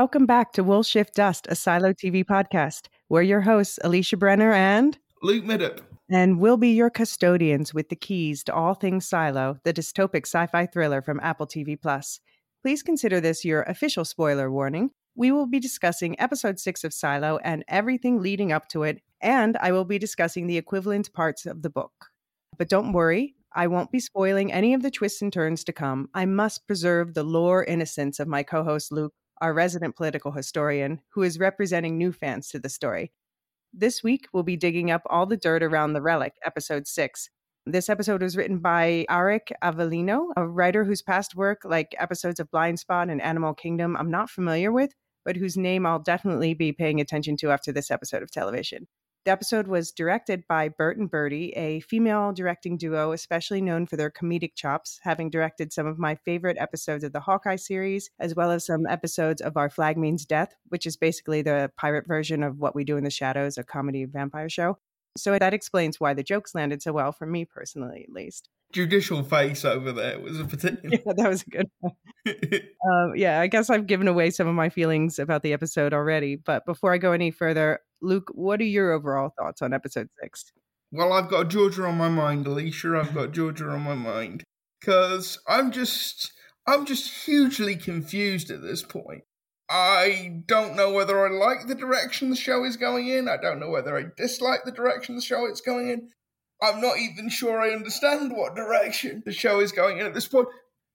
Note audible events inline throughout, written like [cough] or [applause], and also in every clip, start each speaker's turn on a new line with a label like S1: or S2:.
S1: Welcome back to Wool Shift Dust, a Silo TV podcast. We're your hosts, Elysia Brenner and
S2: Luke Middup.
S1: And we'll be your custodians with the keys to all things Silo, the dystopic sci fi thriller from Apple TV Plus. Please consider this your official spoiler warning. We will be discussing episode six of Silo and everything leading up to it, and I will be discussing the equivalent parts of the book. But don't worry, I won't be spoiling any of the twists and turns to come. I must preserve the lore innocence of my co host Luke, our resident political historian, who is representing new fans to the story. This week, we'll be digging up all the dirt around the relic, episode six. This episode was written by Aric Avelino, a writer whose past work, like episodes of Blindspot and Animal Kingdom, I'm not familiar with, but whose name I'll definitely be paying attention to after this episode of television. The episode was directed by Bert and Bertie, a female directing duo especially known for their comedic chops, having directed some of my favorite episodes of the Hawkeye series, as well as some episodes of Our Flag Means Death, which is basically the pirate version of What We Do in the Shadows, a comedy vampire show. So that explains why the jokes landed so well for me personally, at least.
S2: Judicial face over there was a particular. [laughs]
S1: Yeah, that was a good one. um, [laughs] yeah, I guess I've given away some of my feelings about the episode already. But before I go any further, Luke, what are your overall thoughts on episode six?
S2: Well, I've got Georgia on my mind, Elysia. I've got Georgia on my mind because I'm just, I'm just hugely confused at this point. I don't know whether I like the direction the show is going in. I don't know whether I dislike the direction the show is going in. I'm not even sure I understand what direction the show is going in at this point.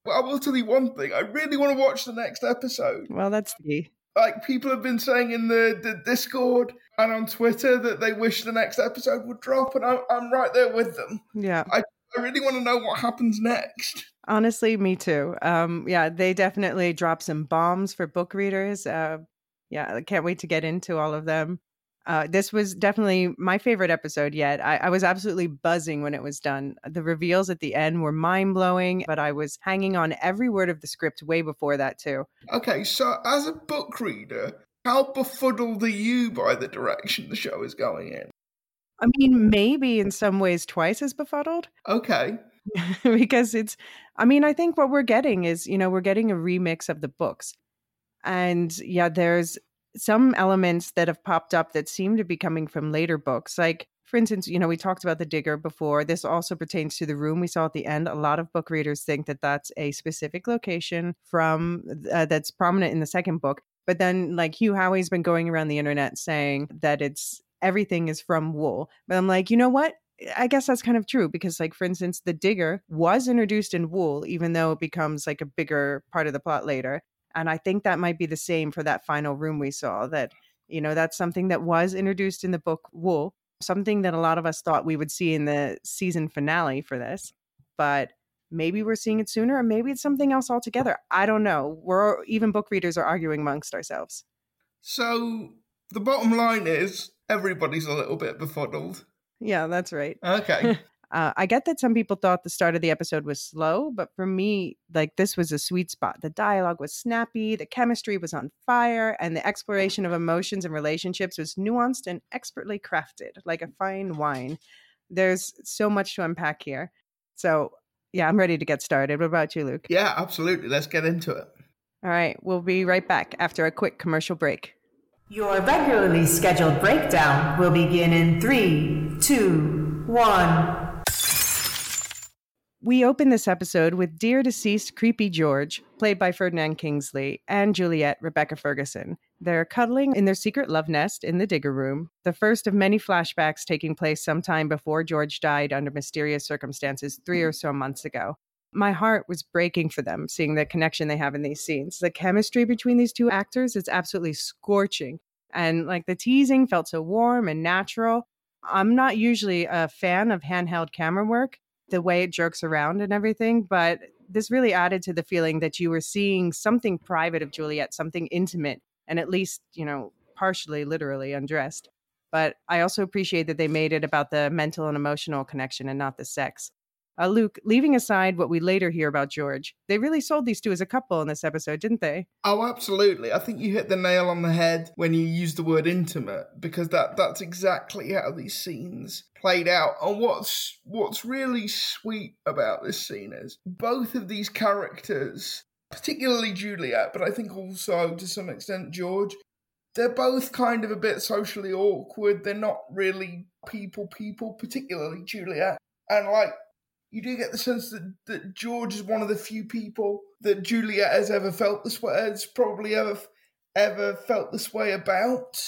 S2: But I will tell you one thing: I really want to watch the next episode.
S1: Well, that's the
S2: like people have been saying in the, the Discord and on Twitter that they wish the next episode would drop, and I'm, I'm right there with them.
S1: Yeah.
S2: I, I really want to know what happens next.
S1: Honestly, me too. Um, yeah, they definitely drop some bombs for book readers. Uh, yeah, I can't wait to get into all of them. Uh, this was definitely my favorite episode yet. I, I, was absolutely buzzing when it was done. The reveals at the end were mind blowing, but I was hanging on every word of the script way before that, too.
S2: Okay, so as a book reader, how befuddled are you by the direction the show is going in?
S1: I mean, maybe in some ways twice as befuddled. [laughs]
S2: Okay.
S1: because it's, I mean, I think what we're getting is, you know, we're getting a remix of the books. And yeah, there's some elements that have popped up that seem to be coming from later books. Like, for instance, you know, we talked about the digger before. This also pertains to the room we saw at the end. A lot of book readers think that that's a specific location from uh, that's prominent in the second book. But then, like Hugh Howey's been going around the internet saying that it's everything is from wool. But I'm like, you know what? I guess that's kind of true because, like, for instance, the digger was introduced in wool, even though it becomes like a bigger part of the plot later. And I think that might be the same for that final room we saw that, you know, that's something that was introduced in the book Wool, something that a lot of us thought we would see in the season finale for this. But maybe we're seeing it sooner or maybe it's something else altogether. I don't know. We're even book readers are arguing amongst ourselves.
S2: So the bottom line is everybody's a little bit befuddled.
S1: Yeah, that's right.
S2: Okay. [laughs]
S1: Uh, I get that some people thought the start of the episode was slow, but for me, like this was a sweet spot. The dialogue was snappy, the chemistry was on fire, and the exploration of emotions and relationships was nuanced and expertly crafted, like a fine wine. There's so much to unpack here. So, yeah, I'm ready to get started. What about you, Luke?
S2: Yeah, absolutely. Let's get into it.
S1: All right, we'll be right back after a quick commercial break.
S3: Your regularly scheduled breakdown will begin in three, two, one.
S1: We open this episode with dear deceased Creepy George, played by Ferdinand Kingsley, and Juliet Rebecca Ferguson. They're cuddling in their secret love nest in the digger room, the first of many flashbacks taking place sometime before George died under mysterious circumstances three or so months ago. My heart was breaking for them, seeing the connection they have in these scenes. The chemistry between these two actors is absolutely scorching. And like the teasing felt so warm and natural. I'm not usually a fan of handheld camera work, the way it jerks around and everything, but this really added to the feeling that you were seeing something private of Juliet, something intimate, and at least, you know, partially literally undressed. But I also appreciate that they made it about the mental and emotional connection and not the sex. Uh, Luke, leaving aside what we later hear about George, they really sold these two as a couple in this episode, didn't they?
S2: Oh, absolutely. I think you hit the nail on the head when you used the word intimate because that that's exactly how these scenes played out. And what's what's really sweet about this scene is both of these characters particularly Juliet, but I think also to some extent George, they're both kind of a bit socially awkward. They're not really people people, particularly Juliet. And like you do get the sense that, that George is one of the few people that Juliet has ever felt this way, has probably ever ever felt this way about.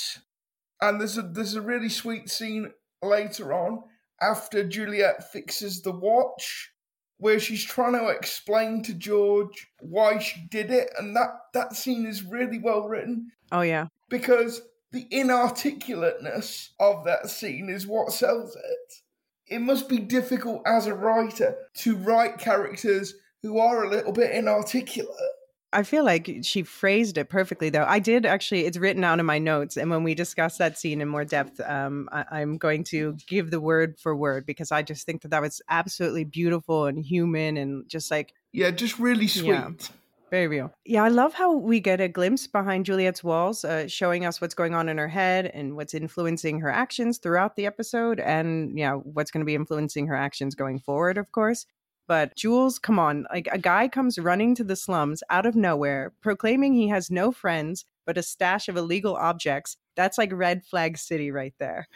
S2: And there's a there's a really sweet scene later on after Juliet fixes the watch where she's trying to explain to George why she did it, and that that scene is really well written.
S1: Oh yeah,
S2: because the inarticulateness of that scene is what sells it. It must be difficult as a writer to write characters who are a little bit inarticulate.
S1: I feel like she phrased it perfectly, though. I did actually, it's written out in my notes. And when we discuss that scene in more depth, um, I, am going to give the word for word because I just think that that was absolutely beautiful and human and just like.
S2: Yeah, just really sweet. Yeah,
S1: very real. Yeah, I love how we get a glimpse behind Juliet's walls, uh, showing us what's going on in her head and what's influencing her actions throughout the episode. And, yeah, what's going to be influencing her actions going forward, of course. But Jules, come on, like a guy comes running to the slums out of nowhere, proclaiming he has no friends but a stash of illegal objects. That's like red flag city right there.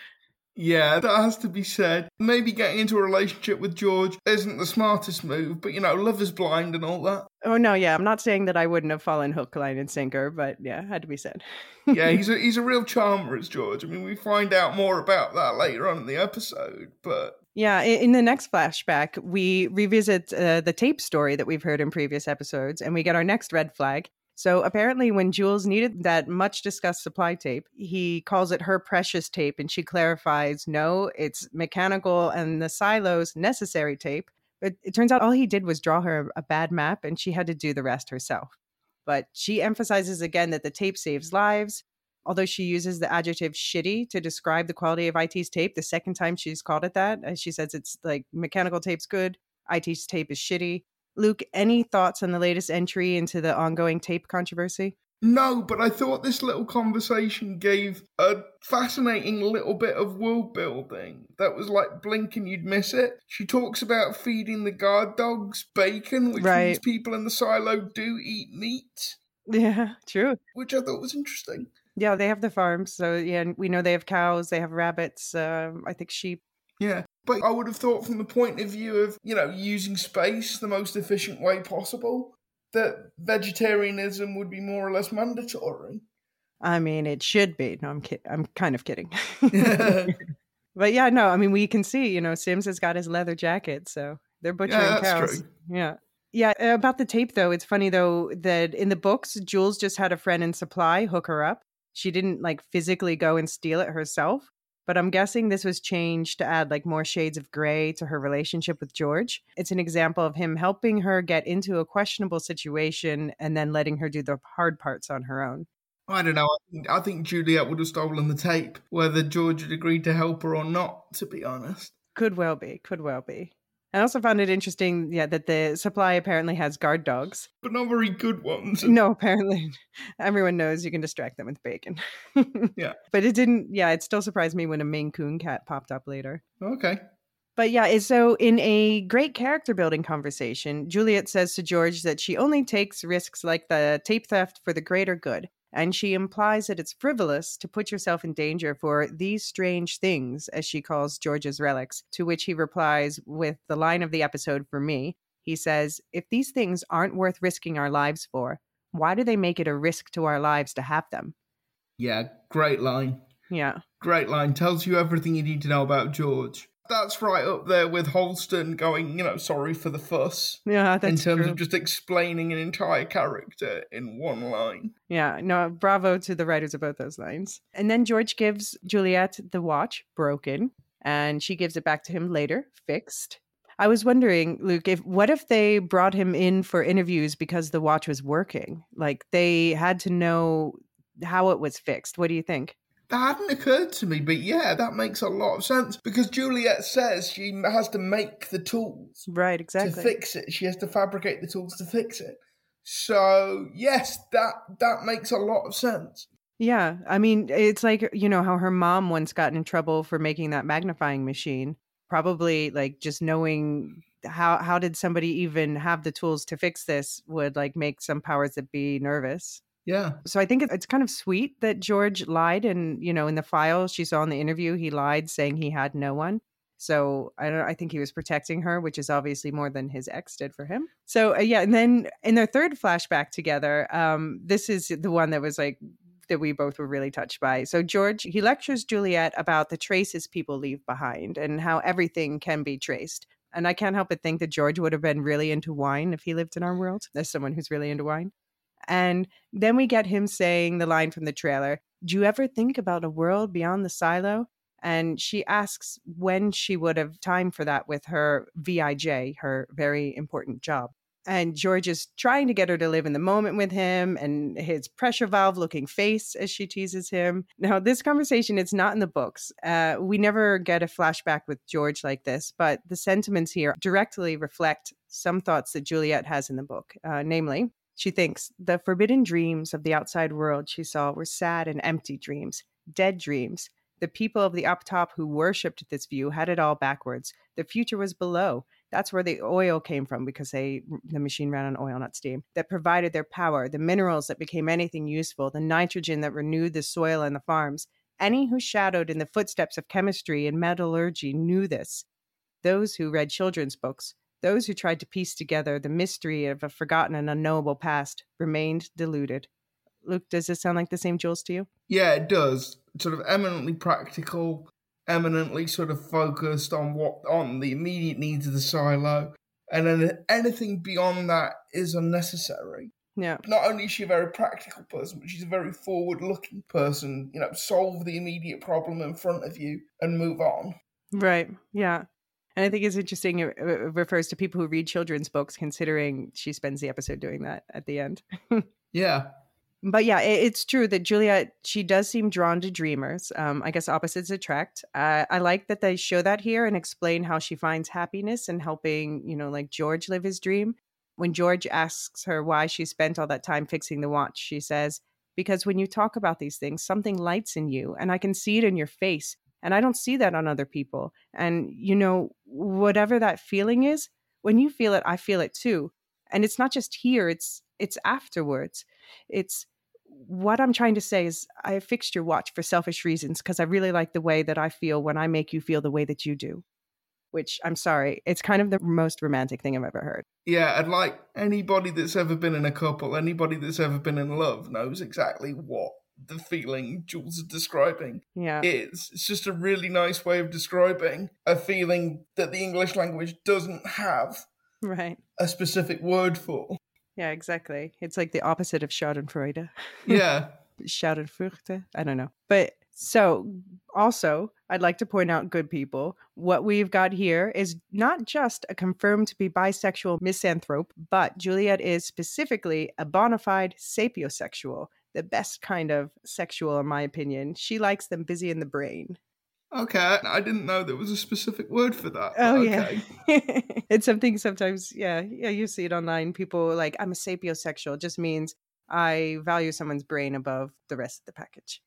S2: Yeah, that has to be said. Maybe getting into a relationship with George isn't the smartest move, but you know, love is blind and all that.
S1: Oh no, yeah, I'm not saying that I wouldn't have fallen hook, line, and sinker, but yeah, had to be said. [laughs]
S2: yeah, he's a he's a real charmer, as George. I mean, we find out more about that later on in the episode, but
S1: yeah, in the next flashback, we revisit uh, the tape story that we've heard in previous episodes, and we get our next red flag. So apparently, when Jules needed that much discussed supply tape, he calls it her precious tape, and she clarifies, no, it's mechanical and the silos necessary tape. But it turns out all he did was draw her a bad map, and she had to do the rest herself. But she emphasizes again that the tape saves lives, although she uses the adjective shitty to describe the quality of IT's tape, the second time she's called it that, she says it's like mechanical tape's good, IT's tape is shitty. Luke, any thoughts on the latest entry into the ongoing tape controversy?
S2: No, but I thought this little conversation gave a fascinating little bit of world building that was like blink and you'd miss it. She talks about feeding the guard dogs bacon, which right. means people in the silo do eat meat.
S1: Yeah, [laughs] true.
S2: Which I thought was interesting.
S1: Yeah, they have the farms. So yeah, we know they have cows, they have rabbits, um, I think sheep.
S2: Yeah. But I would have thought from the point of view of, you know, using space the most efficient way possible, that vegetarianism would be more or less mandatory.
S1: I mean, it should be. No, I'm kidding. I'm kind of kidding. [laughs] [laughs] but yeah, no, I mean, we can see, you know, Sims has got his leather jacket, so they're butchering yeah, cows. True. Yeah. Yeah, uh, about the tape though, it's funny though that in the books, Jules just had a friend in supply hook her up she didn't like physically go and steal it herself but i'm guessing this was changed to add like more shades of gray to her relationship with george it's an example of him helping her get into a questionable situation and then letting her do the hard parts on her own
S2: I don't know. I think, I think Juliet would have stolen the tape, whether George had agreed to help her or not, to be honest.
S1: Could well be. Could well be. I also found it interesting, yeah, that the supply apparently has guard dogs,
S2: but not very good ones. [laughs]
S1: No, apparently, everyone knows you can distract them with bacon. [laughs]
S2: yeah,
S1: but it didn't. Yeah, it still surprised me when a Maine Coon cat popped up later.
S2: Okay.
S1: But yeah, so in a great character building conversation, Juliet says to George that she only takes risks like the tape theft for the greater good and she implies that it's frivolous to put yourself in danger for these strange things, as she calls George's relics, to which he replies with the line of the episode for me. He says, If these things aren't worth risking our lives for, why do they make it a risk to our lives to have them?
S2: Yeah, great line.
S1: Yeah.
S2: Great line. Tells you everything you need to know about George that's right up there with Holston going, you know, sorry for the fuss.
S1: Yeah, that's
S2: in terms
S1: true.
S2: of just explaining an entire character in one line.
S1: Yeah, no, bravo to the writers of both those lines. And then George gives Juliet the watch broken, and she gives it back to him later, fixed. I was wondering, Luke, if what if they brought him in for interviews because the watch was working? Like they had to know how it was fixed. What do you think?
S2: That hadn't occurred to me, but yeah, that makes a lot of sense because Juliet says she has to make the tools.
S1: Right, exactly.
S2: To fix it. She has to fabricate the tools to fix it. So, yes, that that makes a lot of sense.
S1: Yeah, I mean, it's like, you know, how her mom once got in trouble for making that magnifying machine. Probably like just knowing how how did somebody even have the tools to fix this would like make some powers that be nervous.
S2: Yeah.
S1: So I think it's kind of sweet that George lied and you know in the file she saw in the interview he lied saying he had no one. So I don't. I think he was protecting her, which is obviously more than his ex did for him. So uh, yeah, and then in their third flashback together, um, this is the one that was like that we both were really touched by. So George he lectures Juliet about the traces people leave behind and how everything can be traced. And I can't help but think that George would have been really into wine if he lived in our world, as someone who's really into wine. And then we get him saying the line from the trailer Do you ever think about a world beyond the silo? And she asks when she would have time for that with her VIJ, her very important job. And George is trying to get her to live in the moment with him and his pressure valve looking face as she teases him. Now, this conversation, it's not in the books. Uh, we never get a flashback with George like this, but the sentiments here directly reflect some thoughts that Juliet has in the book. Uh, namely, she thinks the forbidden dreams of the outside world she saw were sad and empty dreams, dead dreams the people of the up top who worshipped this view had it all backwards. The future was below. That's where the oil came from because they the machine ran on oil, not steam. That provided their power, the minerals that became anything useful, the nitrogen that renewed the soil and the farms. Any who shadowed in the footsteps of chemistry and metallurgy knew this. Those who read children's books, those who tried to piece together the mystery of a forgotten and unknowable past, remained deluded. Luke, does this sound like the same Jules to you?
S2: Yeah, it does. Sort of eminently practical, eminently sort of focused on what on the immediate needs of the silo, and then anything beyond that is unnecessary.
S1: Yeah.
S2: Not only is she a very practical person, but she's a very forward-looking person. You know, solve the immediate problem in front of you and move on.
S1: Right. Yeah. And I think it's interesting. It, refers to people who read children's books, considering she spends the episode doing that at the end. [laughs]
S2: yeah
S1: but yeah, it, it's true that Juliet she does seem drawn to dreamers. Um, I guess opposites attract. Uh, I like that they show that here and explain how she finds happiness in helping, you know, like George live his dream. When George asks her why she spent all that time fixing the watch, she says, "Because when you talk about these things, something lights in you, and I can see it in your face, and I don't see that on other people. And you know, whatever that feeling is, when you feel it, I feel it too. And it's not just here; it's it's afterwards. It's what I'm trying to say is I fixed your watch for selfish reasons because I really like the way that I feel when I make you feel the way that you do. Which I'm sorry, it's kind of the most romantic thing I've ever heard.
S2: Yeah, and like anybody that's ever been in a couple, anybody that's ever been in love knows exactly what the feeling Jules is describing
S1: yeah.
S2: is. It's just a really nice way of describing a feeling that the English language doesn't have
S1: right
S2: a specific word for.
S1: Yeah, exactly. It's like the opposite of Schadenfreude.
S2: Yeah. [laughs]
S1: Schadenfreude. I don't know. But so also, I'd like to point out, good people, what we've got here is not just a confirmed to be bisexual misanthrope, but Juliet is specifically a bona fide sapiosexual, the best kind of sexual, in my opinion. She likes them busy in the brain.
S2: Okay, I didn't know there was a specific word for that.
S1: Oh
S2: okay.
S1: yeah, [laughs] it's something sometimes. Yeah, yeah, you see it online. People like I'm a sapiosexual. It just means I value someone's brain above the rest of the package.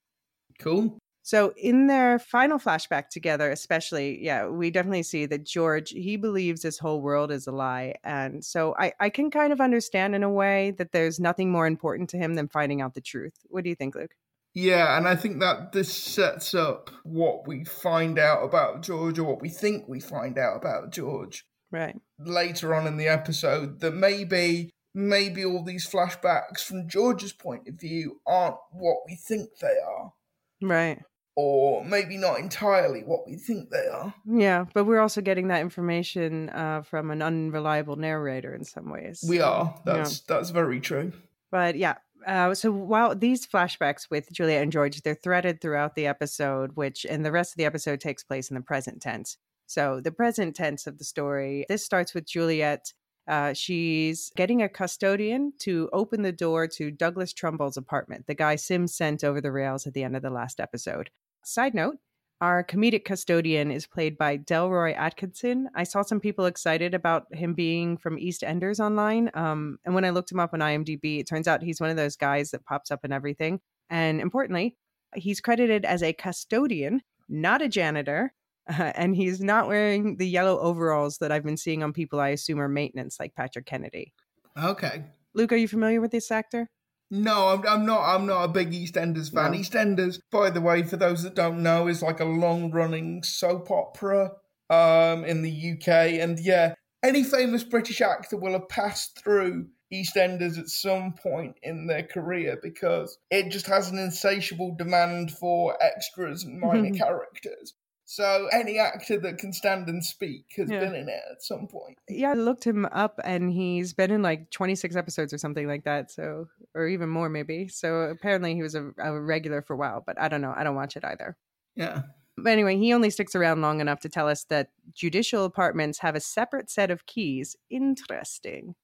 S2: Cool.
S1: So in their final flashback together, especially, yeah, we definitely see that George he believes this whole world is a lie, and so I I can kind of understand in a way that there's nothing more important to him than finding out the truth. What do you think, Luke?
S2: Yeah, and I think that this sets up what we find out about George, or what we think we find out about George.
S1: Right.
S2: Later on in the episode, that maybe maybe all these flashbacks from George's point of view aren't what we think they are.
S1: Right.
S2: Or maybe not entirely what we think they are.
S1: Yeah, but we're also getting that information uh, from an unreliable narrator in some ways.
S2: We are. That's yeah. that's very true.
S1: But yeah, uh, so while these flashbacks with Juliet and George, they're threaded throughout the episode, which and the rest of the episode takes place in the present tense. So the present tense of the story, this starts with Juliet. Uh, she's getting a custodian to open the door to Douglas Trumbull's apartment, the guy Sim sent over the rails at the end of the last episode. Side note, our comedic custodian is played by Delroy Atkinson. I saw some people excited about him being from EastEnders online. Um, and when I looked him up on IMDb, it turns out he's one of those guys that pops up in everything. And importantly, he's credited as a custodian, not a janitor. Uh, [laughs] and he's not wearing the yellow overalls that I've been seeing on people I assume are maintenance, like Patrick Kennedy.
S2: Okay.
S1: Luke, are you familiar with this actor?
S2: No, I'm, I'm not. I'm not a big EastEnders fan.
S1: No.
S2: EastEnders, by the way, for those that don't know, is like a long-running soap opera um, in the UK. And yeah, any famous British actor will have passed through EastEnders at some point in their career because it just has an insatiable demand for extras and minor [laughs] characters. So any actor that can stand and speak has
S1: Yeah.
S2: been in it at some point.
S1: Yeah, I looked him up and he's been in like 26 episodes or something like that. So, or even more maybe. So apparently he was a, a regular for a while, but I don't know. I don't watch it either.
S2: Yeah.
S1: But anyway, he only sticks around long enough to tell us that judicial apartments have a separate set of keys. Interesting.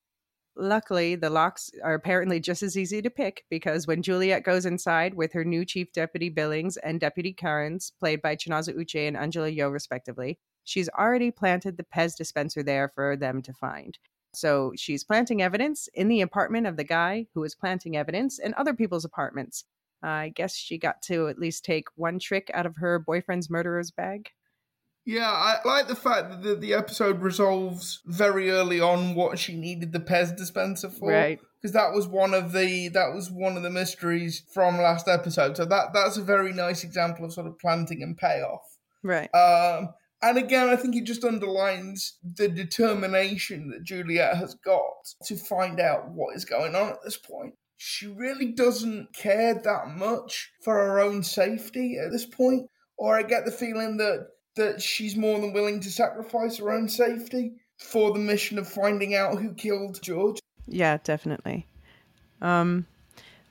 S1: Luckily, the locks are apparently just as easy to pick because when Juliet goes inside with her new Chief Deputy Billings and Deputy Karens, played by Chinaza Uche and Angela Yo, respectively, she's already planted the Pez dispenser there for them to find. So she's planting evidence in the apartment of the guy who is planting evidence in other people's apartments. I guess she got to at least take one trick out of her boyfriend's murderer's bag.
S2: Yeah, I like the fact that the, the episode resolves very early on what she needed the Pez dispenser for.
S1: Right.
S2: Because that was one of the that was one of the mysteries from last episode. So that that's a very nice example of sort of planting and payoff.
S1: Right.
S2: Um, and again, I think it just underlines the determination that Juliet has got to find out what is going on at this point. She really doesn't care that much for her own safety at this point, or I get the feeling that that she's more than willing to sacrifice her own safety for the mission of finding out who killed George.
S1: Yeah, definitely. Um,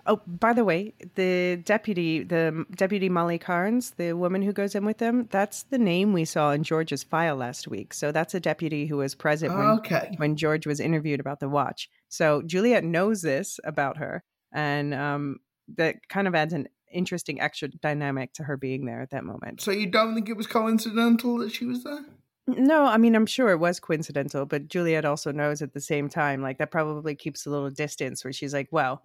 S1: oh, by the way, the deputy, the deputy Molly Carnes, the woman who goes in with them, that's the name we saw in George's file last week. So that's a deputy who was present when
S2: Okay.
S1: when George was interviewed about the watch. So Juliet knows this about her, and um, that kind of adds an interesting extra dynamic to her being there at that moment.
S2: So you don't think it was coincidental that she was there?
S1: No, I mean, I'm sure it was coincidental, but Juliet also knows at the same time, like that probably keeps a little distance where she's like, well,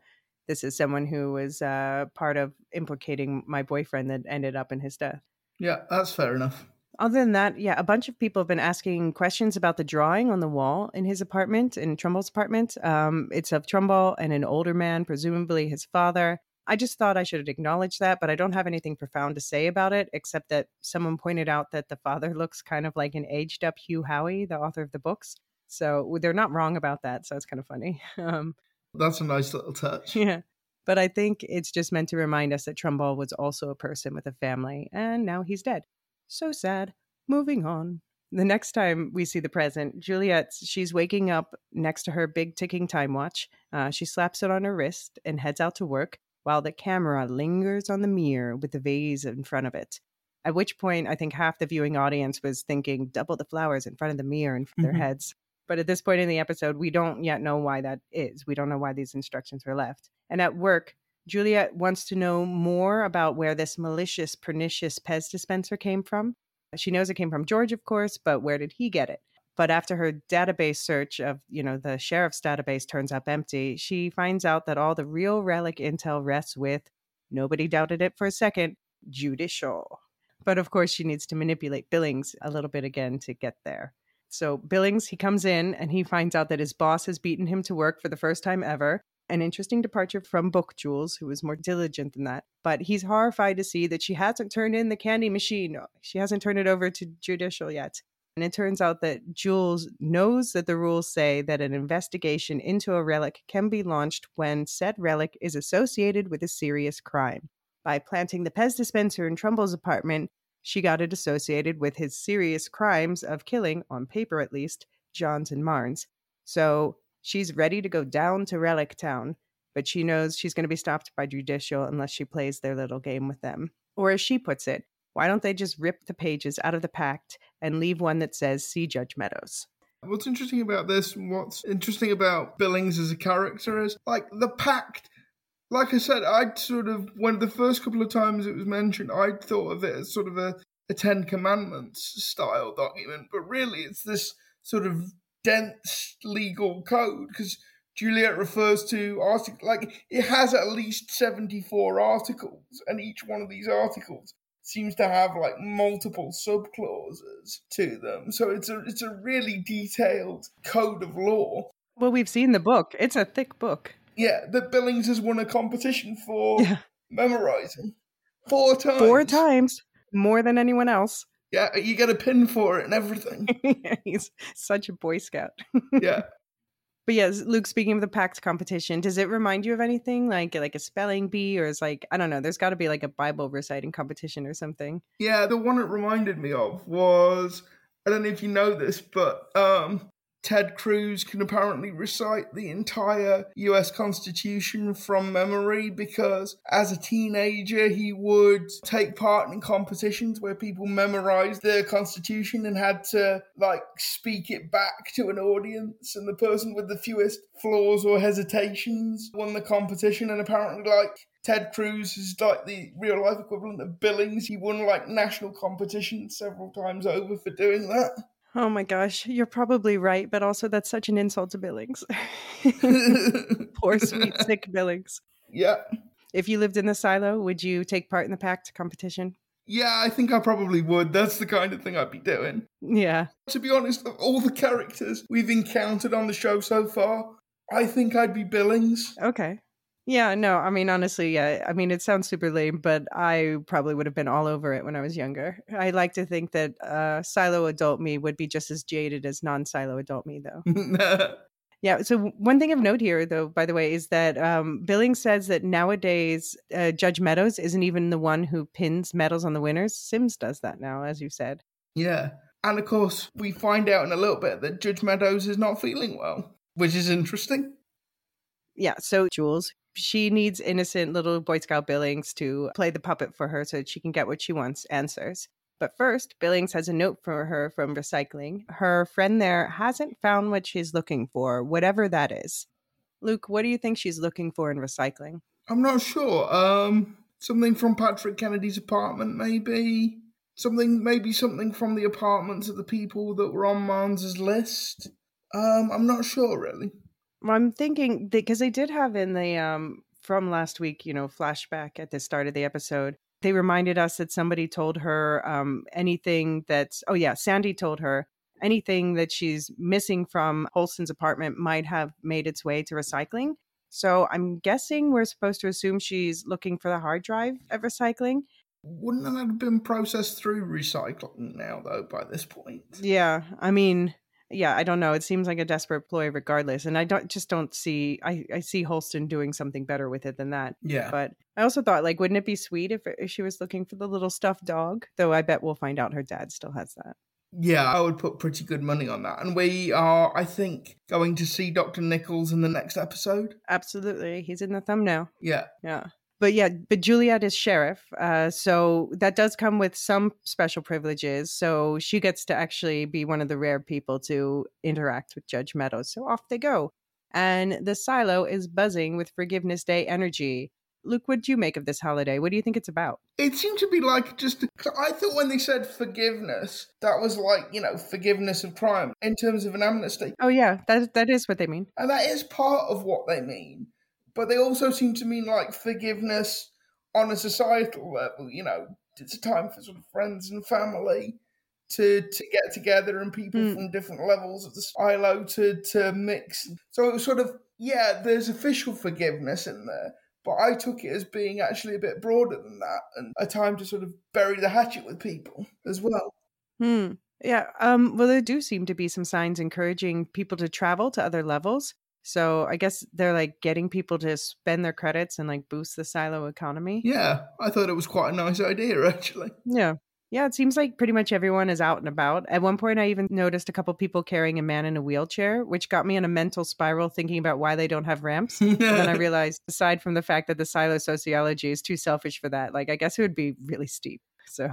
S1: this is someone who was uh, part of implicating my boyfriend that ended up in his death.
S2: Yeah, that's fair enough.
S1: Other than that, yeah, a bunch of people have been asking questions about the drawing on the wall in his apartment, in Trumbull's apartment. Um, it's of Trumbull and an older man, presumably his father. I just thought I should acknowledge that, but I don't have anything profound to say about it, except that someone pointed out that the father [laughs] looks kind of like an aged up Hugh Howey, the author of the books. So they're not wrong about that. So it's kind of funny. [laughs] Um,
S2: That's a nice little touch.
S1: yeah. But I think it's just meant to remind us that Trumbull was also a person with a family, and now he's dead. So sad. Moving on. The next time we see the present, Juliet, she's waking up next to her big ticking time watch. Uh, she slaps it on her wrist and heads out to work while the camera lingers on the mirror with the vase in front of it. At which point, I think half the viewing audience was thinking double the flowers in front of the mirror in their
S2: Mhm.
S1: heads. But at this point in the episode, we don't yet know why that is. We don't know why these instructions were left. And at work, Juliet wants to know more about where this malicious, pernicious Pez dispenser came from. She knows it came from George, of course, but where did he get it? But after her database search of, you know, the sheriff's database turns up empty, she finds out that all the real relic intel rests with, nobody doubted it for a second, judicial. But of course, she needs to manipulate Billings a little bit again to get there. So Billings, he comes in and he finds out that his boss has beaten him to work for the first time ever. An interesting departure from Book Jules, who was more diligent than that. But he's horrified to see that she hasn't turned in the candy machine. She hasn't turned it over to Judicial yet. And it turns out that Jules knows that the rules say that an investigation into a relic can be launched when said relic is associated with a serious crime. By planting the Pez dispenser in Trumbull's apartment, she got it associated with his serious crimes of killing, on paper at least, Johns and Marnes. So she's ready to go down to Relic Town, but she knows she's going to be stopped by Judicial unless she plays their little game with them. Or as she puts it, why don't they just rip the pages out of the pact and leave one that says, See Judge Meadows?
S2: What's interesting about this, what's interesting about Billings as a character is like the pact. Like I said, I'd sort of when the first couple of times it was mentioned, I'd thought of it as sort of a, a Ten Commandments style document, but really it's this sort of dense legal code because Juliet refers to article like it has at least seventy four articles, and each one of these articles seems to have like multiple sub clauses to them. So it's a it's a really detailed code of law.
S1: Well, we've seen the book. It's a thick book.
S2: Yeah, that Billings has won a competition for
S1: Yeah.
S2: memorizing four times.
S1: Four times more than anyone else.
S2: Yeah, you get a pin for it and everything. [laughs]
S1: He's such a boy scout. [laughs]
S2: yeah.
S1: But yes, Luke. Speaking of the pact competition, does it remind you of anything like like a spelling bee, or is like I don't know? There's got to be like a Bible reciting competition or something.
S2: Yeah, the one it reminded me of was I don't know if you know this, but um Ted Cruz can apparently recite the entire US Constitution from memory because as a teenager he would take part in competitions where people memorized the Constitution and had to like speak it back to an audience and the person with the fewest flaws or hesitations won the competition and apparently like Ted Cruz is like the real life equivalent of Billings. He won like national competitions several times over for doing that.
S1: Oh my gosh, you're probably right, but also that's such an insult to Billings. [laughs] [laughs] Poor sweet sick Billings.
S2: yeah.
S1: If you lived in the silo, would you take part in the pact competition?
S2: Yeah, I think I probably would. That's the kind of thing I'd be doing.
S1: Yeah.
S2: To be honest, of all the characters we've encountered on the show so far, I think I'd be Billings.
S1: Okay. Yeah, no, I mean, honestly, yeah. I mean, it sounds super lame, but I probably would have been all over it when I was younger. I like to think that uh, silo adult me would be just as jaded as non silo adult me, though. [laughs] Yeah. So one thing of note here, though, by the way, is that um, Billings says that nowadays uh, Judge Meadows isn't even the one who pins medals on the winners. Sims does that now, as you said.
S2: yeah. And of course, we find out in a little bit that Judge Meadows is not feeling well, which is interesting.
S1: Yeah. So Jules, she needs innocent little Boy Scout Billings to play the puppet for her so that she can get what she wants answers. But first, Billings has a note for her from recycling. Her friend there hasn't found what she's looking for, whatever that is. Luke, what do you think she's looking for in recycling?
S2: I'm not sure. Um, something from Patrick Kennedy's apartment, maybe. Something, maybe something from the apartments of the people that were on Marnes's list. Um, I'm not sure really.
S1: I'm thinking because they did have in the um from last week, you know, flashback at the start of the episode. They reminded us that somebody told her um anything that's oh yeah, Sandy told her anything that she's missing from Holston's apartment might have made its way to recycling. So I'm guessing we're supposed to assume she's looking for the hard drive at recycling.
S2: Wouldn't that have been processed through recycling now, though, by this point?
S1: Yeah, I mean, yeah, I don't know. It seems like a desperate ploy regardless. And I don't just don't see I, I see Holston doing something better with it than that.
S2: Yeah.
S1: But I also thought, like, wouldn't it be sweet if, if she was looking for the little stuffed dog? Though I bet we'll find out her dad still has that.
S2: Yeah, I would put pretty good money on that. And we are, I think, going to see Dr. Nichols in the next episode.
S1: Absolutely. He's in the thumbnail.
S2: Yeah.
S1: Yeah. But yeah, but Juliet is sheriff. Uh, so that does come with some special privileges. So she gets to actually be one of the rare people to interact with Judge Meadows. So off they go. And the silo is buzzing with Forgiveness Day energy. Luke, what do you make of this holiday? What do you think it's about?
S2: It seemed to be like just. I thought when they said forgiveness, that was like, you know, forgiveness of crime in terms of an amnesty.
S1: Oh yeah, that that is what they mean.
S2: And that is part of what they mean. But they also seem to mean like forgiveness on a societal level. You know, it's a time for sort of friends and family to to get together and people
S1: Mm.
S2: from different levels of the silo to to mix. So it was sort of yeah, there's official forgiveness in there. But I took it as being actually a bit broader than that and a time to sort of bury the hatchet with people as well.
S1: Hmm. Yeah. Um, well, there do seem to be some signs encouraging people to travel to other levels. So I guess they're like getting people to spend their credits and like boost the silo economy.
S2: Yeah, I thought it was quite a nice idea [laughs] actually.
S1: Yeah. Yeah, it seems like pretty much everyone is out and about. At one point, I even noticed a couple people carrying a man in a wheelchair, which got me in a mental spiral thinking about why they don't have ramps. [laughs] And then I realized, aside from the fact that the silo sociology is too selfish for that, like I guess it would be really steep. So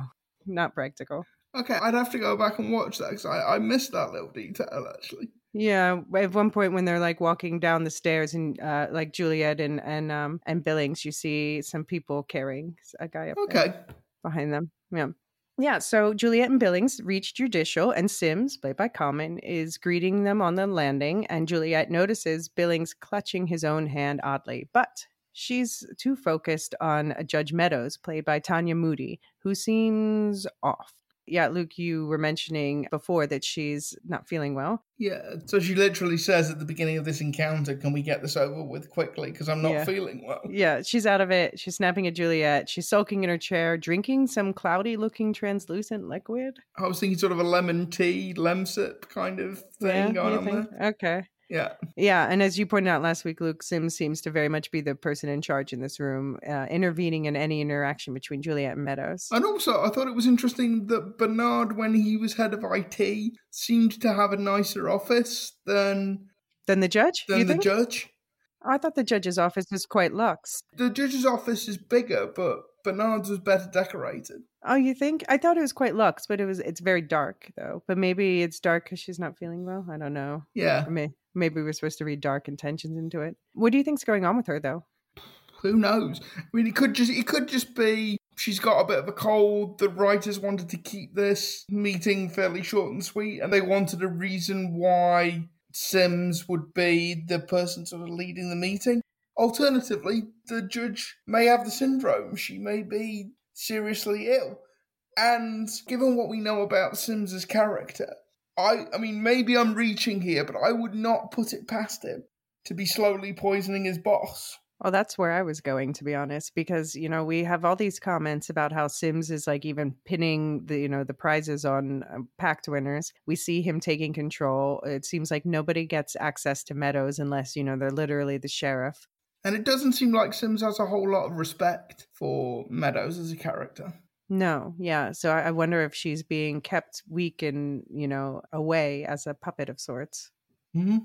S1: not practical.
S2: Okay, I'd have to go back and watch that because I, I missed that little detail actually.
S1: Yeah, at one point when they're like walking down the stairs and uh, like Juliet and and um and Billings, you see some people carrying a guy up
S2: Okay.
S1: behind them. Yeah. Yeah, so Juliet and Billings reach Judicial, and Sims, played by Common, is greeting them on the landing. And Juliet notices Billings clutching his own hand oddly. But she's too focused on Judge Meadows, played by Tanya Moodie, who seems off. Yeah, Luke, you were mentioning before that she's not feeling well.
S2: Yeah, so she literally says at the beginning of this encounter, "Can we get this over with quickly? Because I'm not
S1: Yeah.
S2: feeling well."
S1: Yeah, she's out of it. She's snapping at Juliet. She's sulking in her chair, drinking some cloudy looking translucent liquid.
S2: I was thinking sort of a lemon tea, lemsip kind of thing
S1: yeah,
S2: going on
S1: think?
S2: there.
S1: Okay.
S2: Yeah,
S1: Yeah, and as you pointed out last week, Luke Sims seems to very much be the person in charge in this room, uh, intervening in any interaction between Juliet and Meadows.
S2: and also I thought it was interesting that Bernard, when he was head of IT, seemed to have a nicer office than
S1: Than the judge?
S2: than the judge.
S1: I thought the judge's office was quite luxe.
S2: The judge's office is bigger, but Bernard's was better decorated.
S1: Oh, you think? I thought it was quite luxe, but it was it's very dark though. But maybe it's dark because she's not feeling well. I don't know.
S2: Yeah,
S1: Or may, maybe we're supposed to read dark intentions into it. What do you think's going on with her though?
S2: who knows? I mean, it could just it could just be she's got a bit of a cold. The writers wanted to keep this meeting fairly short and sweet, and they wanted a reason why Sims would be the person sort of leading the meeting. Alternatively, the judge may have the syndrome. She may be seriously ill. And given what we know about Sims's character, I I mean maybe I'm reaching here, but I would not put it past him to be slowly poisoning his boss.
S1: Well, that's where I was going, to be honest, because you know we have all these comments about how Sims is like even pinning the you know the prizes on uh, pact winners. We see him taking control. It seems like nobody gets access to Meadows unless you know they're literally the sheriff.
S2: And it doesn't seem like Sims has a whole lot of respect for Meadows as a character.
S1: No, yeah. So I, wonder if she's being kept weak and you know away as a puppet of sorts.
S2: Mm-hmm.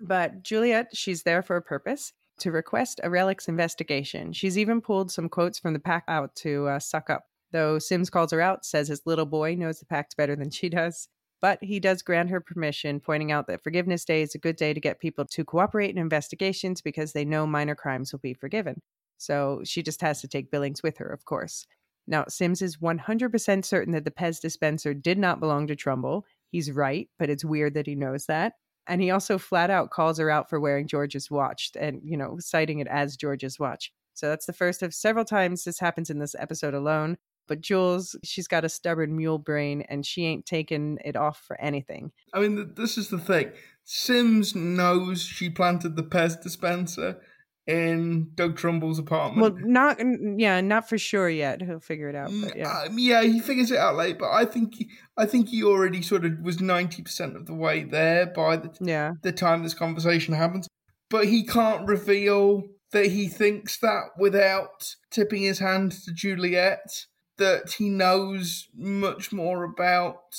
S1: But Juliet, she's there for a purpose to request a relics investigation. She's even pulled some quotes from the pack out to uh, suck up. Though Sims calls her out, says his little boy knows the pact better than she does. But he does grant her permission, pointing out that Forgiveness Day is a good day to get people to cooperate in investigations because they know minor crimes will be forgiven. So she just has to take Billings with her, of course. Now, Sims is 100% certain that the Pez dispenser did not belong to Trumbull. He's right, but it's weird that he knows that. And he also flat out calls her out for wearing George's watch and, you know, citing it as George's watch. So that's the first of several times this happens in this episode alone. But Jules, she's got a stubborn mule brain and she ain't taking it off for anything.
S2: I mean, this is the thing. Sims knows she planted the Pez dispenser in Doug Trumbull's apartment.
S1: Well, not, yeah, not for sure yet. He'll figure it out. But yeah.
S2: Um, yeah, he figures it out late, but I think he, I think he already sort of was ninety percent of the way there by the
S1: Yeah.
S2: the time this conversation happens. But he can't reveal that he thinks that without tipping his hand to Juliet. That he knows much more about.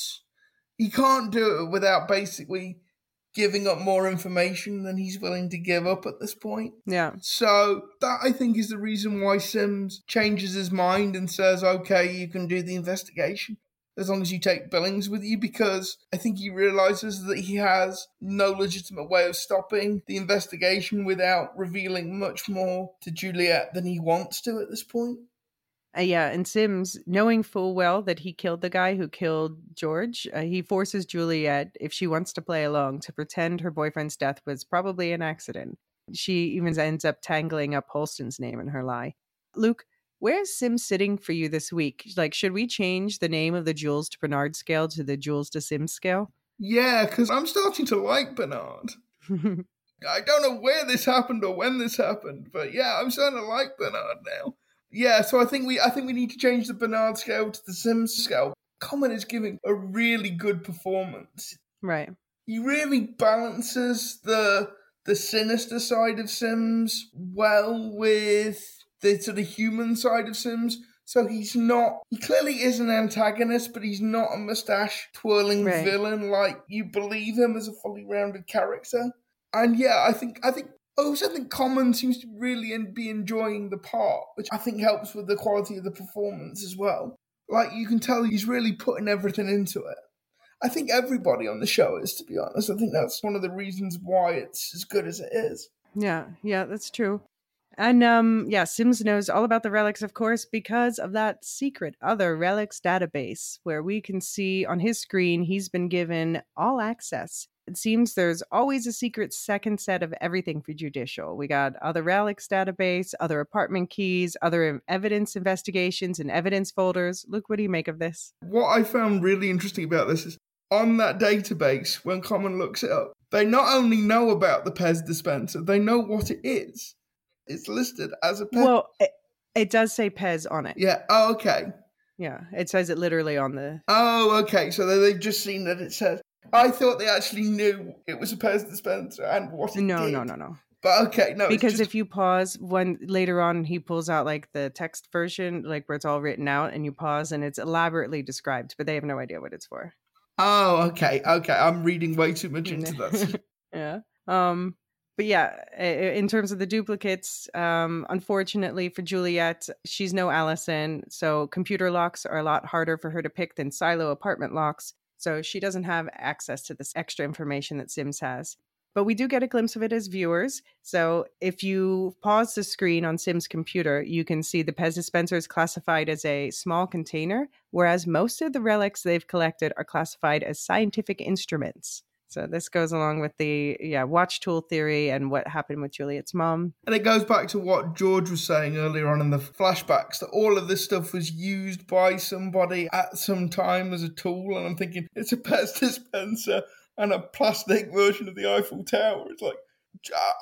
S2: He can't do it without basically giving up more information than he's willing to give up at this point.
S1: Yeah.
S2: So that I think is the reason why Sims changes his mind and says, "Okay, you can do the investigation as long as you take Billings with you," because I think he realizes that he has no legitimate way of stopping the investigation without revealing much more to Juliet than he wants to at this point.
S1: Uh, yeah, and Sims, knowing full well that he killed the guy who killed George, uh, he forces Juliet, if she wants to play along, to pretend her boyfriend's death was probably an accident. She even ends up tangling up Holston's name in her lie. Luke, where's Sims sitting for you this week? Like, should we change the name of the Jules to Bernard scale to the Jules to Sims scale?
S2: Yeah, because I'm starting to like Bernard. [laughs] I don't know where this happened or when this happened, but yeah, I'm starting to like Bernard now. Yeah, so I think we I think we need to change the Bernard scale to the Sims scale. Common is giving a really good performance.
S1: right.
S2: He really balances the the sinister side of Sims well with the sort of human side of Sims. So he's not he clearly is an antagonist, but he's not a mustache twirling
S1: Right.
S2: villain like you believe him as a fully rounded character. And yeah, I think I think Also think Common seems to really be enjoying the part, which I think helps with the quality of the performance as well. Like you can tell he's really putting everything into it. I think everybody on the show is, to be honest. I think that's one of the reasons why it's as good as it is.
S1: Yeah, yeah, that's true. And um yeah, Sims knows all about the relics of course because of that secret other relics database where we can see on his screen he's been given all access. It seems there's always a secret second set of everything for judicial. We got other relics database, other apartment keys, other evidence investigations and evidence folders. Luke, what do you make of this?
S2: What I found really interesting about this is on that database, when Common looks it up, they not only know about the Pez dispenser, they know what it is. It's listed as a Pez.
S1: Well, it, it does say Pez on it.
S2: yeah. Oh, okay.
S1: Yeah, it says it literally on the.
S2: Oh, okay. So they- they've just seen that it says. I thought they actually knew it was a Pez dispenser and what it
S1: No,
S2: did.
S1: no, no, no.
S2: But okay, no.
S1: because
S2: just-
S1: if you pause when later on he pulls out like the text version like where it's all written out and you pause and it's elaborately described but they have no idea what it's for
S2: Oh, okay, okay. I'm reading way too much into that. [laughs]
S1: yeah um but yeah in terms of the duplicates um unfortunately for juliet she's no allison so computer locks are a lot harder for her to pick than silo apartment locks so she doesn't have access to this extra information that sims has but we do get a glimpse of it as viewers. So if you pause the screen on Sim's computer, you can see the Pez dispenser is classified as a small container, whereas most of the relics they've collected are classified as scientific instruments. So this goes along with the yeah watch tool theory and what happened with Juliet's mom.
S2: And it goes back to what George was saying earlier on in the flashbacks that all of this stuff was used by somebody at some time as a tool. And I'm thinking, it's a [laughs] Pez dispenser and a plastic version of the Eiffel Tower. It's like,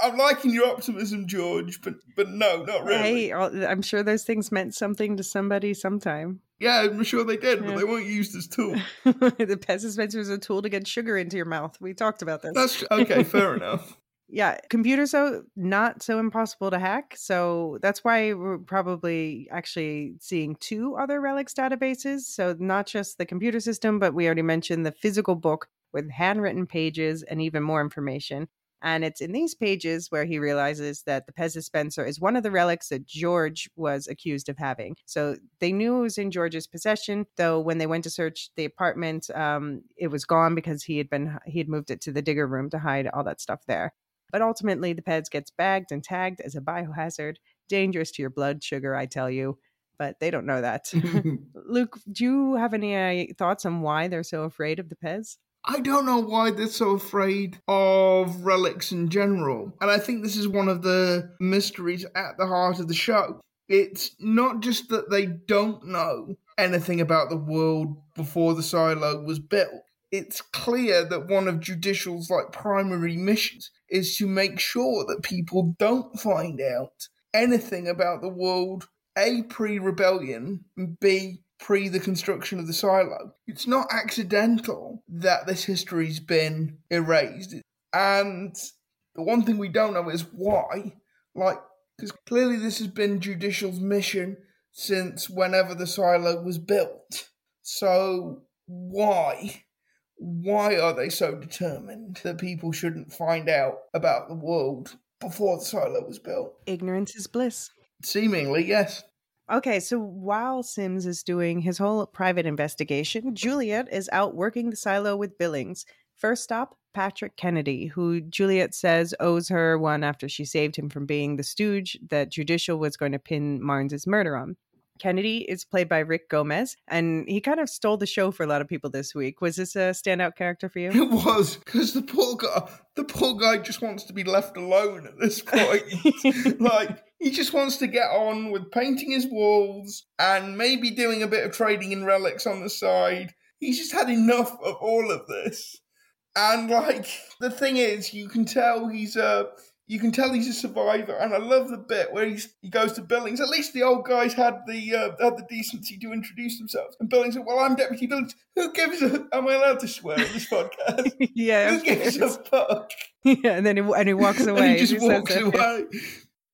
S2: I'm liking your optimism, George, but but no, not really.
S1: Hey, I'm sure those things meant something to somebody sometime.
S2: Yeah, I'm sure they did, but they weren't used as tools. [laughs]
S1: the Pez dispenser is a tool to get sugar into your mouth. We talked about this.
S2: That's okay, fair [laughs] enough.
S1: yeah computers are not so impossible to hack so that's why we're probably actually seeing two other relics databases so not just the computer system but we already mentioned the physical book with handwritten pages and even more information and it's in these pages where he realizes that the Pez dispenser is one of the relics that George was accused of having. So they knew it was in George's possession, though when they went to search the apartment, um, it was gone because he had been he had moved it to the digger room to hide all that stuff there. But ultimately, the Pez gets bagged and tagged as a biohazard, dangerous to your blood sugar, I tell you. But they don't know that. [laughs] Luke, do you have any uh, thoughts on why they're so afraid of the Pez?
S2: I don't know why they're so afraid of relics in general. And I think this is one of the mysteries at the heart of the show. It's not just that they don't know anything about the world before the silo was built. It's clear that one of Judicial's like primary missions is to make sure that people don't find out anything about the world A pre-rebellion and B pre the construction of the silo. It's not accidental that this history's been erased. And the one thing we don't know is why. Like, because clearly this has been Judicial's mission since whenever the silo was built. So, why? Why are they so determined that people shouldn't find out about the world before the silo was built?
S1: Ignorance is bliss.
S2: Seemingly, yes.
S1: Okay, so while Sims is doing his whole private investigation, Juliet is out working the silo with Billings. First stop, Patrick Kennedy, who Juliet says owes her one after she saved him from being the stooge that Judicial was going to pin Marnes' murder on. Kennedy is played by Rick Gomez, and he kind of stole the show for a lot of people this week. Was this a standout character for you?
S2: It was because the poor guy, the poor guy just wants to be left alone at this [laughs] point. like he just wants to get on with painting his walls and maybe doing a bit of trading in relics on the side. He's just had enough of all of this. And like the thing is, you can tell he's a you can tell he's a survivor. And I love the bit where he's, he goes to Billings. At least the old guys had the uh, had the decency to introduce themselves. And Billings said, "Well, I'm Deputy Billings. Who gives a? Am I allowed to swear on this [laughs] podcast?
S1: yeah,
S2: Who gives a fuck?" [laughs]
S1: yeah, and then he, and he walks away.
S2: and he just
S1: He
S2: walks away. [laughs]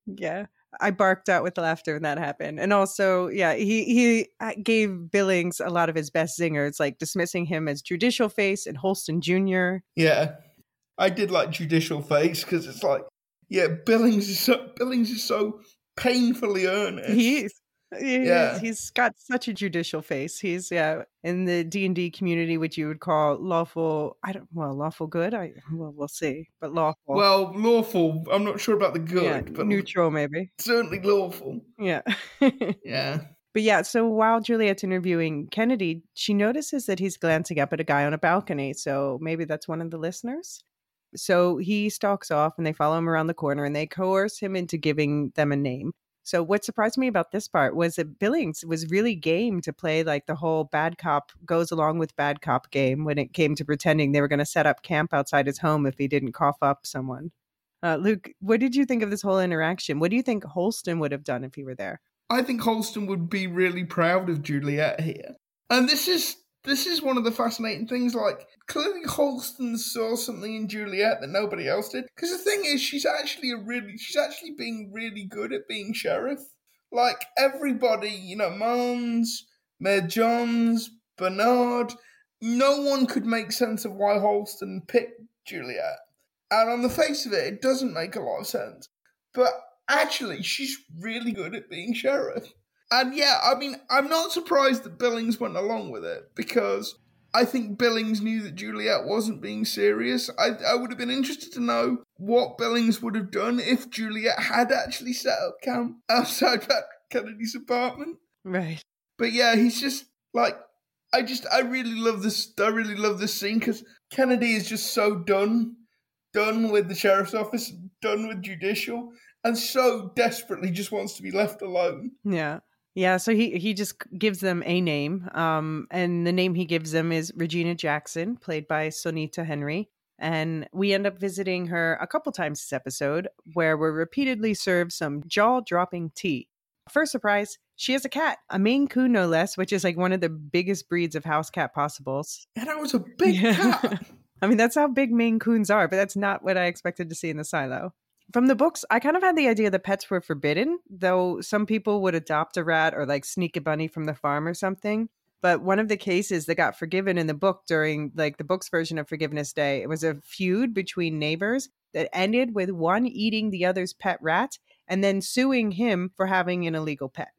S1: Yeah. I barked out with laughter when that happened. And also, yeah, he he uh, gave Billings a lot of his best zingers, like dismissing him as judicial face and Holston Jr.
S2: Yeah, I did like judicial face because it's like, yeah, Billings is so Billings is so painfully earnest.
S1: He's he-
S2: Yeah.
S1: he's got such a judicial face. He's yeah in the D and D community, which you would call lawful. I don't well lawful good. I well we'll see, but lawful.
S2: well lawful. I'm not sure about the good,
S1: yeah,
S2: but
S1: neutral maybe.
S2: certainly lawful.
S1: Yeah. [laughs]
S2: Yeah,
S1: But yeah, so while Juliet's interviewing Kennedy, she notices that he's glancing up at a guy on a balcony. So maybe that's one of the listeners. So he stalks off and they follow him around the corner and they coerce him into giving them a name. So what surprised me about this part was that Billings was really game to play like the whole bad cop goes along with bad cop game when it came to pretending they were going to set up camp outside his home if he didn't cough up someone. Uh, Luke, what did you think of this whole interaction? What do you think Holston would have done if he were there?
S2: I think Holston would be really proud of Juliet here. And this is this is one of the fascinating things. Like clearly, Holston saw something in Juliet that nobody else did. Because the thing is, she's actually a really she's actually being really good at being sheriff. Like everybody, you know, Mons, Mayor Johns, Bernard, no one could make sense of why Holston picked Juliet. And on the face of it, it doesn't make a lot of sense. But actually, she's really good at being sheriff. And yeah, I mean, I'm not surprised that Billings went along with it because I think Billings knew that Juliet wasn't being serious. I, I would have been interested to know what Billings would have done if Juliet had actually set up camp outside [laughs] Kennedy's apartment.
S1: Right.
S2: But yeah, he's just like, I just, I really love this. I really love this scene because Kennedy is just so done, done with the sheriff's office, done with judicial, and so desperately just wants to be left alone.
S1: Yeah. Yeah, so he he just gives them a name, um, and the name he gives them is Regina Jackson, played by Sonita Henry. And we end up visiting her a couple times this episode, where we're repeatedly served some jaw dropping tea. First surprise, she has a cat, a Maine Coon no less, which is like one of the biggest breeds of house cat possibles.
S2: And I was a [laughs] big cat.
S1: I mean, that's how big Maine Coons are, but that's not what I expected to see in the silo from the books, I kind of had the idea that pets were forbidden, though some people would adopt a rat or like sneak a bunny from the farm or something. But one of the cases that got forgiven in the book during like the book's version of Forgiveness Day, it was a feud between neighbors that ended with one eating the other's pet rat and then suing him for having an illegal pet.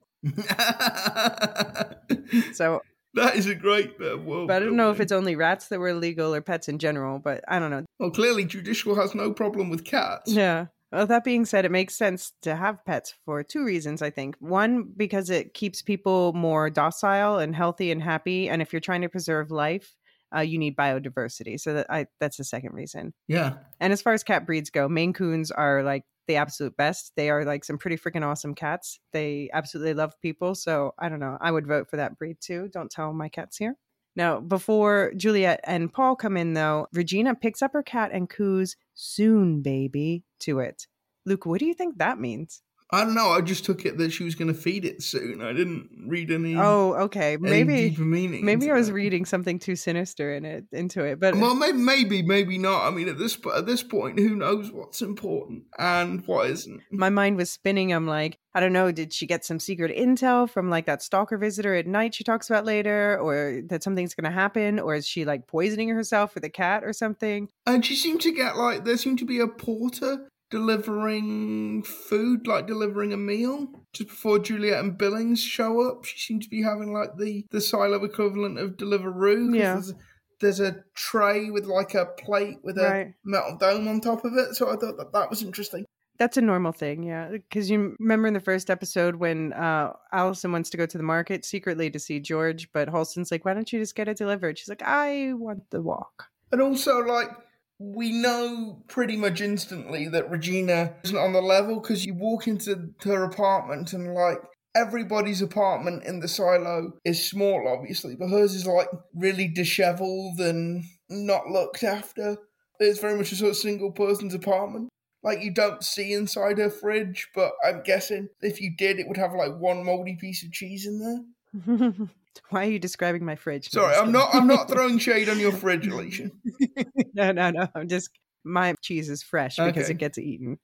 S1: so [laughs]
S2: that is a great bit of world.
S1: But I don't know if it's only rats that were illegal or pets in general, but I don't know.
S2: Well, clearly Judicial has no problem with cats.
S1: Yeah. Well, that being said, it makes sense to have pets for two reasons, I think. One, because it keeps people more docile and healthy and happy. And if you're trying to preserve life, uh, you need biodiversity. So that I, that's the second reason.
S2: Yeah.
S1: And as far as cat breeds go, Maine Coons are like the absolute best. They are like some pretty freaking awesome cats. They absolutely love people. So I don't know. I would vote for that breed too. Don't tell my cats here. Now, before Juliet and Paul come in, though, Regina picks up her cat and coos, soon, baby, to it. Luke, what do you think that means?
S2: I don't know. I just took it that she was going to feed it soon. I didn't read any.
S1: Oh, okay. Maybe. Maybe I was reading something too sinister in it into it, but
S2: well, maybe, maybe, maybe not. I mean, at this at this point, who knows what's important and what isn't?
S1: My mind was spinning. I'm like, I don't know. Did she get some secret intel from like that stalker visitor at night she talks about later, or that something's going to happen, or is she like poisoning herself with a cat or something?
S2: And she seemed to get like there seemed to be a porter delivering food, like delivering a meal. Just before Juliet and Billings show up, she seemed to be having like the the silo equivalent of Deliveroo.
S1: Yeah.
S2: There's, there's, a tray with like a plate with a
S1: right.
S2: metal dome on top of it. So I thought that that was interesting.
S1: That's a normal thing, yeah. Because you remember in the first episode when uh, Allison wants to go to the market secretly to see George, but Holston's like, "Why don't you just get it delivered?" She's like, "I want the walk."
S2: And also, like, we know pretty much instantly that Regina isn't on the level because you walk into her apartment and like everybody's apartment in the silo is small, obviously, but hers is like really disheveled and not looked after. It's very much a sort of single person's apartment. Like you don't see inside her fridge, but I'm guessing if you did, it would have like one moldy piece of cheese in there. [laughs] [laughs]
S1: Why are you describing my fridge?
S2: Sorry, I'm not. I'm not [laughs] throwing shade on your fridge, Elysia. [laughs]
S1: no, no, no. I'm just my cheese is fresh because okay. it gets eaten.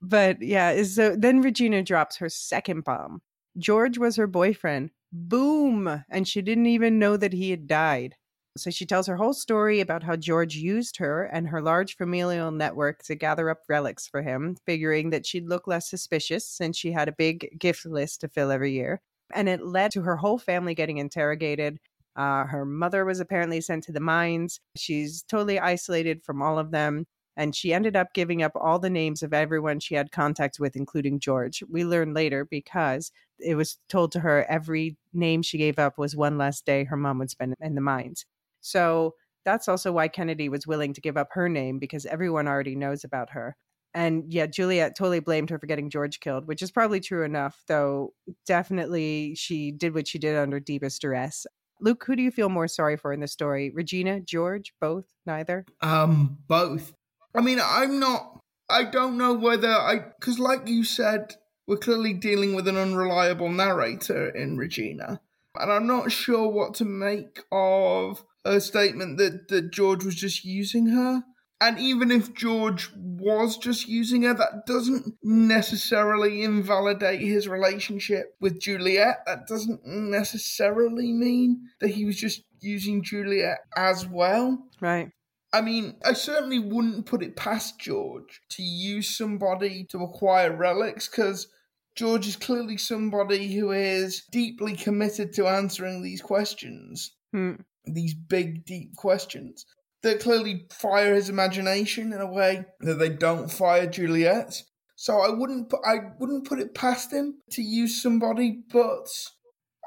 S1: But yeah, so then Regina drops her second bomb. George was her boyfriend. Boom, and she didn't even know that he had died. So she tells her whole story about how George used her and her large familial network to gather up relics for him, figuring that she'd look less suspicious since she had a big gift list to fill every year and it led to her whole family getting interrogated. Uh, her mother was apparently sent to the mines. She's totally isolated from all of them. And she ended up giving up all the names of everyone she had contact with, including George. We learn later because it was told to her every name she gave up was one less day her mom would spend in the mines. So that's also why Kennedy was willing to give up her name because everyone already knows about her. And yeah, Juliet totally blamed her for getting George killed, which is probably true enough, though definitely she did what she did under deepest duress. Luke, who do you feel more sorry for in the story? Regina, George, both, neither?
S2: Um, both. I mean, I'm not. I don't know whether I. Because, like you said, we're clearly dealing with an unreliable narrator in Regina. And I'm not sure what to make of her statement that, that George was just using her. And even if George was just using her, that doesn't necessarily invalidate his relationship with Juliet. That doesn't necessarily mean that he was just using Juliet as well.
S1: Right.
S2: I mean, I certainly wouldn't put it past George to use somebody to acquire relics because George is clearly somebody who is deeply committed to answering these questions,
S1: Hmm.
S2: these big, deep questions that clearly fire his imagination in a way that they don't fire Juliet. So I wouldn't put I wouldn't put it past him to use somebody, but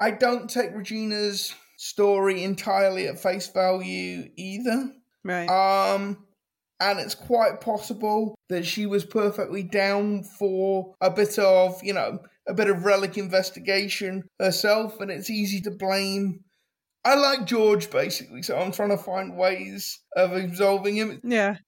S2: I don't take Regina's story entirely at face value either.
S1: Right.
S2: Um, and it's quite possible that she was perfectly down for a bit of, you know, a bit of relic investigation herself, and it's easy to blame. I like George basically, so I'm trying to find ways of absolving him.
S1: yeah.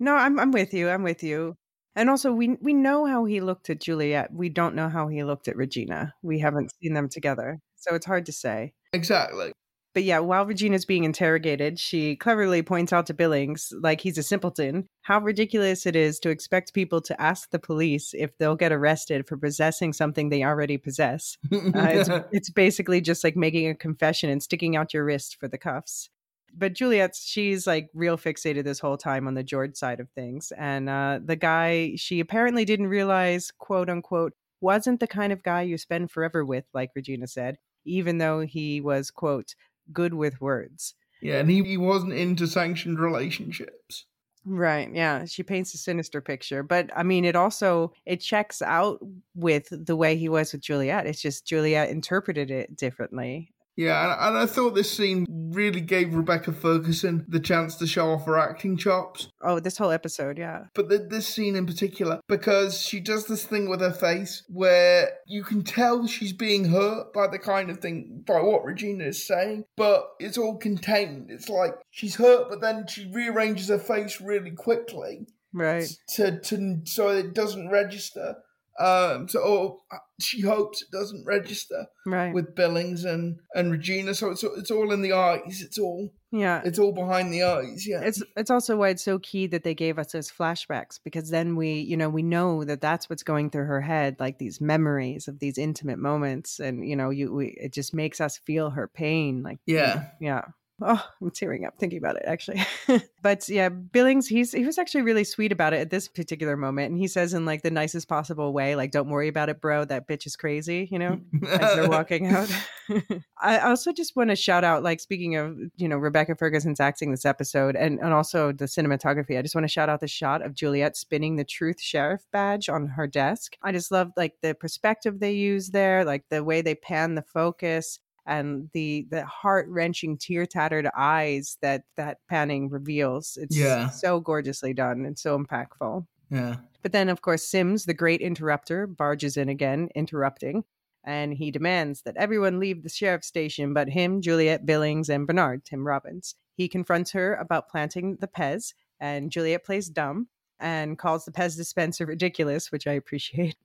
S1: No, I'm I'm with you. I'm with you. And also we we know how he looked at Juliet. We don't know how he looked at Regina. We haven't seen them together. So it's hard to say.
S2: Exactly.
S1: But yeah, while Regina's being interrogated, she cleverly points out to Billings, like he's a simpleton, how ridiculous it is to expect people to ask the police if they'll get arrested for possessing something they already possess. [laughs] Uh, it's, [laughs] it's basically just like making a confession and sticking out your wrist for the cuffs. But Juliet's, she's like real fixated this whole time on the George side of things. And uh, the guy she apparently didn't realize, quote unquote, wasn't the kind of guy you spend forever with, like Regina said, even though he was, quote, good with words.
S2: yeah, and he, he wasn't into sanctioned relationships.
S1: Right. Yeah. She paints a sinister picture. But I mean, it also it checks out with the way he was with Juliet. It's just Juliet interpreted it differently.
S2: Yeah, and, and I thought this scene really gave Rebecca Ferguson the chance to show off her acting chops.
S1: Oh, this whole episode, yeah.
S2: But th- this scene in particular, because she does this thing with her face where you can tell she's being hurt by the kind of thing, by what Regina is saying, but it's all contained. It's like she's hurt, but then she rearranges her face really quickly
S1: Right.
S2: to, to so it doesn't register. Um, so or uh, she hopes it doesn't register
S1: Right.
S2: with Billings and and Regina. So it's it's all in the eyes. It's all
S1: yeah.
S2: it's all behind the eyes. Yeah.
S1: It's it's also why it's so key that they gave us those flashbacks because then we, you know, we know that that's what's going through her head, like these memories of these intimate moments, and you know, you we, it just makes us feel her pain, like
S2: Yeah.
S1: yeah. Oh, I'm tearing up thinking about it actually. [laughs] but yeah, Billings, he's he was actually really sweet about it at this particular moment. And he says in like the nicest possible way, like, don't worry about it, bro. That bitch is crazy, you know, as they're [laughs] walking out. [laughs] I also just want to shout out, like speaking of, you know, Rebecca Ferguson's acting this episode and, and also the cinematography. I just want to shout out the shot of Juliet spinning the truth sheriff badge on her desk. I just love like the perspective they use there, like the way they pan the focus and the the heart wrenching, tear tattered eyes that that panning reveals. It's
S2: Yeah.
S1: so gorgeously done and so impactful.
S2: yeah.
S1: But then, of course, Sims, the great interrupter, barges in again, interrupting, and he demands that everyone leave the sheriff's station but him, Juliet Billings, and Bernard, Tim Robbins. He confronts her about planting the Pez, and Juliet plays dumb and calls the Pez dispenser ridiculous, which I appreciate.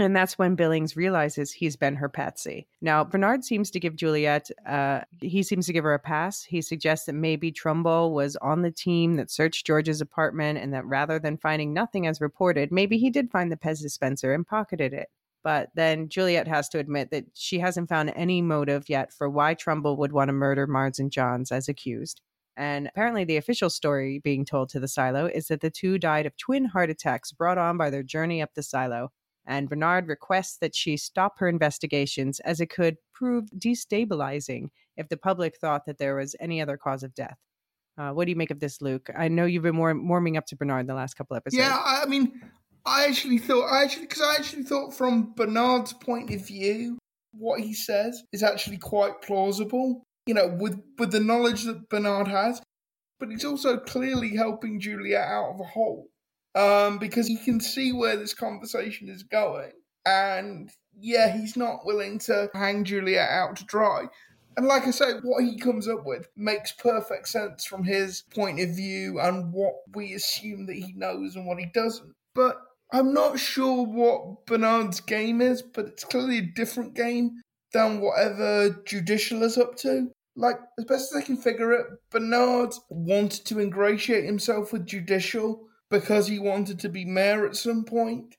S1: And that's when Billings realizes he's been her patsy. Now, Bernard seems to give Juliet, uh, he seems to give her a pass. He suggests that maybe Trumbull was on the team that searched George's apartment and that rather than finding nothing as reported, maybe he did find the Pez dispenser and pocketed it. But then Juliet has to admit that she hasn't found any motive yet for why Trumbull would want to murder Marnes and Johns as accused. And apparently, the official story being told to the silo is that the two died of twin heart attacks brought on by their journey up the silo and Bernard requests that she stop her investigations as it could prove destabilizing if the public thought that there was any other cause of death. Uh, what do you make of this, Luke? I know you've been war- warming up to Bernard in the last couple episodes.
S2: Yeah, I mean, I actually thought, I actually, because I actually thought from Bernard's point of view, what he says is actually quite plausible. You know, with with the knowledge that Bernard has, but he's also clearly helping Juliet out of a hole um, because he can see where this conversation is going, and yeah, he's not willing to hang Juliet out to dry. And like I say, what he comes up with makes perfect sense from his point of view and what we assume that he knows and what he doesn't. But I'm not sure what Bernard's game is, but it's clearly a different game than whatever Judicial is up to. Like, as best as I can figure it, Bernard wanted to ingratiate himself with Judicial because he wanted to be mayor at some point.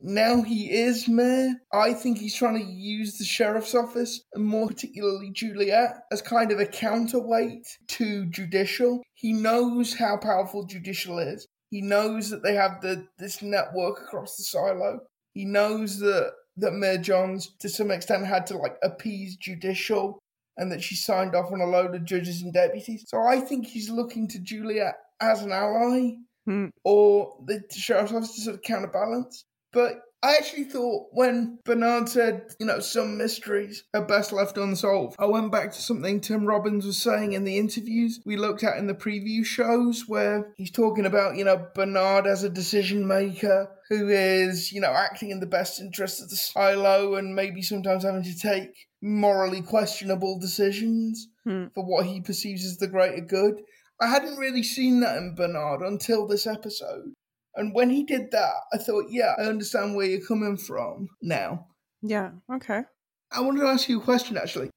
S2: Now he is mayor. I think he's trying to use the sheriff's office, and more particularly Juliet, as kind of a counterweight to Judicial. He knows how powerful Judicial is. He knows that they have the this network across the silo. He knows that that Mayor Johns to some extent had to like appease judicial and that she signed off on a load of judges and deputies. So I think he's looking to Juliet as an ally
S1: Hmm.
S2: or the sheriff's office to sort of counterbalance. But I actually thought when Bernard said, you know, some mysteries are best left unsolved, I went back to something Tim Robbins was saying in the interviews we looked at in the preview shows where he's talking about, you know, Bernard as a decision maker who is, you know, acting in the best interest of the silo and maybe sometimes having to take morally questionable decisions
S1: Hmm.
S2: for what he perceives as the greater good. I hadn't really seen that in Bernard until this episode. And when he did that, I thought, yeah, I understand where you're coming from now.
S1: Yeah. Okay.
S2: I wanted to ask you a question actually.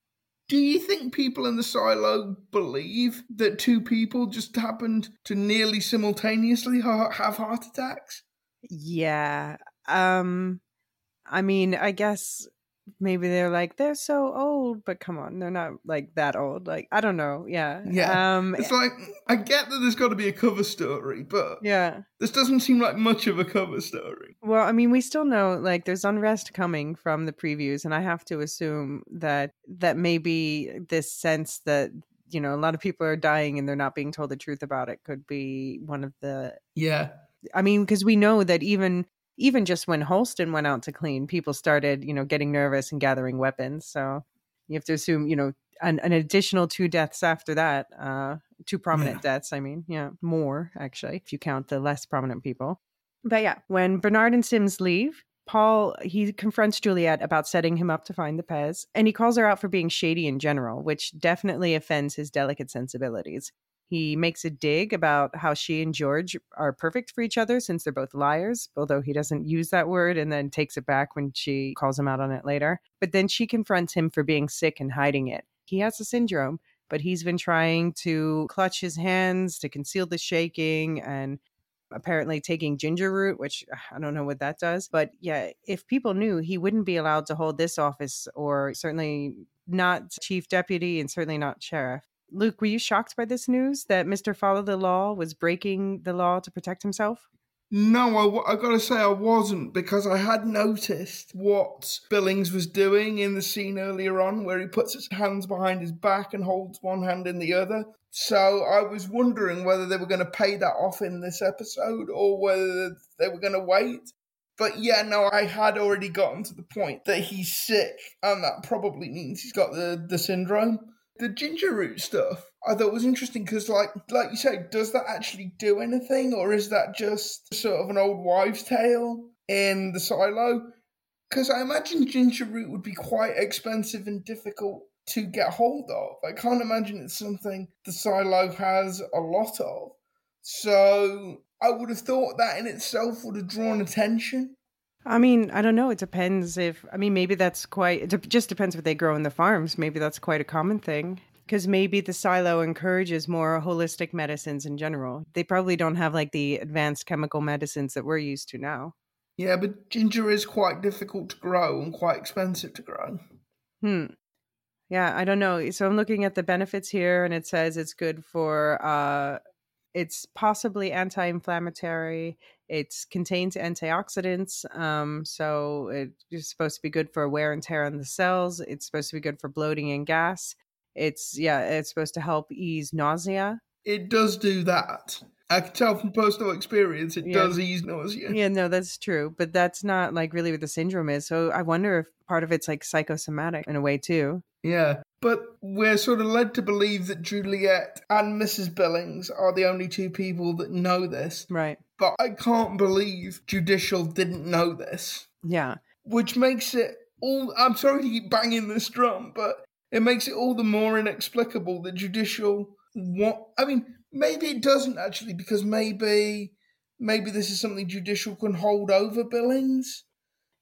S2: Do you think people in the silo believe that two people just happened to nearly simultaneously ha- have heart attacks?
S1: Yeah. Um. I mean, I guess maybe they're like they're so old, but come on, they're not like that old. Like I don't know. Yeah.
S2: Yeah.
S1: Um.
S2: It's like, I get that there's got to be a cover story, but
S1: Yeah.
S2: this doesn't seem like much of a cover story.
S1: Well, I mean, we still know like there's unrest coming from the previews, and I have to assume that that maybe this sense that you know a lot of people are dying and they're not being told the truth about it could be one of the.
S2: Yeah.
S1: I mean, because we know that even even just when Holston went out to clean, people started you know getting nervous and gathering weapons. So you have to assume you know an, an additional two deaths after that, uh, two prominent deaths. I mean, yeah, more actually if you count the less prominent people. But yeah, when Bernard and Sims leave, Paul he confronts Juliet about setting him up to find the Pez, and he calls her out for being shady in general, which definitely offends his delicate sensibilities. He makes a dig about how she and George are perfect for each other since they're both liars, although he doesn't use that word and then takes it back when she calls him out on it later. But then she confronts him for being sick and hiding it. He has a syndrome, but he's been trying to clutch his hands to conceal the shaking and apparently taking ginger root, which I don't know what that does. But yeah, if people knew, he wouldn't be allowed to hold this office or certainly not chief deputy and certainly not sheriff. Luke, were you shocked by this news that Mr. Follow the Law was breaking the law to protect himself?
S2: No, I gotta say I wasn't because I had noticed what Billings was doing in the scene earlier on where he puts his hands behind his back and holds one hand in the other. So I was wondering whether they were going to pay that off in this episode or whether they were going to wait. But yeah, no, I had already gotten to the point that he's sick, and that probably means he's got the, the syndrome. The ginger root stuff I thought was interesting because, like, like you say, does that actually do anything, or is that just sort of an old wives' tale in the silo? Because I imagine ginger root would be quite expensive and difficult to get hold of. I can't imagine it's something the silo has a lot of. So I would have thought that in itself would have drawn attention.
S1: I mean, I don't know. It depends if, I mean, maybe that's quite, it just depends what they grow in the farms. Maybe that's quite a common thing. Because maybe the silo encourages more holistic medicines in general. They probably don't have like the advanced chemical medicines that we're used to now.
S2: Yeah, but ginger is quite difficult to grow and quite expensive to grow.
S1: Hmm. Yeah, I don't know. So I'm looking at the benefits here and it says it's good for uh it's possibly anti-inflammatory. It contains antioxidants. Um so it is supposed to be good for wear and tear on the cells. It's supposed to be good for bloating and gas. It's yeah, it's supposed to help ease nausea.
S2: it does do that. I can tell from personal experience it
S1: Yeah.
S2: does ease nausea.
S1: Yeah, no, that's true. But that's not like really what the syndrome is. So I wonder if part of it's like psychosomatic in a way too.
S2: Yeah. But we're sort of led to believe that Juliet and Mrs. Billings are the only two people that know this.
S1: Right.
S2: But I can't believe Judicial didn't know this.
S1: Yeah.
S2: Which makes it all. I'm sorry to keep banging this drum, but it makes it all the more inexplicable that Judicial. What. I mean, maybe it doesn't actually, because maybe. Maybe this is something Judicial can hold over Billings.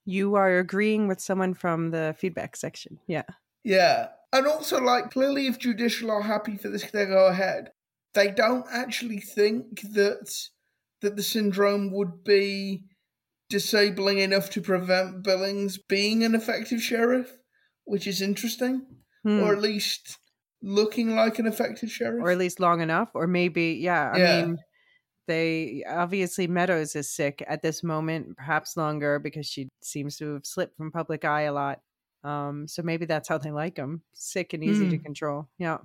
S1: You are agreeing with someone from the feedback section. Yeah.
S2: Yeah. And also, like, clearly, if Judicial are happy for this to go ahead, they don't actually think that that the syndrome would be disabling enough to prevent Billings being an effective sheriff, which is interesting,
S1: Hmm.
S2: or at least looking like an effective sheriff.
S1: or at least long enough or maybe yeah i
S2: Yeah.
S1: mean they obviously meadows is sick at this moment perhaps longer because she seems to have slipped from public eye a lot um so maybe that's how they like him sick and easy to
S2: Mm.
S1: control yeah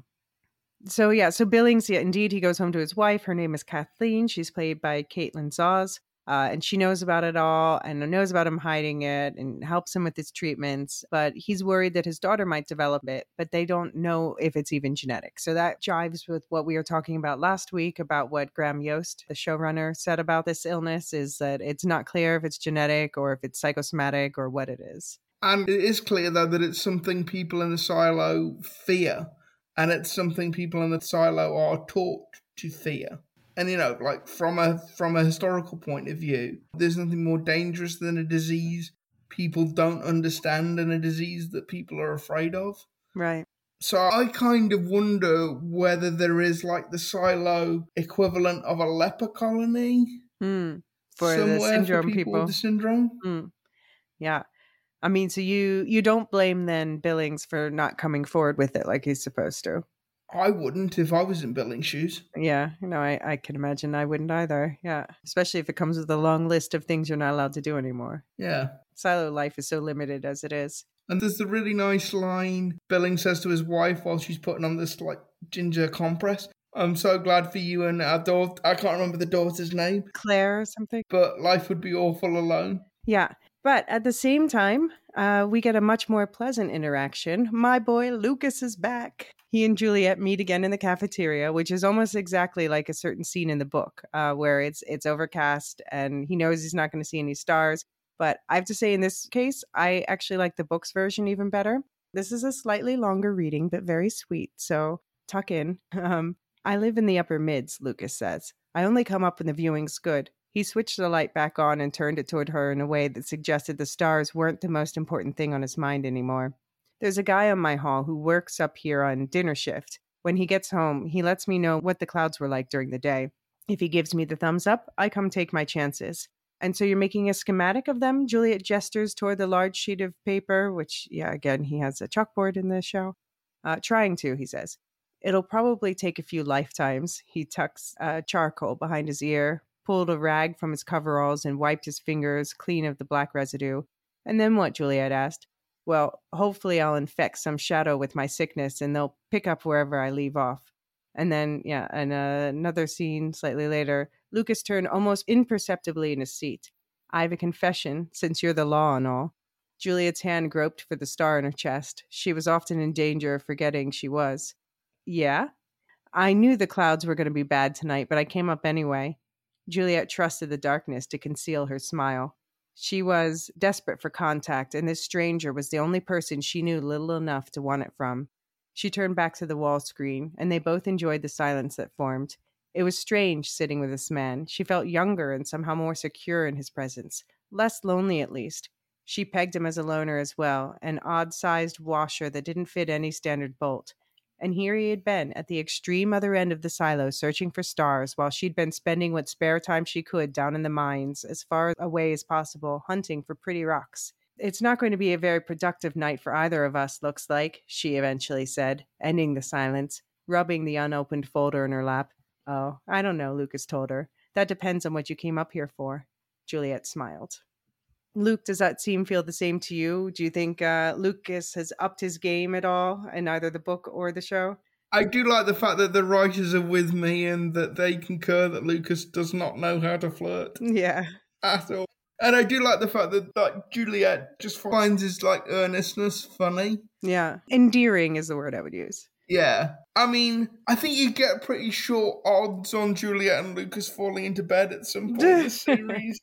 S1: so yeah so billings yeah indeed he goes home to his wife her name is kathleen she's played by caitlin zoz uh, and she knows about it all and knows about him hiding it and helps him with his treatments. But he's worried that his daughter might develop it, but they don't know if it's even genetic. So that jives with what we were talking about last week about what Graham Yost, the showrunner, said about this illness is that it's not clear if it's genetic or if it's psychosomatic or what it is.
S2: And it is clear, though, that it's something people in the silo fear, and it's something people in the silo are taught to fear. And you know, like from a from a historical point of view, there's nothing more dangerous than a disease people don't understand and a disease that people are afraid of.
S1: Right.
S2: So I kind of wonder whether there is like the silo equivalent of a leper colony
S1: Hmm. For the syndrome
S2: for people,
S1: people.
S2: with the syndrome.
S1: Hmm. Yeah. I mean, so you you don't blame then Billings for not coming forward with it like he's supposed to.
S2: I wouldn't if I was in Billing's shoes.
S1: Yeah, you know, I, I can imagine I wouldn't either. Yeah. Especially if it comes with a long list of things you're not allowed to do anymore.
S2: Yeah.
S1: Silo life is so limited as it is.
S2: And there's the really nice line Billings says to his wife while she's putting on this like ginger compress. I'm so glad for you and our daughter. I can't remember the daughter's name,
S1: Claire or something.
S2: but life would be awful alone.
S1: Yeah. But at the same time, uh, we get a much more pleasant interaction. My boy Lucas is back. He and Juliet meet again in the cafeteria, which is almost exactly like a certain scene in the book, uh, where it's it's overcast and he knows he's not going to see any stars. But I have to say, in this case, I actually like the book's version even better. This is a slightly longer reading, but very sweet. So tuck in. [laughs] Um, I live in the upper mids, Lucas says. I only come up when the viewing's good. He switched the light back on and turned it toward her in a way that suggested the stars weren't the most important thing on his mind anymore. There's a guy on my hall who works up here on dinner shift. When he gets home, he lets me know what the clouds were like during the day. If he gives me the thumbs up, I come take my chances. And so you're making a schematic of them? Juliet gestures toward the large sheet of paper, which, yeah, again, he has a chalkboard in the show. Uh, trying to, he says. It'll probably take a few lifetimes. He tucks uh, charcoal behind his ear, pulled a rag from his coveralls, and wiped his fingers clean of the black residue. And then what? Juliet asked. Well, hopefully I'll infect some shadow with my sickness and they'll pick up wherever I leave off. And then, yeah, and uh, another scene slightly later, Lucas turned almost imperceptibly in his seat. I have a confession, since you're the law and all. Juliet's hand groped for the star in her chest. She was often in danger of forgetting she was. Yeah? I knew the clouds were going to be bad tonight, but I came up anyway. Juliet trusted the darkness to conceal her smile. She was desperate for contact, and this stranger was the only person she knew little enough to want it from. She turned back to the wall screen, and they both enjoyed the silence that formed. It was strange sitting with this man. She felt younger and somehow more secure in his presence, less lonely at least. She pegged him as a loner as well, an odd sized washer that didn't fit any standard bolt. And here he had been at the extreme other end of the silo searching for stars while she'd been spending what spare time she could down in the mines, as far away as possible, hunting for pretty rocks. It's not going to be a very productive night for either of us, looks like, she eventually said, ending the silence, rubbing the unopened folder in her lap. Oh, I don't know, Lucas told her. That depends on what you came up here for. Juliet smiled. Luke, does that seem feel the same to you? Do you think uh, Lucas has upped his game at all in either the book or the show?
S2: I do like the fact that the writers are with me and that they concur that Lucas does not know how to flirt [laughs]
S1: Yeah.
S2: at all. And I do like the fact that like Juliet just finds his like earnestness funny.
S1: Yeah. Endearing is the word I would use.
S2: Yeah. I mean, I think you get pretty short odds on Juliet and Lucas falling into bed at some point in the [laughs] series.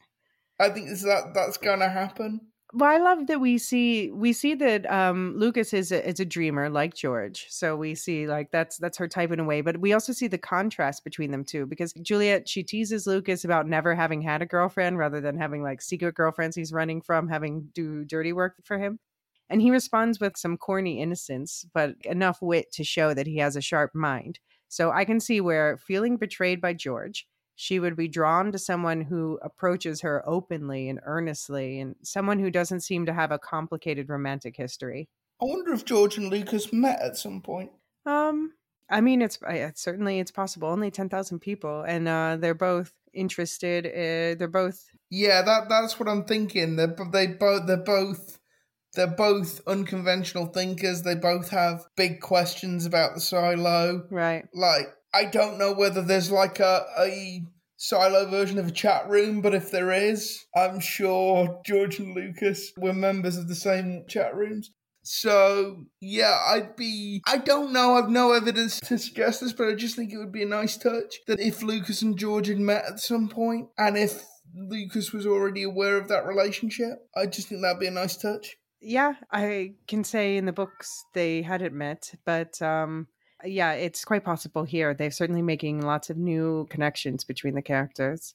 S2: I think that that's gonna happen.
S1: Well, I love that we see we see that um Lucas is a, is a dreamer like George. So we see like that's that's her type in a way, but we also see the contrast between them two because Juliet she teases Lucas about never having had a girlfriend rather than having like secret girlfriends he's running from having do dirty work for him. And he responds with some corny innocence, but enough wit to show that he has a sharp mind. So I can see where feeling betrayed by George, she would be drawn to someone who approaches her openly and earnestly and someone who doesn't seem to have a complicated romantic history.
S2: I wonder if George and Lucas met at some point.
S1: Um I mean it's I- certainly it's possible only 10,000 people and uh they're both interested uh, they're both
S2: Yeah, that that's what I'm thinking. They're they both they're both they're both unconventional thinkers. They both have big questions about the silo.
S1: right.
S2: Like I don't know whether there's like a a silo version of a chat room, but if there is, I'm sure George and Lucas were members of the same chat rooms. So yeah, I'd be. I don't know. I've no evidence to suggest this, but I just think it would be a nice touch that if Lucas and George had met at some point, and if Lucas was already aware of that relationship, I just think that'd be a nice touch.
S1: Yeah, I can say in the books they hadn't met, but um yeah, it's quite possible here. They're certainly making lots of new connections between the characters.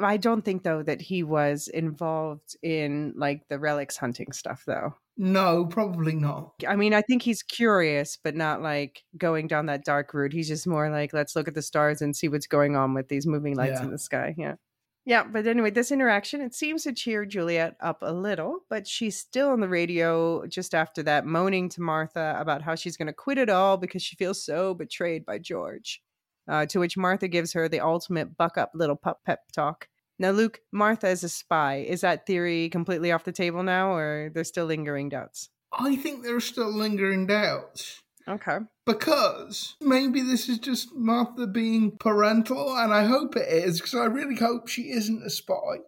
S1: I don't think though that he was involved in like the relics hunting stuff though.
S2: No, probably not.
S1: I mean, I think he's curious, but not like going down that dark route. He's just more like, let's look at the stars and see what's going on with these moving lights
S2: Yeah.
S1: in the sky. Yeah. Yeah. But anyway, this interaction, it seems to cheer Juliet up a little, but she's still on the radio just after that, moaning to Martha about how she's going to quit it all because she feels so betrayed by George. Uh, to which Martha gives her the ultimate buck up little pup pep talk. Now, Luke, Martha is a spy. Is that theory completely off the table now, or there's still lingering doubts?
S2: I think there are still lingering doubts.
S1: Okay.
S2: because maybe this is just Martha being parental, and I hope it is, because I really hope she isn't a spy.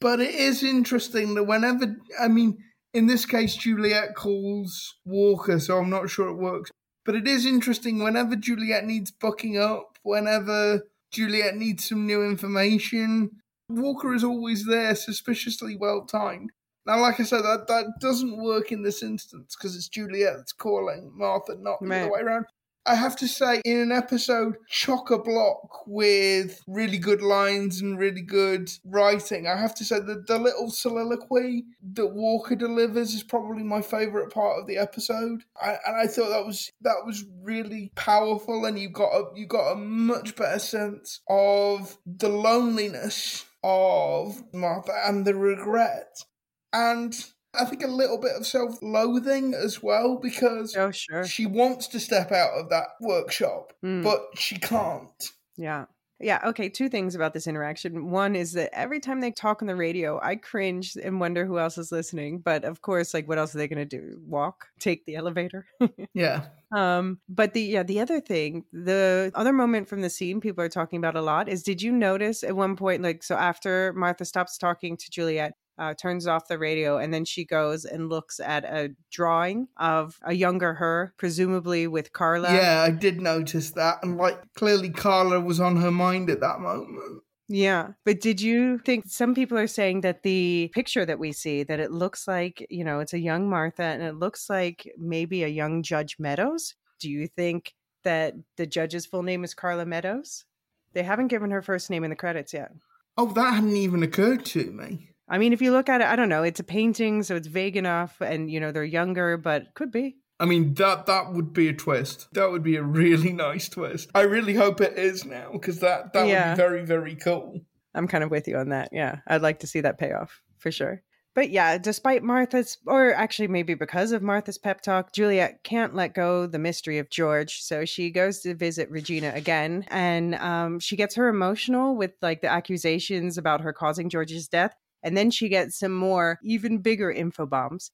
S2: But it is interesting that whenever, I mean, in this case, Juliet calls Walker, so I'm not sure it works. But it is interesting whenever Juliet needs bucking up, whenever Juliet needs some new information, Walker is always there, suspiciously well timed. Now, like I said, that, that doesn't work in this instance because it's Juliet that's calling Martha, not the other way around. I have to say, in an episode chock a block with really good lines and really good writing, I have to say that the little soliloquy that Walker delivers is probably my favorite part of the episode. I, and I thought that was that was really powerful, and you got a you got a much better sense of the loneliness of Martha and the regret and I think a little bit of self loathing as well because
S1: Oh, sure.
S2: she wants to step out of that workshop,
S1: Mm.
S2: but she can't.
S1: Yeah. Yeah. Okay. Two things about this interaction. One is that every time they talk on the radio, I cringe and wonder who else is listening. But of course, like, what else are they going to do? Walk? Take the elevator? [laughs]
S2: Yeah.
S1: um. But the yeah, the other thing, the other moment from the scene people are talking about a lot is: Did you notice at one point, like, so after Martha stops talking to Juliet, uh, turns off the radio, and then she goes and looks at a drawing of a younger her, presumably with Carla.
S2: Yeah, I did notice that. And like clearly Carla was on her mind at that moment.
S1: Yeah. But did you think some people are saying that the picture that we see that it looks like, you know, it's a young Martha and it looks like maybe a young Judge Meadows? Do you think that the judge's full name is Carla Meadows? They haven't given her first name in the credits yet.
S2: Oh, that hadn't even occurred to me.
S1: I mean, if you look at it, I don't know, it's a painting, so it's vague enough and you know, they're younger, but could be.
S2: I mean that that would be a twist. That would be a really [laughs] nice twist. I really hope it is now because that that
S1: Yeah.
S2: would be very very cool.
S1: I'm kind of with you on that. Yeah. I'd like to see that payoff for sure. But yeah, despite Martha's, or actually maybe because of Martha's pep talk, Juliet can't let go the mystery of George. So she goes to visit Regina again and um, she gets her emotional with like the accusations about her causing George's death. And then she gets some more, even bigger info bombs.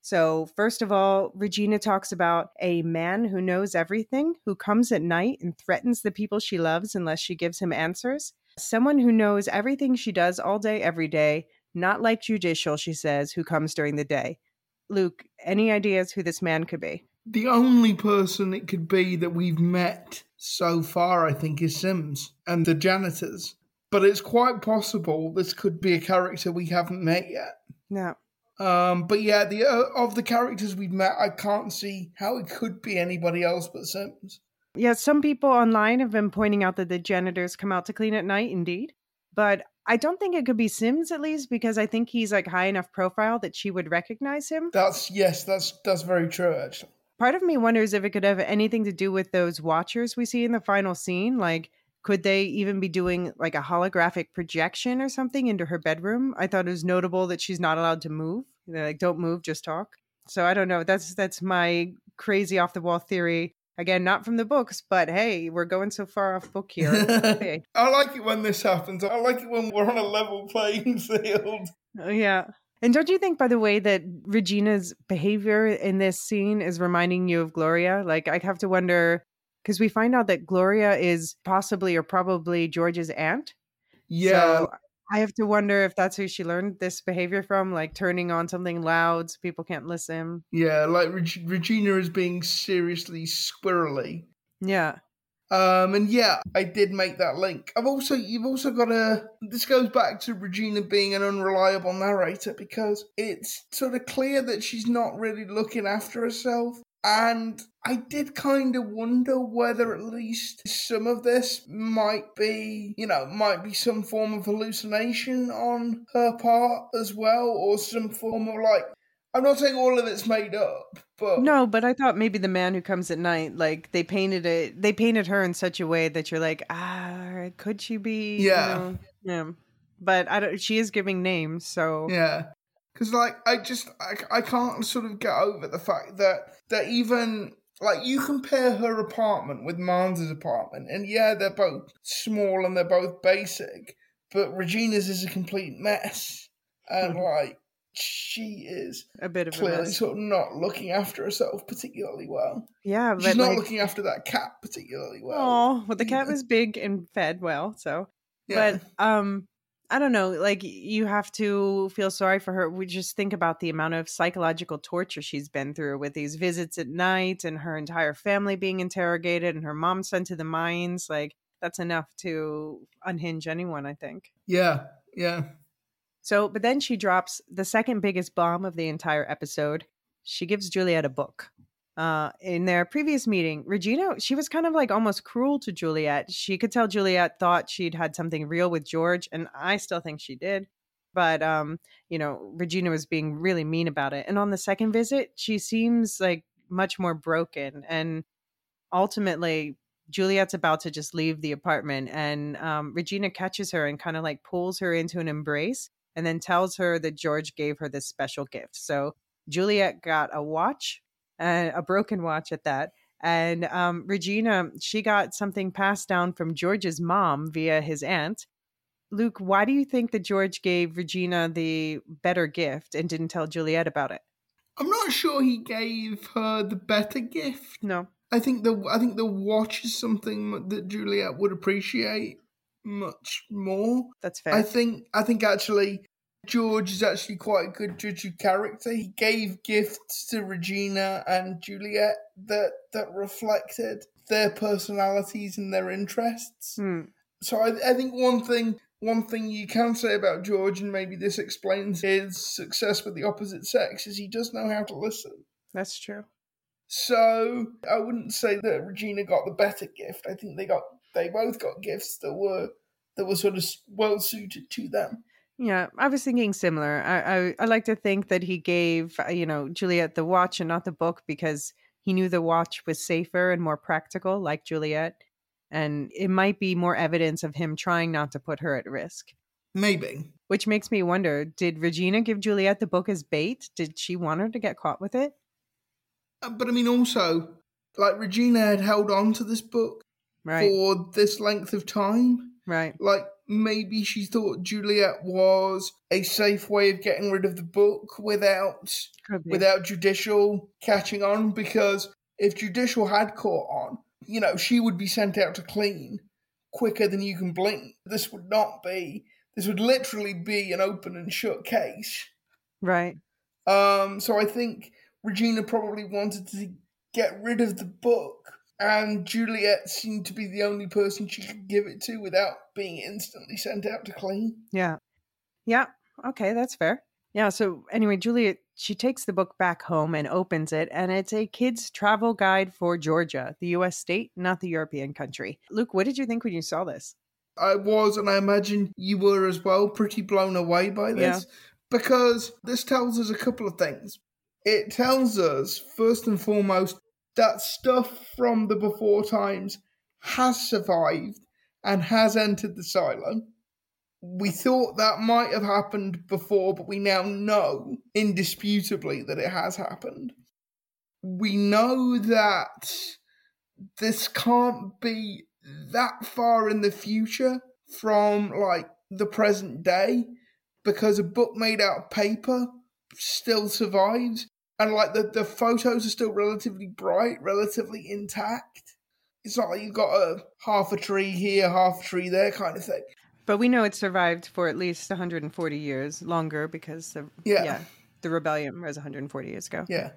S1: So, first of all, Regina talks about a man who knows everything, who comes at night and threatens the people she loves unless she gives him answers. Someone who knows everything she does all day, every day, not like judicial, she says, who comes during the day. Luke, any ideas who this man could be?
S2: The only person it could be that we've met so far, I think, is Sims and the janitors. But it's quite possible this could be a character we haven't met yet.
S1: No.
S2: Um, but yeah, the uh, of the characters we've met, I can't see how it could be anybody else but Sims.
S1: Yeah, some people online have been pointing out that the janitors come out to clean at night, indeed. But I don't think it could be Sims at least because I think he's like high enough profile that she would recognize him.
S2: That's yes, that's that's very true actually.
S1: Part of me wonders if it could have anything to do with those watchers we see in the final scene. Like, could they even be doing like a holographic projection or something into her bedroom? I thought it was notable that she's not allowed to move. They're like, don't move, just talk. So I don't know. That's that's my crazy off the wall theory. Again, not from the books, but hey, we're going so far off book [laughs] here. hey.
S2: I like it when this happens. I like it when we're on a level playing field.
S1: Oh, yeah. And don't you think, by the way, that Regina's behavior in this scene is reminding you of Gloria? Like, I have to wonder because we find out that Gloria is possibly or probably George's aunt.
S2: Yeah.
S1: So I have to wonder if that's who she learned this behavior from, like turning on something loud so people can't listen.
S2: Yeah, like Reg- Regina is being seriously squirrely.
S1: Yeah.
S2: Um, and yeah, I did make that link. I've also, you've also got a, this goes back to Regina being an unreliable narrator because it's sort of clear that she's not really looking after herself. And I did kind of wonder whether at least some of this might be, you know, might be some form of hallucination on her part as well, or some form of like, I'm not saying all of it's made up, but
S1: No, but I thought maybe the man who comes at night, like they painted it, they painted her in such a way that you're like, ah, could she be? you
S2: Yeah.
S1: know? yeah. But I don't. She is giving names, so
S2: Yeah, because like I just I, I can't sort of get over the fact that that even like you compare her apartment with Marnes's apartment, and yeah, they're both small and they're both basic, but Regina's is a complete mess, and like she is
S1: a bit of a
S2: clearly sort of not looking after herself particularly well.
S1: Yeah, but
S2: She's not
S1: like,
S2: looking after that cat particularly well.
S1: oh, well, the cat was big and fed well, so.
S2: Yeah.
S1: But um, I don't know. Like you have to feel sorry for her. We just think about the amount of psychological torture she's been through with these visits at night and her entire family being interrogated and her mom sent to the mines. Like that's enough to unhinge anyone, I think.
S2: yeah, yeah.
S1: So, but then she drops the second biggest bomb of the entire episode. She gives Juliet a book. Uh, in their previous meeting, Regina, she was kind of like almost cruel to Juliet. She could tell Juliet thought she'd had something real with George, and I still think she did. But, um, you know, Regina was being really mean about it. And on the second visit, she seems like much more broken. And ultimately, Juliet's about to just leave the apartment, and um, Regina catches her and kind of like pulls her into an embrace and then tells her that George gave her this special gift. So Juliet got a watch, uh, a broken watch at that. And um, Regina, she got something passed down from George's mom via his aunt. Luke, why do you think that George gave Regina the better gift and didn't tell Juliet about it?
S2: I'm not sure he gave her the better gift.
S1: No.
S2: I think the I think the watch is something that Juliet would appreciate much more.
S1: That's fair.
S2: I think I think actually George is actually quite a good judge of character. He gave gifts to Regina and Juliet that that reflected their personalities and their interests.
S1: Hmm.
S2: So I, I think one thing one thing you can say about George, and maybe this explains his success with the opposite sex, is he does know how to listen.
S1: That's true.
S2: So I wouldn't say that Regina got the better gift. I think they got they both got gifts that were that were sort of well suited to them.
S1: Yeah, I was thinking similar. I, I I like to think that he gave uh, you know Juliet the watch and not the book because he knew the watch was safer and more practical, like Juliet, and it might be more evidence of him trying not to put her at risk.
S2: Maybe.
S1: Which makes me wonder: Did Regina give Juliet the book as bait? Did she want her to get caught with it?
S2: Uh, But I mean also like Regina had held on to this book
S1: Right,
S2: for this length of time.
S1: right.
S2: Like maybe she thought Juliet was a safe way of getting rid of the book without without judicial catching on because if judicial had caught on, you know, she would be sent out to clean quicker than you can blink. This would not be this would literally be an open and shut case.
S1: Right.
S2: Um so I think Regina probably wanted to get rid of the book and Juliet seemed to be the only person she could give it to without being instantly sent out to clean.
S1: Yeah. Yeah. Okay, that's fair. Yeah. So anyway, Juliet she takes the book back home and opens it, and it's a kid's travel guide for Georgia, the U.S. state, not the European country. Luke, what did you think when you saw this?
S2: I was, and I imagine you were as well, pretty blown away by this yeah. because this tells us a couple of things. It tells us, first and foremost, that stuff from the before times has survived and has entered the silo. We thought that might have happened before, but we now know indisputably that it has happened. We know that this can't be that far in the future from like the present day because a book made out of paper still survives and like the, the photos are still relatively bright, relatively intact. It's not like you've got a half a tree here, half a tree there kind of thing.
S1: But we know it survived for at least 140 years longer because the, yeah. yeah, the rebellion was 140 years ago.
S2: Yeah.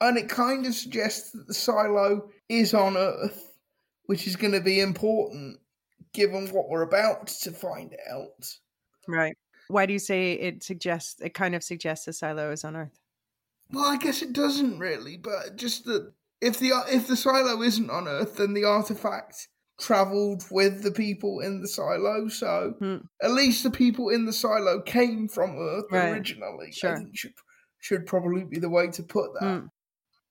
S2: And it kind of suggests that the silo is on Earth, which is going to be important given what we're about to find out.
S1: Right. Why do you say it suggests, it kind of suggests the silo is on Earth?
S2: Well, I guess it doesn't really, but just that if the if the silo isn't on Earth, then the artifact travelled with the people in the silo. So hmm. at least the people in the silo came from Earth right. originally. Sure. I think should should probably be the way to put that. Hmm.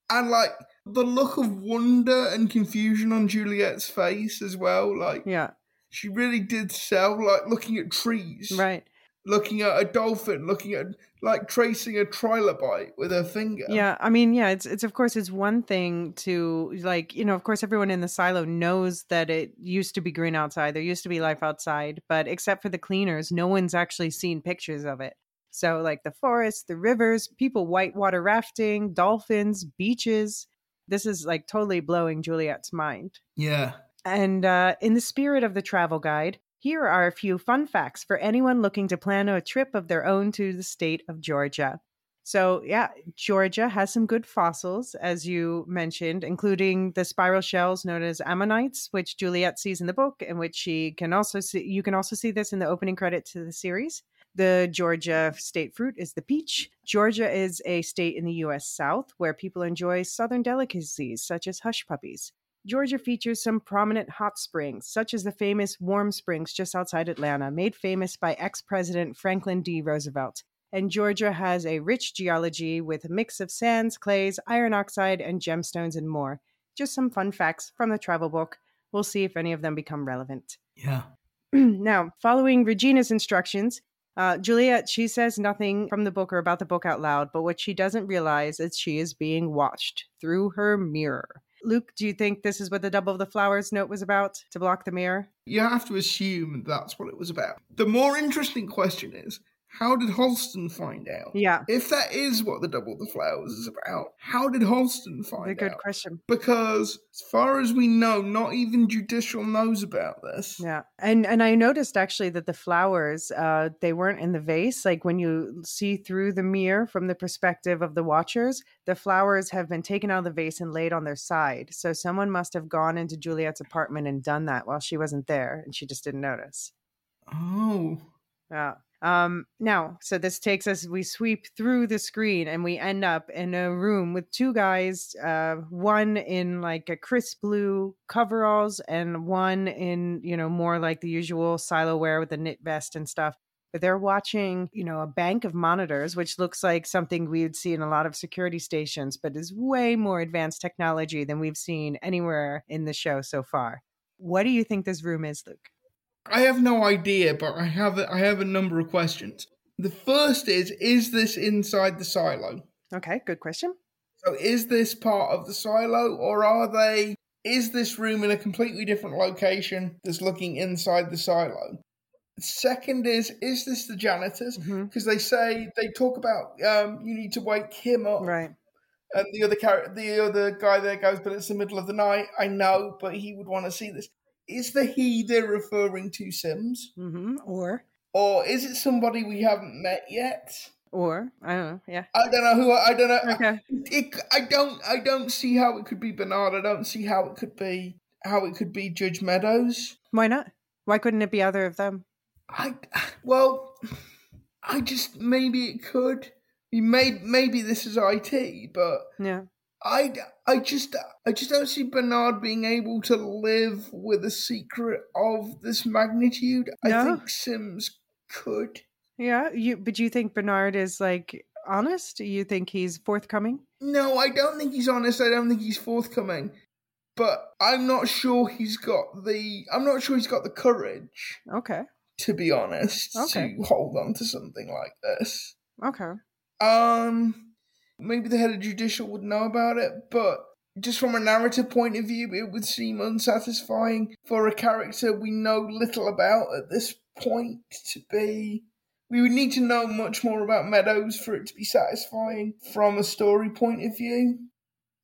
S2: And like the look of wonder and confusion on Juliet's face as well, like
S1: yeah,
S2: she really did sell like looking at trees,
S1: right?
S2: Looking at a dolphin, looking at like tracing a trilobite with her finger.
S1: Yeah, I mean, yeah, it's it's of course it's one thing to like, you know, of course everyone in the silo knows that it used to be green outside. There used to be life outside, but except for the cleaners, no one's actually seen pictures of it. So like the forests, the rivers, people whitewater rafting, dolphins, beaches. This is like totally blowing Juliet's mind.
S2: Yeah.
S1: And uh, in the spirit of the travel guide, here are a few fun facts for anyone looking to plan a trip of their own to the state of Georgia. So, yeah, Georgia has some good fossils, as you mentioned, including the spiral shells known as ammonites, which Juliet sees in the book, and which she can also see. You can also see this in the opening credit to the series. The Georgia state fruit is the peach. Georgia is a state in the U.S. South where people enjoy southern delicacies such as hush puppies. Georgia features some prominent hot springs, such as the famous Warm Springs just outside Atlanta, made famous by ex President Franklin D. Roosevelt. And Georgia has a rich geology with a mix of sands, clays, iron oxide, and gemstones and more. Just some fun facts from the travel book. We'll see if any of them become relevant.
S2: Yeah. [clears throat]
S1: now, following Regina's instructions, uh, Juliet, she says nothing from the book or about the book out loud, but what she doesn't realize is she is being watched through her mirror. Luke, do you think this is what the double of the flowers note was about to block the mirror?
S2: You have to assume that's what it was about. The more interesting question is how did Holston find out?
S1: Yeah.
S2: If that is what the Double the Flowers is about, how did Holston find out?
S1: a good
S2: out?
S1: question.
S2: Because as far as we know, not even Judicial knows about this.
S1: Yeah. And and I noticed actually that the flowers, uh, they weren't in the vase. Like when you see through the mirror from the perspective of the watchers, the flowers have been taken out of the vase and laid on their side. So someone must have gone into Juliet's apartment and done that while she wasn't there and she just didn't notice.
S2: Oh.
S1: Yeah. Um, now, so this takes us, we sweep through the screen and we end up in a room with two guys, uh, one in like a crisp blue coveralls and one in, you know, more like the usual silo wear with a knit vest and stuff. But they're watching, you know, a bank of monitors, which looks like something we would see in a lot of security stations, but is way more advanced technology than we've seen anywhere in the show so far. What do you think this room is, Luke?
S2: I have no idea, but I have a, I have a number of questions. The first is: Is this inside the silo?
S1: Okay, good question.
S2: So, is this part of the silo, or are they? Is this room in a completely different location that's looking inside the silo? Second is, is this the janitors? Because they say they talk about um, you need to wake him up,
S1: Right.
S2: and the other character, the other guy there goes, but it's the middle of the night. I know, but he would want to see this. Is the he they're referring to Sims,
S1: hmm Or,
S2: or is it somebody we haven't met yet?
S1: or I don't know. Yeah.
S2: I don't know who. I don't know.
S1: Okay.
S2: It, I don't. I don't see how it could be Bernard. I don't see how it could be. How it could be Judge Meadows.
S1: Why not? Why couldn't it be either of them?
S2: I well, I just maybe it could. Maybe maybe this is IT, but
S1: Yeah.
S2: I I just I just don't see Bernard being able to live with a secret of this magnitude. I think Sims could.
S1: Yeah. You, but you think Bernard is like honest? Do you think he's forthcoming?
S2: No, I don't think he's honest. I don't think he's forthcoming. But I'm not sure he's got the. I'm not sure he's got the courage,
S1: Okay.
S2: to be honest,
S1: Okay.
S2: to hold on to something like this.
S1: Okay.
S2: Um, maybe the head of judicial would know about it, but just from a narrative point of view, it would seem unsatisfying for a character we know little about at this point to be. We would need to know much more about Meadows for it to be satisfying from a story point of view.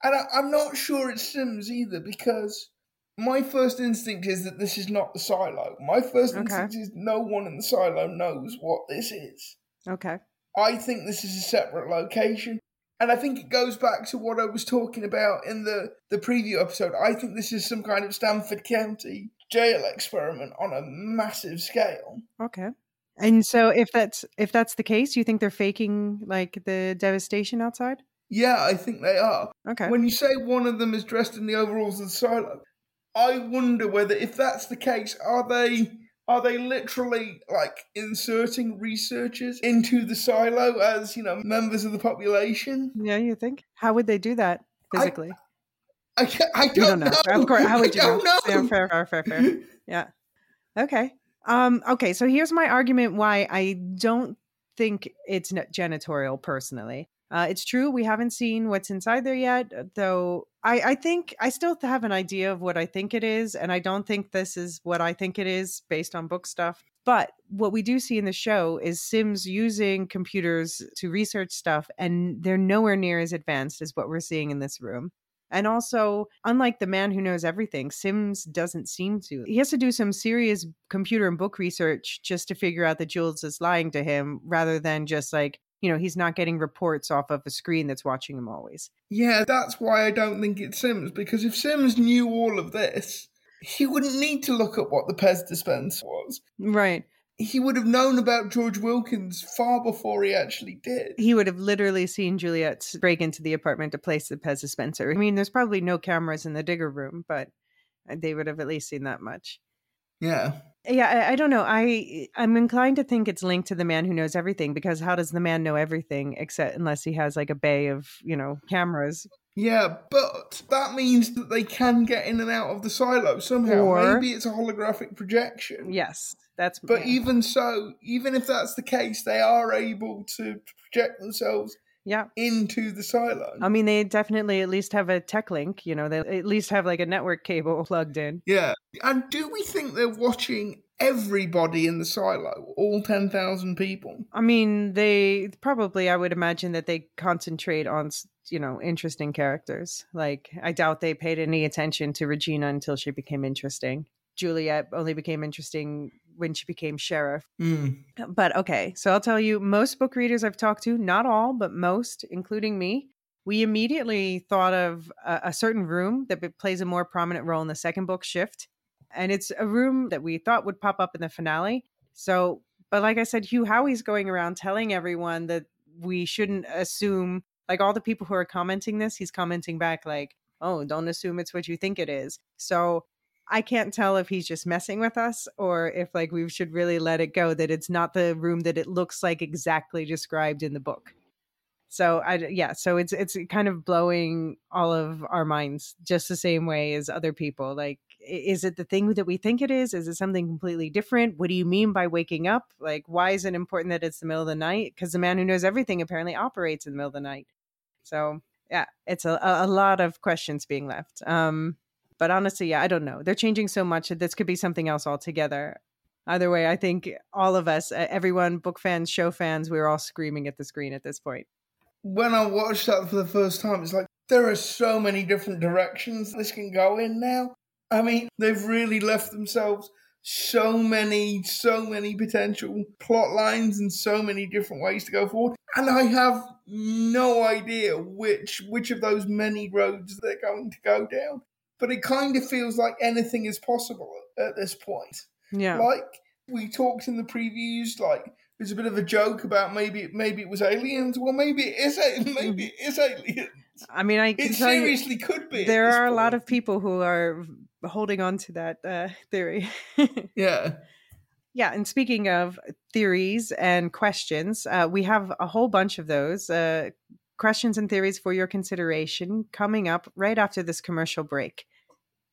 S2: And I, I'm not sure it's Sims either because my first instinct is that this is not the silo. My first
S1: Okay.
S2: instinct is no one in the silo knows what this is.
S1: Okay.
S2: I think this is a separate location. And I think it goes back to what I was talking about in the, the preview episode. I think this is some kind of Stanford County jail experiment on a massive scale.
S1: Okay. And so if that's if that's the case, you think they're faking like the devastation outside?
S2: Yeah, I think they are.
S1: Okay.
S2: When you say one of them is dressed in the overalls of the silo, I wonder whether if that's the case, are they are they literally like inserting researchers into the silo as, you know, members of the population?
S1: yeah, you think? How would they do that physically?
S2: I, ca- I don't,
S1: don't know. Of course. How would [laughs] you
S2: I don't
S1: know?
S2: know.
S1: Yeah, fair, fair, fair, fair. [laughs] Yeah. Okay. Um, okay, so here's my argument why I don't think it's janitorial personally. Uh, it's true we haven't seen what's inside there yet, though. I, I think I still have an idea of what I think it is, and I don't think this is what I think it is based on book stuff. But what we do see in the show is Sims using computers to research stuff, and they're nowhere near as advanced as what we're seeing in this room. And also, unlike the man who knows everything, Sims doesn't seem to. He has to do some serious computer and book research just to figure out that Jules is lying to him rather than just like, you know, he's not getting reports off of a screen that's watching him always.
S2: Yeah, that's why I don't think it's Sims, because if Sims knew all of this, he wouldn't need to look up what the Pez dispenser was.
S1: Right.
S2: He would have known about George Wilkins far before he actually did.
S1: He would have literally seen Juliet break into the apartment to place the Pez dispenser. I mean, there's probably no cameras in the digger room, but uh, they would have at least seen that much.
S2: Yeah.
S1: Yeah, I, I don't know. I I'm inclined to think it's linked to the man who knows everything because how does the man know everything except unless he has like a bay of you know cameras?
S2: Yeah, but that means that they can get in and out of the silo somehow.
S1: Or-
S2: Maybe it's a holographic projection.
S1: Yes, that's
S2: But
S1: yeah.
S2: even so, even if that's the case, they are able to project themselves
S1: yeah.
S2: into the silo.
S1: I mean, they definitely at least have a tech link. You know, they at least have like a network cable [laughs] plugged in.
S2: yeah. And do we think they're watching everybody in the silo, all 10,000 people?
S1: I mean, they probably, I would imagine that they concentrate on, you know, interesting characters. Like, I doubt they paid any attention to Regina until she became interesting. Juliet only became interesting when she became sheriff.
S2: Mm.
S1: But okay, so I'll tell you, most book readers I've talked to, not all, but most, including me, we immediately thought of a, a certain room that plays a more prominent role in the second book, Shift. And it's a room that we thought would pop up in the finale. So, but like I said, Hugh Howey's going around telling everyone that we shouldn't assume, like all the people who are commenting this, he's commenting back, like, oh, don't assume it's what you think it is. So, I can't tell if he's just messing with us or if like we should really let it go that it's not the room that it looks like exactly described in the book. So I yeah, so it's it's kind of blowing all of our minds just the same way as other people. Like is it the thing that we think it is? Is it something completely different? What do you mean by waking up? Like why is it important that it's the middle of the night? Because the man who knows everything apparently operates in the middle of the night. So yeah, it's a a lot of questions being left. Um but honestly, yeah, I don't know. They're changing so much that this could be something else altogether. Either way, I think all of us, everyone, book fans, show fans, we are all screaming at the screen at this point.
S2: When I watched that for the first time, it's like there are so many different directions this can go in now. I mean, they've really left themselves so many, so many potential plot lines and so many different ways to go forward. And I have no idea which which of those many roads they're going to go down. But it kind of feels like anything is possible at this point.
S1: Yeah.
S2: Like we talked in the previews, like there's a bit of a joke about maybe maybe it was aliens. Well, maybe it is. [laughs] Maybe it is aliens.
S1: I mean, I can
S2: It
S1: tell you,
S2: seriously could be.
S1: there are a lot of people who are holding on to that uh, theory. [laughs]
S2: yeah.
S1: yeah, and speaking of theories and questions, uh, we have a whole bunch of those uh, questions and theories for your consideration coming up right after this commercial break.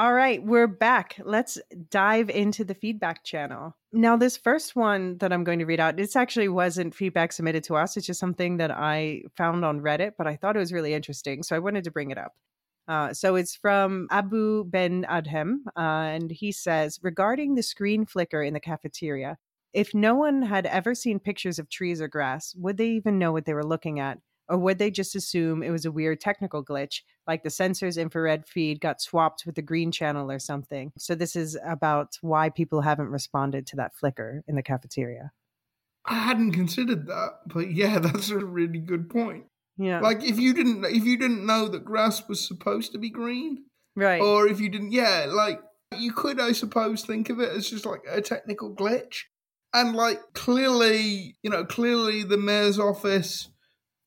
S1: All right, we're back. Let's dive into the feedback channel. Now, this first one that I'm going to read out, this actually wasn't feedback submitted to us. It's just something that I found on Reddit, but I thought it was really interesting. So I wanted to bring it up. Uh, so it's from Abu Ben Adhem, uh, and he says regarding the screen flicker in the cafeteria, if no one had ever seen pictures of trees or grass, would they even know what they were looking at? Or would they just assume it was a weird technical glitch, like the sensor's infrared feed got swapped with the green channel or something? So, this is about why people haven't responded to that flicker in the cafeteria.
S2: I hadn't considered that, but yeah, [laughs] that's a really good point.
S1: Yeah.
S2: Like if you didn't if you didn't know that grass was supposed to be green,
S1: right.
S2: or if you didn't, yeah, like you could, I suppose, think of it as just like a technical glitch. And like clearly, you know, clearly the mayor's office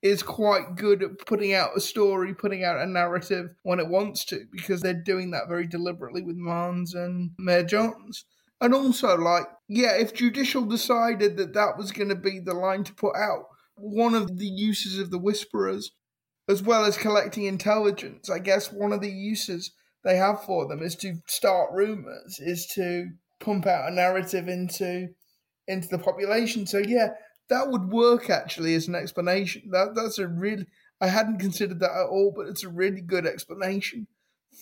S2: is quite good at putting out a story, putting out a narrative when it wants to, because they're doing that very deliberately with Marnes and Mayor Jahns. And also, like, yeah, if Judicial decided that that was going to be the line to put out, one of the uses of the Whisperers, as well as collecting intelligence, I guess one of the uses they have for them is to start rumors, is to pump out a narrative into into the population. So yeah, that would work actually as an explanation. That that's a really I hadn't considered that at all, but it's a really good explanation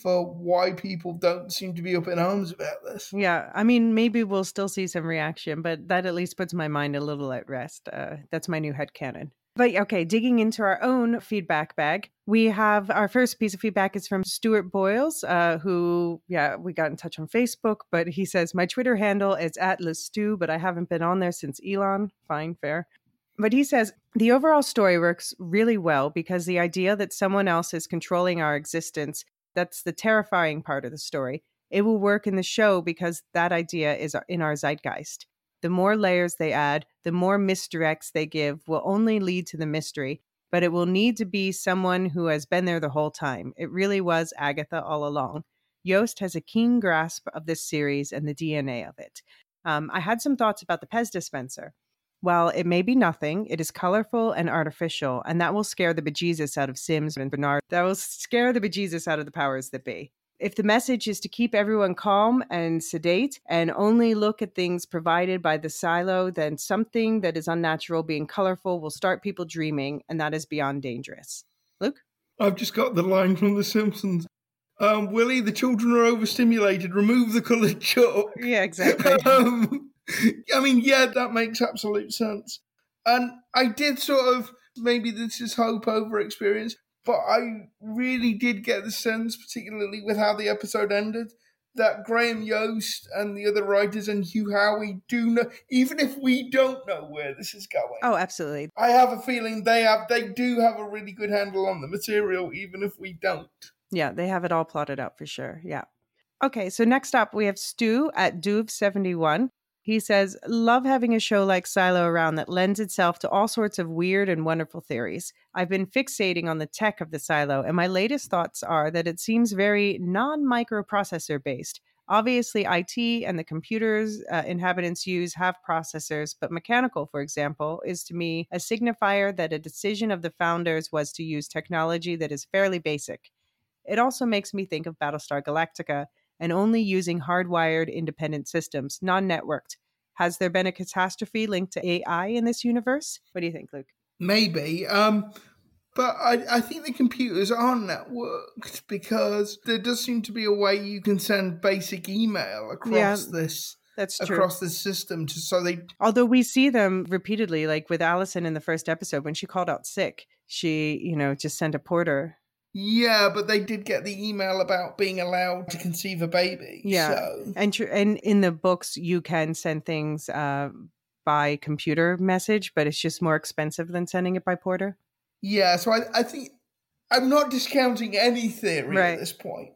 S2: for why people don't seem to be up in arms about this.
S1: Yeah, I mean, maybe we'll still see some reaction, but that at least puts my mind a little at rest. Uh, that's my new head headcanon. But okay, digging into our own feedback bag, we have our first piece of feedback is from Stuart Boyles, uh, who, yeah, we got in touch on Facebook, but he says, My Twitter handle is at Lestu, but I haven't been on there since Elon. Fine, fair. But he says, the overall story works really well because the idea that someone else is controlling our existence, that's the terrifying part of the story. It will work in the show because that idea is in our zeitgeist. The more layers they add, the more misdirects they give will only lead to the mystery, but it will need to be someone who has been there the whole time. It really was Agatha all along. Yost has a keen grasp of this series and the DNA of it. Um, I had some thoughts about the Pez dispenser. While it may be nothing, it is colorful and artificial, and that will scare the bejesus out of Sims and Bernard. That will scare the bejesus out of the powers that be. If the message is to keep everyone calm and sedate and only look at things provided by the silo, then something that is unnatural being colorful will start people dreaming, and that is beyond dangerous. Luke?
S2: I've just got the line from The Simpsons. Um, Willie, the children are overstimulated. Remove the coloured [laughs] chalk.
S1: Yeah, exactly. [laughs]
S2: um, I mean, yeah, that makes absolute sense. And I did sort of maybe this is hope over experience, but I really did get the sense, particularly with how the episode ended, that Graham Yost and the other writers and Hugh Howey do know, even if we don't know where this is going.
S1: Oh, absolutely.
S2: I have a feeling they have, they do have a really good handle on the material, even if we don't.
S1: Yeah, they have it all plotted out for sure. Yeah. Okay, so next up we have Stu at Duve71. He says, Love having a show like Silo around that lends itself to all sorts of weird and wonderful theories. I've been fixating on the tech of the Silo, and my latest thoughts are that it seems very non microprocessor based. Obviously, IT and the computers uh, inhabitants use have processors, but mechanical, for example, is to me a signifier that a decision of the founders was to use technology that is fairly basic. It also makes me think of Battlestar Galactica and only using hardwired independent systems, non networked. Has there been a catastrophe linked to AI in this universe? What do you think, Luke?
S2: Maybe. Um, but I, I think the computers aren't networked because there does seem to be a way you can send basic email across
S1: Yeah,
S2: this
S1: That's true.
S2: across this system to so they
S1: Although we see them repeatedly, like with Allison in the first episode when she called out sick, she, you know, just sent a porter.
S2: Yeah, but they did get the email about being allowed to conceive a baby.
S1: Yeah.
S2: So
S1: And tr- and in the books, you can send things uh, by computer message, but it's just more expensive than sending it by porter.
S2: yeah, so I, I think I'm not discounting any theory
S1: Right.
S2: at this point.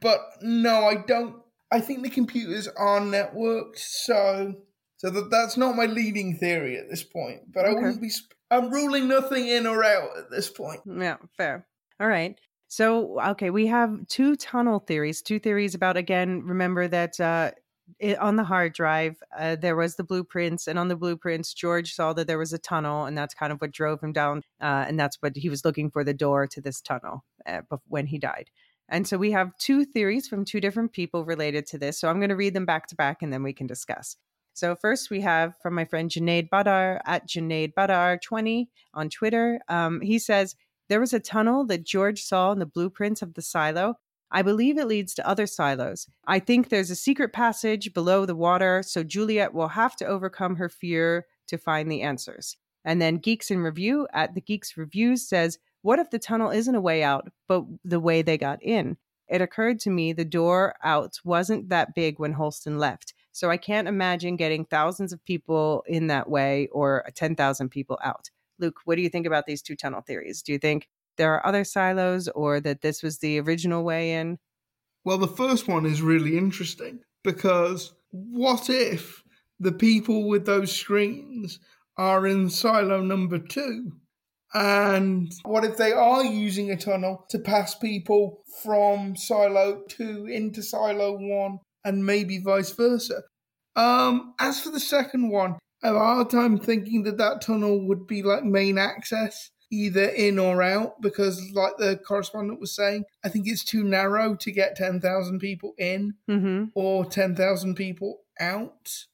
S2: But no, I don't I think the computers are networked, so so that that's not my leading theory at this point. But I
S1: Okay.
S2: wouldn't be sp- I'm ruling nothing in or out at this point.
S1: Yeah, fair. All right. So, okay, we have two tunnel theories, two theories about, again, remember that uh, it, on the hard drive, uh, there was the blueprints, and on the blueprints, George saw that there was a tunnel, and that's kind of what drove him down. Uh, and that's what he was looking for the door to this tunnel uh, when he died. And so we have two theories from two different people related to this. So I'm going to read them back to back, and then we can discuss. So first we have from my friend Junaid Badar at Junaid Badar 20 on Twitter. Um, he says, there was a tunnel that George saw in the blueprints of the silo. I believe it leads to other silos. I think there's a secret passage below the water, so Juliet will have to overcome her fear to find the answers. And then Geeks in Review at the Geeks Reviews says, What if the tunnel isn't a way out, but the way they got in? It occurred to me the door out wasn't that big when Holston left. So I can't imagine getting thousands of people in that way or 10,000 people out. Luke, what do you think about these two tunnel theories? Do you think there are other silos or that this was the original way in?
S2: Well, the first one is really interesting because what if the people with those screens are in silo number two? And what if they are using a tunnel to pass people from silo two into silo one and maybe vice versa? Um, as for the second one, have a hard time thinking that that tunnel would be like main access, either in or out, because like the correspondent was saying, I think it's too narrow to get 10,000 people in
S1: Mm-hmm.
S2: or 10,000 people out.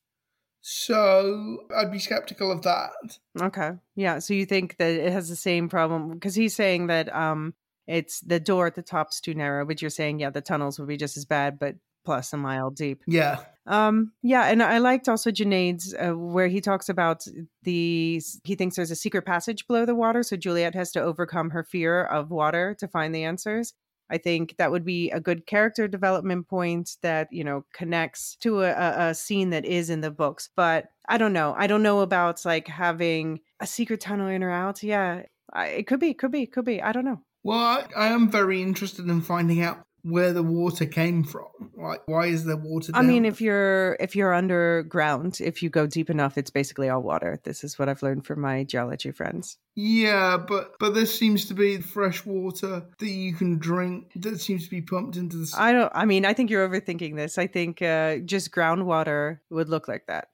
S2: So I'd be skeptical of that.
S1: Okay. Yeah. So you think that it has the same problem because he's saying that um it's the door at the top's too narrow, but you're saying yeah the tunnels would be just as bad, but plus a mile deep.
S2: Yeah.
S1: Um, yeah, and I liked also Junaid's uh, where he talks about the he thinks there's a secret passage below the water, so Juliet has to overcome her fear of water to find the answers. I think that would be a good character development point that you know connects to a, a, a scene that is in the books. But I don't know. I don't know about like having a secret tunnel in or out. Yeah, I, it could be, could be, could be. I don't know.
S2: Well, I, I am very interested in finding out where the water came from. Like, why is there water?
S1: I mean, if you're if you're underground, if you go deep enough, it's basically all water. This is what I've learned from my geology friends.
S2: Yeah, but but there seems to be fresh water that you can drink that seems to be pumped into the.
S1: I don't. I mean, I think you're overthinking this. I think uh, just groundwater would look like that.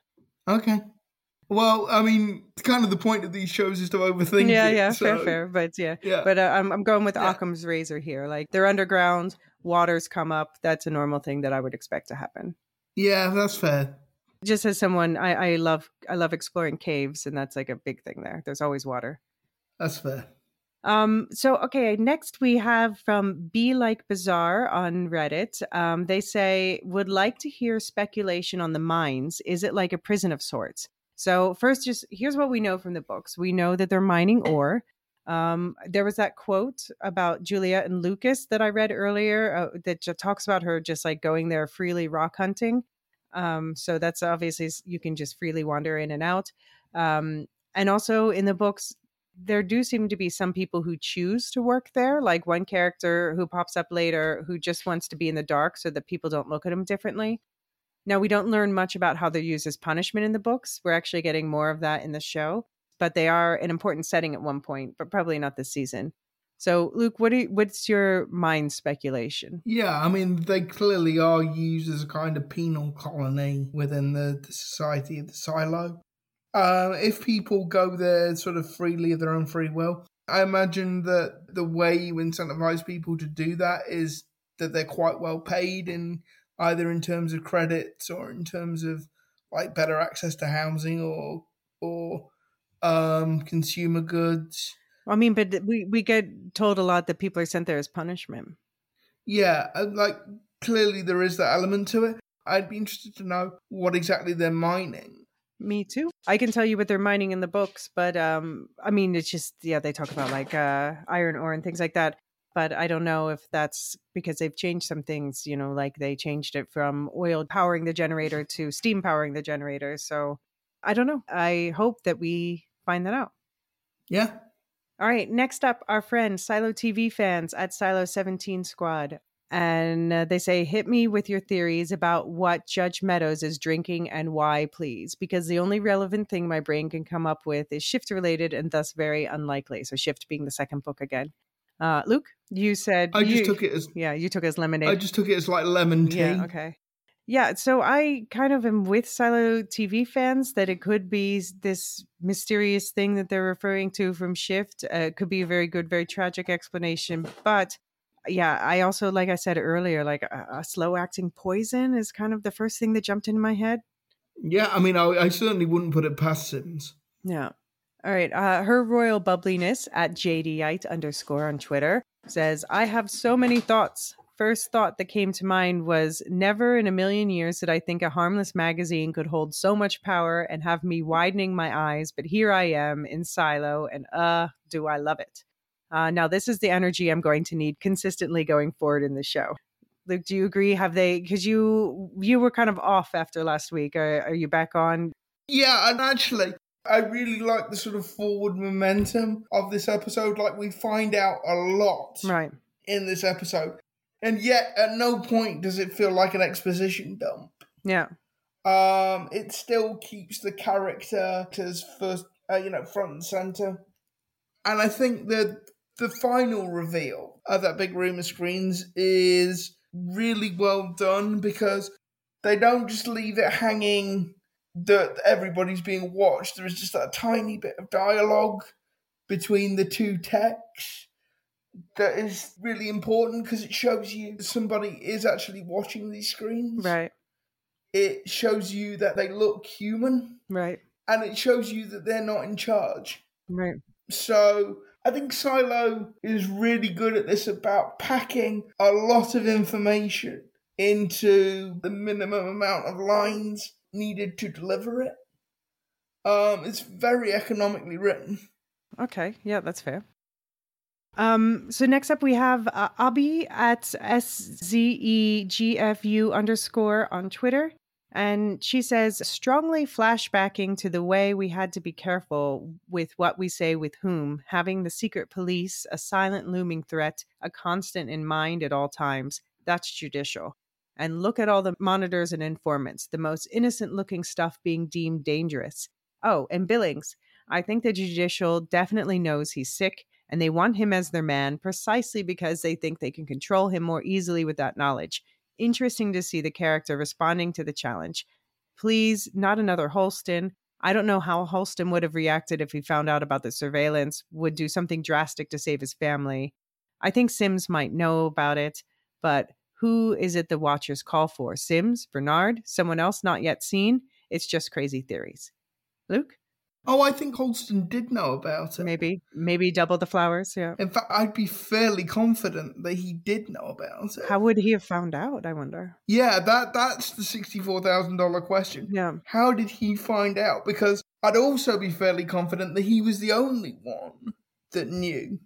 S2: okay. Well, I mean, kind of the point of these shows is to overthink.
S1: yeah,
S2: it,
S1: yeah, fair, fair. But yeah,
S2: Yeah.
S1: but uh, I'm I'm going with
S2: Yeah.
S1: Occam's razor here. Like they're underground, waters come up. That's a normal thing that I would expect to happen.
S2: yeah, that's fair.
S1: Just as someone, I, I love I love exploring caves, and that's like a big thing there. There's always water.
S2: That's fair.
S1: Um, so okay, next we have from Be Like Bizarre on Reddit. Um, they say would like to hear speculation on the mines. Is it like a prison of sorts? So first, just here's what we know from the books. We know that they're mining ore. Um, there was that quote about Juliet and Lukas that I read earlier uh, that talks about her just like going there freely rock hunting. Um, so that's obviously you can just freely wander in and out. Um, and also in the books, there do seem to be some people who choose to work there, like one character who pops up later who just wants to be in the dark so that people don't look at him differently. Now, we don't learn much about how they're used as punishment in the books. We're actually getting more of that in the show, but they are an important setting at one point, but probably not this season. So, Luke, what you, what's your mind speculation?
S2: Yeah, I mean, they clearly are used as a kind of penal colony within the, the society of the silo. Uh, if people go there sort of freely of their own free will, I imagine that the way you incentivize people to do that is that they're quite well paid in either in terms of credits or in terms of like better access to housing or or um, consumer goods.
S1: I mean, but we we get told a lot that people are sent there as punishment.
S2: Yeah, like clearly there is that element to it. I'd be interested to know what exactly they're mining.
S1: Me too. I can tell you what they're mining in the books, but um, I mean, it's just yeah, they talk about like uh, iron ore and things like that. But I don't know if that's because they've changed some things. You know, like they changed it from oil powering the generator to steam powering the generator. So I don't know. I hope that we find that out.
S2: Yeah.
S1: All right. Next up, our friends, Silo TV fans at Silo 17 Squad. And uh, they say, hit me with your theories about what Judge Meadows is drinking and why, please. Because the only relevant thing my brain can come up with is shift related and thus very unlikely. So, shift being the second book again. Uh, Luke, you said.
S2: I just
S1: you,
S2: took it as.
S1: Yeah, you took it as lemonade.
S2: I just took it as like lemon tea.
S1: Yeah, okay. Yeah, so I kind of am with Silo TV fans that it could be this mysterious thing that they're referring to from Shift. Uh, it could be a very good, very tragic explanation. But yeah, I also, like I said earlier, like a, a slow acting poison is kind of the first thing that jumped into my head.
S2: Yeah, I mean, I, I certainly wouldn't put it past Sims.
S1: Yeah. All right. Uh, her royal bubbliness at JDite underscore on Twitter says, I have so many thoughts first thought that came to mind was never in a million years did I think a harmless magazine could hold so much power and have me widening my eyes, but here I am in Silo, and uh, do I love it. Uh, now, this is the energy I'm going to need consistently going forward in the show. Luke, do you agree? Have they? Because you you were kind of off after last week. Are, are you back on?
S2: Yeah, and actually, I really like the sort of forward momentum of this episode. Like we find out a lot
S1: right
S2: in this episode and yet at no point does it feel like an exposition dump.
S1: Yeah.
S2: Um, it still keeps the characters first, uh, you know, front and center. And I think that the final reveal of that big room of screens is really well done because they don't just leave it hanging that everybody's being watched. There is just a tiny bit of dialogue between the two texts that is really important because it shows you somebody is actually watching these screens.
S1: Right.
S2: It shows you that they look human.
S1: Right.
S2: And it shows you that they're not in charge.
S1: Right.
S2: So I think Silo is really good at this about packing a lot of information into the minimum amount of lines needed to deliver it. Um, it's very economically written.
S1: Okay, yeah, that's fair. Um, so next up we have uh, Abby at SZEGFU underscore on Twitter. And she says, strongly flashbacking to the way we had to be careful with what we say with whom, having the secret police, a silent looming threat, a constant in mind at all times. That's judicial. And look at all the monitors and informants, the most innocent looking stuff being deemed dangerous. Oh, and Billings. I think the judicial definitely knows he's sick and they want him as their man precisely because they think they can control him more easily with that knowledge. Interesting to see the character responding to the challenge. Please, not another Holston. I don't know how Holston would have reacted if he found out about the surveillance, would do something drastic to save his family. I think Sims might know about it, but who is it the watchers call for? Sims? Bernard? Someone else not yet seen? It's just crazy theories. Luke?
S2: Oh, I think Holston did know about it.
S1: Maybe, maybe double the flowers. Yeah.
S2: In fact, I'd be fairly confident that he did know about it.
S1: How would he have found out? I wonder.
S2: Yeah, that that's the sixty-four thousand dollar question.
S1: Yeah.
S2: How did he find out? Because I'd also be fairly confident that he was the only one that knew.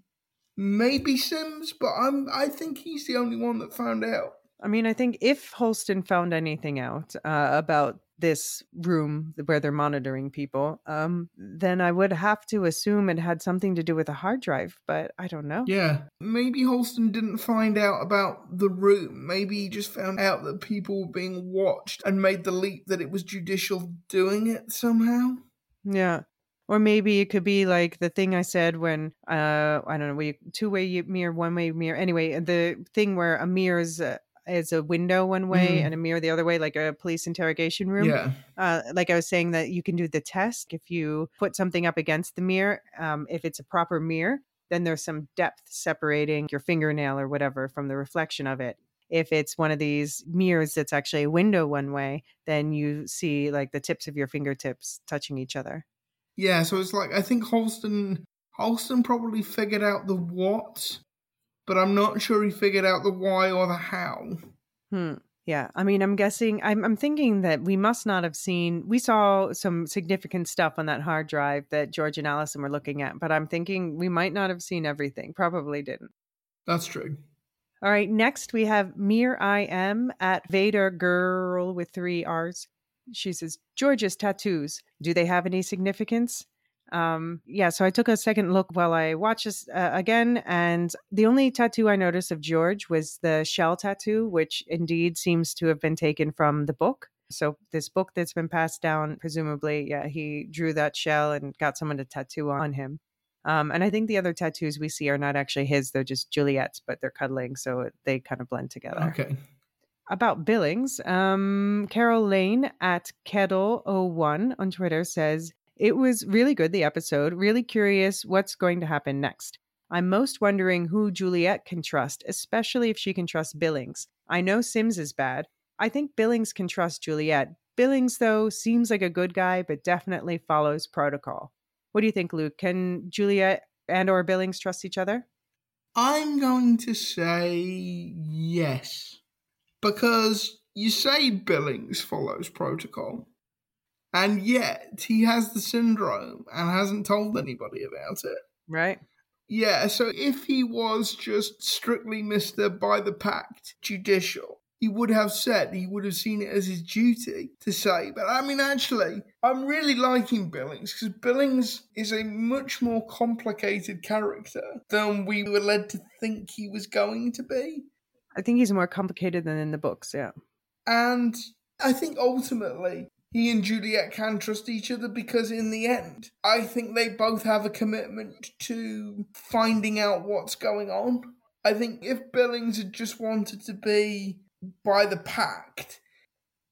S2: Maybe Sims, but I'm I think he's the only one that found out.
S1: I mean, I think if Holston found anything out uh, about this room where they're monitoring people, um, then I would have to assume it had something to do with a hard drive, but I don't know.
S2: Yeah. Maybe Holston didn't find out about the room. Maybe he just found out that people were being watched and made the leap that it was judicial doing it somehow.
S1: Yeah. Or maybe it could be like the thing I said when uh I don't know, we two way mirror, one way mirror. Anyway, the thing where a mirror is a, is a window one way
S2: Mm.
S1: and a mirror the other way, like a police interrogation room.
S2: Yeah.
S1: Uh, like I was saying, that you can do the test if you put something up against the mirror. Um, if it's a proper mirror, then there's some depth separating your fingernail or whatever from the reflection of it. If it's one of these mirrors that's actually a window one way, then you see like the tips of your fingertips touching each other.
S2: Yeah, so it's like I think Holston Holston probably figured out the what, but I'm not sure he figured out the why or the how.
S1: Hmm. Yeah. I mean, I'm guessing, I'm, I'm thinking that we must not have seen, we saw some significant stuff on that hard drive that George and Allison were looking at, but I'm thinking we might not have seen everything. Probably didn't.
S2: That's true.
S1: All right. Next, we have Mir I am at Vader Girl with three R's. She says, George's tattoos, do they have any significance? Um, yeah, so I took a second look while I watched this uh, again, and the only tattoo I noticed of George was the shell tattoo, which indeed seems to have been taken from the book. So this book that's been passed down, presumably, yeah, he drew that shell and got someone to tattoo on him. Um, and I think the other tattoos we see are not actually his; they're just Juliet's, but they're cuddling, so they kind of blend together
S2: Okay.
S1: about Billings, um, Carol Lane at Kettle01 on Twitter says, It was really good, the episode. Really curious what's going to happen next. I'm most wondering who Juliet can trust, especially if she can trust Billings. I know Sims is bad. I think Billings can trust Juliet. Billings, though, seems like a good guy, but definitely follows protocol. What do you think, Luke? Can Juliet and or Billings trust each other?
S2: I'm going to say yes. Because you say Billings follows protocol, and yet he has the syndrome and hasn't told anybody about it.
S1: Right?
S2: Yeah, so if he was just strictly Mr. by the pact judicial, he would have said he would have seen it as his duty to say. But I mean, actually, I'm really liking Billings because Billings is a much more complicated character than we were led to think he was going to be.
S1: I think he's more complicated than in the books, yeah.
S2: And I think ultimately he and Juliet can trust each other because, in the end, I think they both have a commitment to finding out what's going on. I think if Billings had just wanted to be by the pact,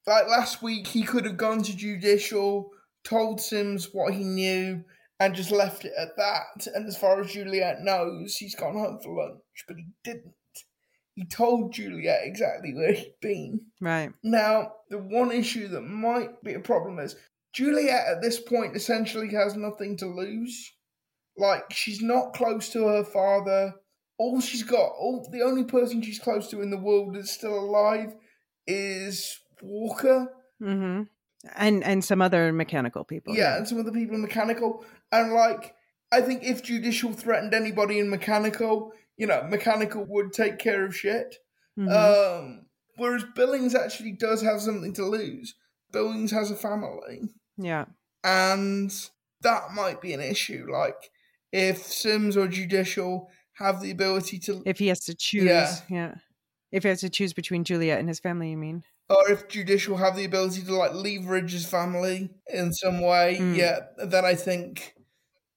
S2: like last week, he could have gone to judicial, told Sims what he knew, and just left it at that. And as far as Juliet knows, he's gone home for lunch, but he didn't. He told Juliet exactly where he'd been.
S1: Right.
S2: Now, the one issue that might be a problem is Juliet at this point essentially has nothing to lose. Like, she's not close to her father. All she's got, all the only person she's close to in the world that's still alive is Walker.
S1: Mm-hmm. And and some other mechanical people.
S2: Yeah, and some other people in mechanical. And like, I think if judicial threatened anybody in mechanical, you know, mechanical would take care of shit.
S1: Mhm.
S2: Um, whereas Billings actually does have something to lose. Billings has a family,
S1: yeah.
S2: and that might be an issue. Like, if Sims or Judicial have the ability to,
S1: If he has to choose.
S2: Yeah.
S1: Yeah. If he has to choose between Juliet and his family, you mean?
S2: or if Judicial have the ability to like leverage his family in some way,
S1: Mm.
S2: yeah, then I think,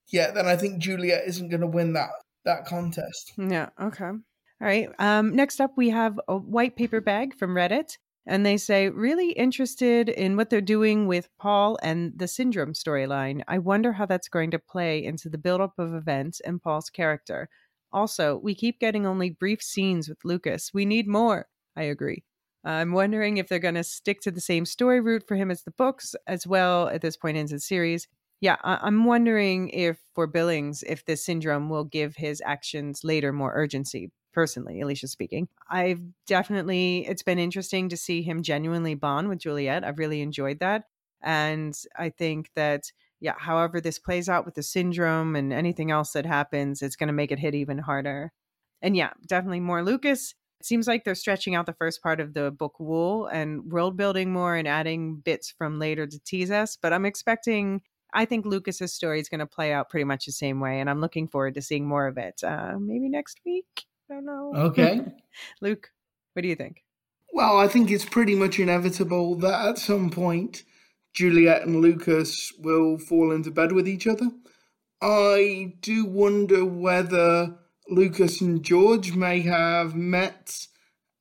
S2: yeah, then I think Juliet isn't going to win that that contest.
S1: Yeah. Okay. All right. Um, next up, we have a white paper bag from Reddit. And they say, really interested in what they're doing with Paul and the syndrome storyline. I wonder how that's going to play into the buildup of events and Paul's character. Also, we keep getting only brief scenes with Lukas. We need more. I agree. I'm wondering if they're going to stick to the same story route for him as the books, as well at this point in the series. Yeah, I- I'm wondering if for Billings, if the syndrome will give his actions later more urgency. Personally, Elysia speaking, I've definitely it's been interesting to see him genuinely bond with Juliet. I've really enjoyed that, and I think that yeah, however this plays out with the syndrome and anything else that happens, it's going to make it hit even harder. And yeah, definitely more Lukas. It seems like they're stretching out the first part of the book Wool and world building more and adding bits from later to tease us. But I'm expecting, I think Lukas's story is going to play out pretty much the same way. And I'm looking forward to seeing more of it. Uh, maybe next week. I don't know.
S2: Okay. [laughs]
S1: Luke, what do you think?
S2: Well, I think it's pretty much inevitable that at some point Juliet and Lukas will fall into bed with each other. I do wonder whether Lukas and George may have met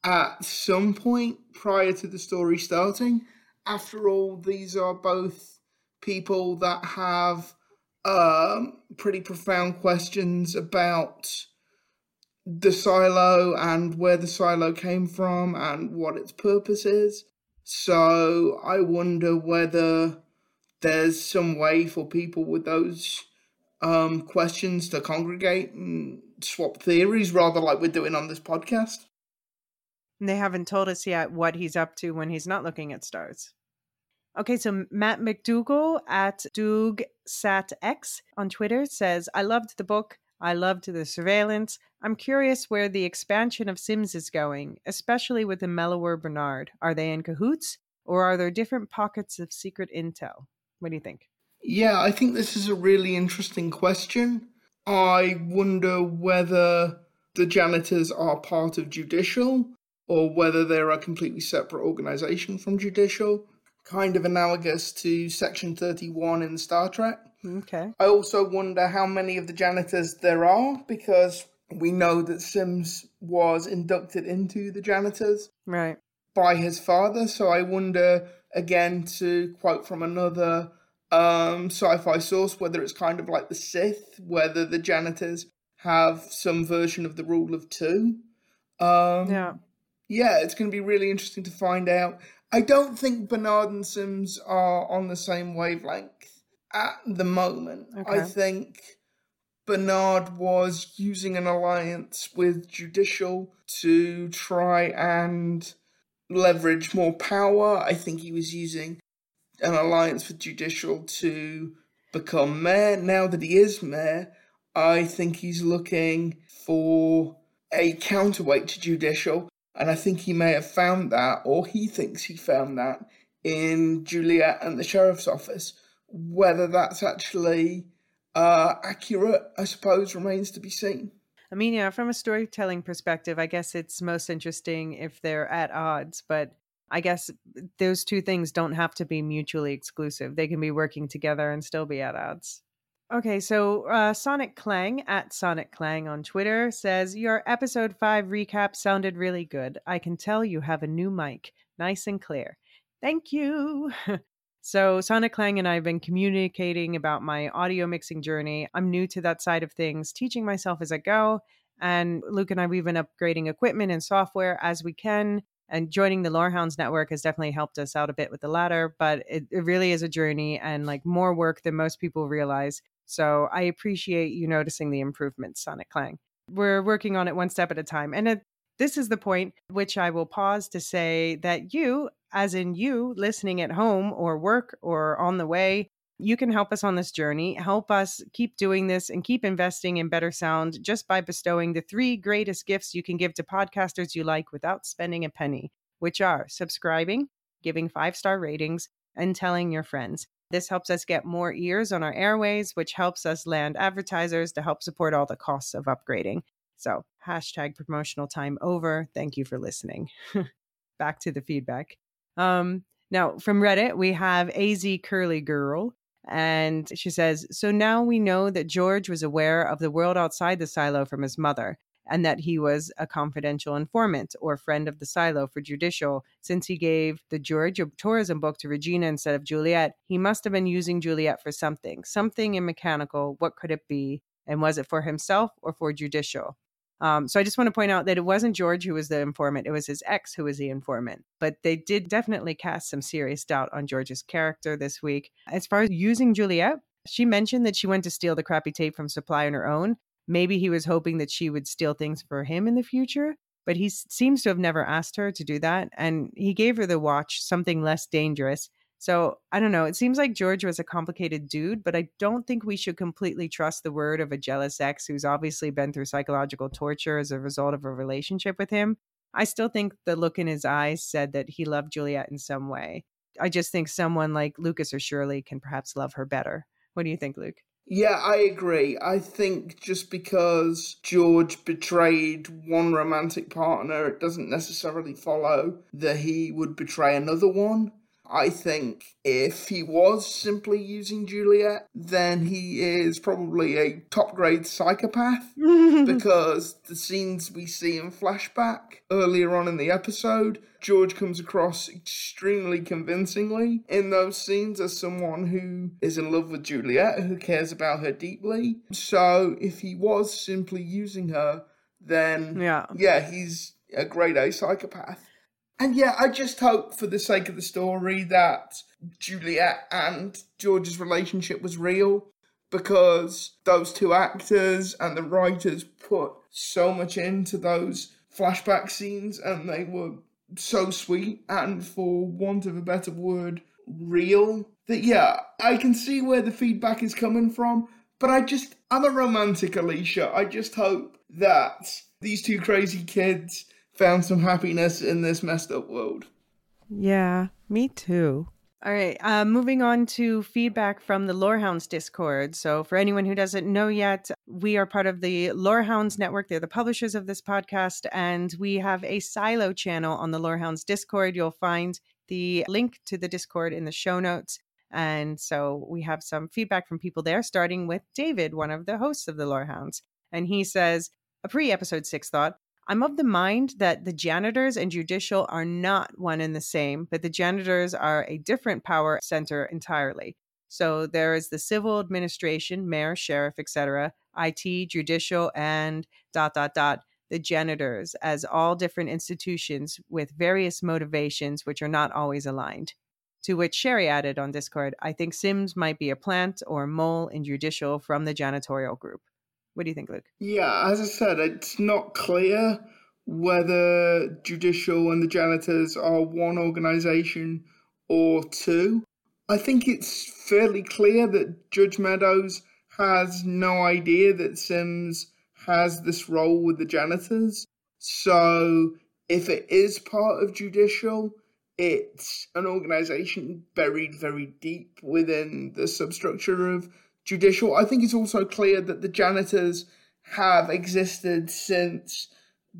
S2: at some point prior to the story starting. After all, these are both people that have um, pretty profound questions about the silo and where the silo came from and what its purpose is. So I wonder whether there's some way for people with those um, questions to congregate and swap theories, rather like we're doing on this podcast.
S1: They haven't told us yet what he's up to when he's not looking at stars. Okay, so Matt McDougall at DougSatX on Twitter says, I loved the book. I loved the surveillance. I'm curious where the expansion of Sims is going, especially with the mellower Bernard. Are they in cahoots or are there different pockets of secret intel? What do you think?
S2: Yeah, I think this is a really interesting question. I wonder whether the janitors are part of judicial or whether they're a completely separate organization from judicial, kind of analogous to Section 31 in Star Trek.
S1: Okay.
S2: I also wonder how many of the janitors there are because we know that Sims was inducted into the janitors
S1: Right.
S2: by his father. So I wonder, again, to quote from another um, sci fi source, whether it's kind of like the Sith, whether the janitors have some version of the rule of two. Um,
S1: Yeah.
S2: yeah, it's going to be really interesting to find out. I don't think Bernard and Sims are on the same wavelength at the moment. I think Bernard was using an alliance with Judicial to try and leverage more power. I think he was using an alliance with Judicial to become mayor. Now that he is mayor, I think he's looking for a counterweight to Judicial, and I think he may have found that, or he thinks he found that, in Juliet and the sheriff's office. Whether that's actually uh, accurate, I suppose, remains to be seen.
S1: I mean, yeah, from a storytelling perspective, I guess it's most interesting if they're at odds, but I guess those two things don't have to be mutually exclusive. They can be working together and still be at odds. Okay, so uh, Sonic Clang at Sonic Clang on Twitter says, Your episode 5 recap sounded really good. I can tell you have a new mic, nice and clear. Thank you. [laughs] so, Sonic Clang and I have been communicating about my audio mixing journey. I'm new to that side of things, teaching myself as I go. And Luke and I, we've been upgrading equipment and software as we can. And joining the Lorehounds network has definitely helped us out a bit with the latter, but it, it really is a journey and like more work than most people realize. So I appreciate you noticing the improvements, Sonic Clang. We're working on it one step at a time. And this is the point which I will pause to say that you, as in you, listening at home or work or on the way, you can help us on this journey. Help us keep doing this and keep investing in better sound just by bestowing the three greatest gifts you can give to podcasters you like without spending a penny, which are subscribing, giving five star ratings, and telling your friends. This helps us get more ears on our airways, which helps us land advertisers to help support all the costs of upgrading. So, hashtag promotional time over. Thank you for listening. [laughs] Back to the feedback. Um, now, from Reddit, we have AZ Curly Girl, and she says So now we know that George was aware of the world outside the silo from his mother, and that he was a confidential informant or friend of the silo for judicial. Since he gave the George tourism book to Regina instead of Juliet, he must have been using Juliet for something, something in mechanical. What could it be? And was it for himself or for judicial? Um, so I just want to point out that it wasn't George who was the informant, it was his ex who was the informant. But they did definitely cast some serious doubt on George's character this week. As far as using Juliet, she mentioned that she went to steal the crappy tape from Supply on her own. Maybe he was hoping that she would steal things for him in the future, but he seems to have never asked her to do that. And he gave her the watch, something less dangerous. So I don't know. It seems like George was a complicated dude, but I don't think we should completely trust the word of a jealous ex who's obviously been through psychological torture as a result of a relationship with him. I still think the look in his eyes said that he loved Juliet in some way. I just think someone like Lukas or Shirley can perhaps love her better. What do you think, Luke?
S2: Yeah, I agree. I think just because George betrayed one romantic partner, it doesn't necessarily follow that he would betray another one. I think if he was simply using Juliet, then he is probably a top grade psychopath [laughs] because the scenes we see in flashback earlier on in the episode, George comes across extremely convincingly in those scenes as someone who is in love with Juliet, who cares about her deeply. So if he was simply using her, then
S1: Yeah.
S2: yeah, he's a grade A psychopath. And yeah, I just hope for the sake of the story that Juliet and George's relationship was real because those two actors and the writers put so much into those flashback scenes and they were so sweet and for want of a better word real that yeah i can see where the feedback is coming from. But i just i'm a romantic Elysia. I just hope that these two crazy kids found some happiness in this messed up world
S1: Yeah, me too. All right, uh, moving on to feedback from the Lorehounds Discord. So, for anyone who doesn't know yet, we are part of the Lorehounds Network. They're the publishers of this podcast, and we have a silo channel on the Lorehounds Discord. You'll find the link to the Discord in the show notes. And so we have some feedback from people there, starting with David, one of the hosts of the Lorehounds. And he says, a pre episode six thought I'm of the mind that the janitors and judicial are not one and the same, but the janitors are a different power center entirely. So there is the civil administration, mayor, sheriff, etc., IT, judicial, and dot dot dot the janitors as all different institutions with various motivations which are not always aligned. To which Sherry added on Discord, I think Sims might be a plant or mole in judicial from the janitorial group. What do you think, Luke?
S2: Yeah, as I said, it's not clear whether judicial and the janitors are one organization or two. I think it's fairly clear that Judge Meadows has no idea that Sims has this role with the janitors. So if it is part of judicial, it's an organization buried very deep within the substructure of judicial. I think it's also clear that the janitors have existed since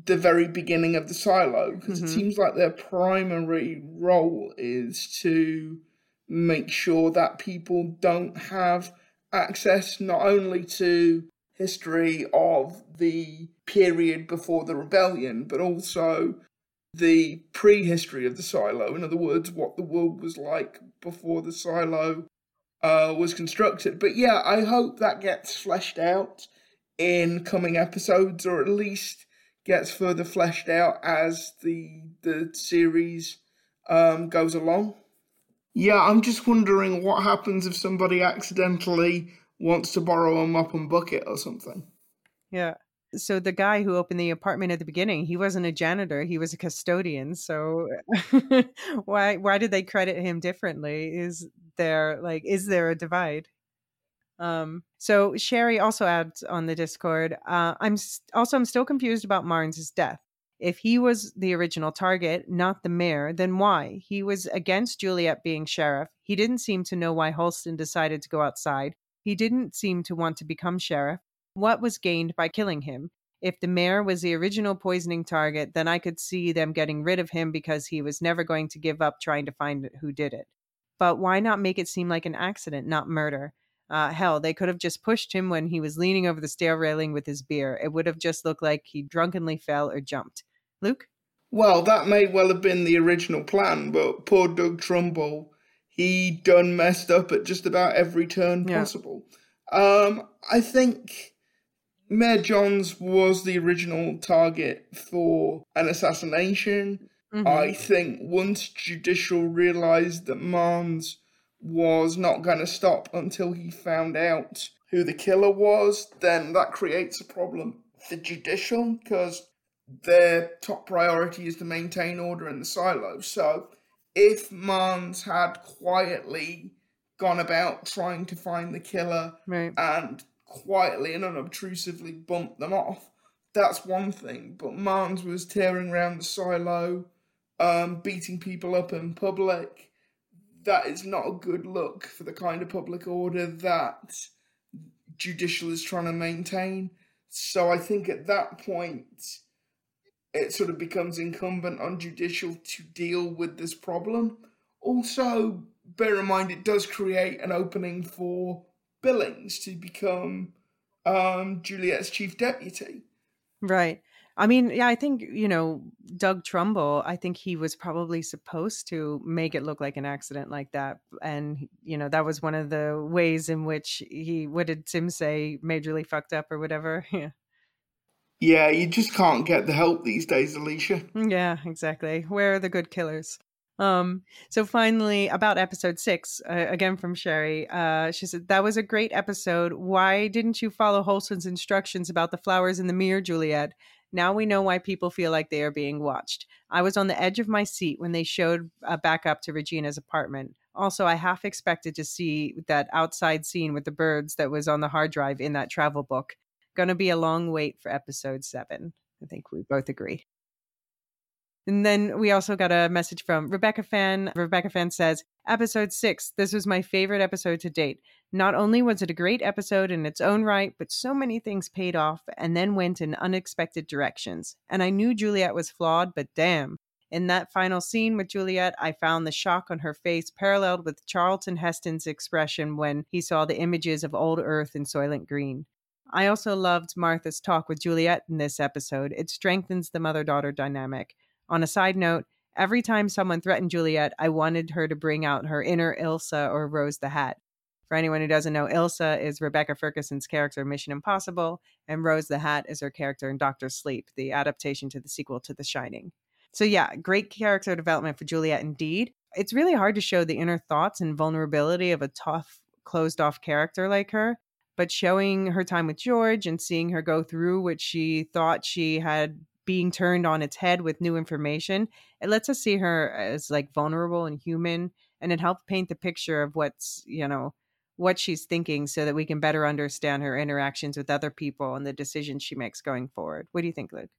S2: the very beginning of the silo because
S1: Mhm.
S2: it seems like their primary role is to make sure that people don't have access not only to history of the period before the rebellion but also the prehistory of the silo in other words what the world was like before the silo uh, was constructed. But yeah, I hope that gets fleshed out in coming episodes, or at least gets further fleshed out as the the series um, goes along. Yeah, I'm just wondering what happens if somebody accidentally wants to borrow a mop and bucket or something.
S1: Yeah. So the guy who opened the apartment at the beginning, he wasn't a janitor, he was a custodian. So [laughs] why why did they credit him differently? Is there like is there a divide? Um so Sherry also adds on the Discord, uh I'm s- also I'm still confused about Marnes' death. If he was the original target, not the mayor, then why? He was against Juliet being sheriff. He didn't seem to know why Holston decided to go outside. He didn't seem to want to become sheriff. What was gained by killing him? If the mayor was the original poisoning target, then I could see them getting rid of him because he was never going to give up trying to find who did it. But why not make it seem like an accident, not murder? Uh, hell, they could have just pushed him when he was leaning over the stair railing with his beer. It would have just looked like he drunkenly fell or jumped. Luke?
S2: Well, that may well have been the original plan, but poor Doug Trumbull, he done messed up at just about every turn
S1: Yeah.
S2: possible. Um, I think Mayor Jahns was the original target for an assassination.
S1: Mhm.
S2: I think once Judicial realised that Marnes was not going to stop until he found out who the killer was, then that creates a problem for Judicial because their top priority is to maintain order in the silo. So if Marnes had quietly gone about trying to find the killer
S1: Right.
S2: and quietly and unobtrusively bumped them off, that's one thing. But Marnes was tearing around the silo, um, beating people up in public. That is not a good look for the kind of public order that judicial is trying to maintain. So I think at that point, it sort of becomes incumbent on judicial to deal with this problem, Also, bear in mind it does create an opening for Billings to become um, Juliet's chief deputy.
S1: Right. I mean, yeah, I think, you know, Doug Trumbull, I think he was probably supposed to make it look like an accident like that. And, you know, that was one of the ways in which he, what did Tim say, majorly fucked up or whatever? [laughs] Yeah.
S2: Yeah, you just can't get the help these days, Elysia.
S1: Yeah, exactly. Where are the good killers? Um, so finally, about episode six, uh, again from Sherry, uh, she said, That was a great episode. Why didn't you follow Holston's instructions about the flowers in the mirror, Juliet? Now we know why people feel like they are being watched. I was on the edge of my seat when they showed uh, back up to Regina's apartment. Also, I half expected to see that outside scene with the birds that was on the hard drive in that travel book. Gonna be a long wait for episode seven. I think we both agree. And then we also got a message from Rebecca Fan. Rebecca Fan says, Episode six, this was my favorite episode to date. Not only was it a great episode in its own right, but so many things paid off and then went in unexpected directions. And I knew Juliet was flawed, but damn. In that final scene with Juliet, I found the shock on her face paralleled with Charlton Heston's expression when he saw the images of old Earth in Soylent Green. I also loved Martha's talk with Juliet in this episode. It strengthens the mother daughter dynamic. On a side note, every time someone threatened Juliet, I wanted her to bring out her inner Ilsa or Rose the Hat. For anyone who doesn't know, Ilsa is Rebecca Ferguson's character in Mission Impossible, and Rose the Hat is her character in Doctor Sleep, the adaptation to the sequel to The Shining. So, yeah, great character development for Juliet indeed. It's really hard to show the inner thoughts and vulnerability of a tough, closed off character like her, but showing her time with George and seeing her go through what she thought she had being turned on its head with new information, it lets us see her as like vulnerable and human, and it helps paint the picture of what's, you know, what she's thinking so that we can better understand her interactions with other people and the decisions she makes going forward. What do you think, Luke?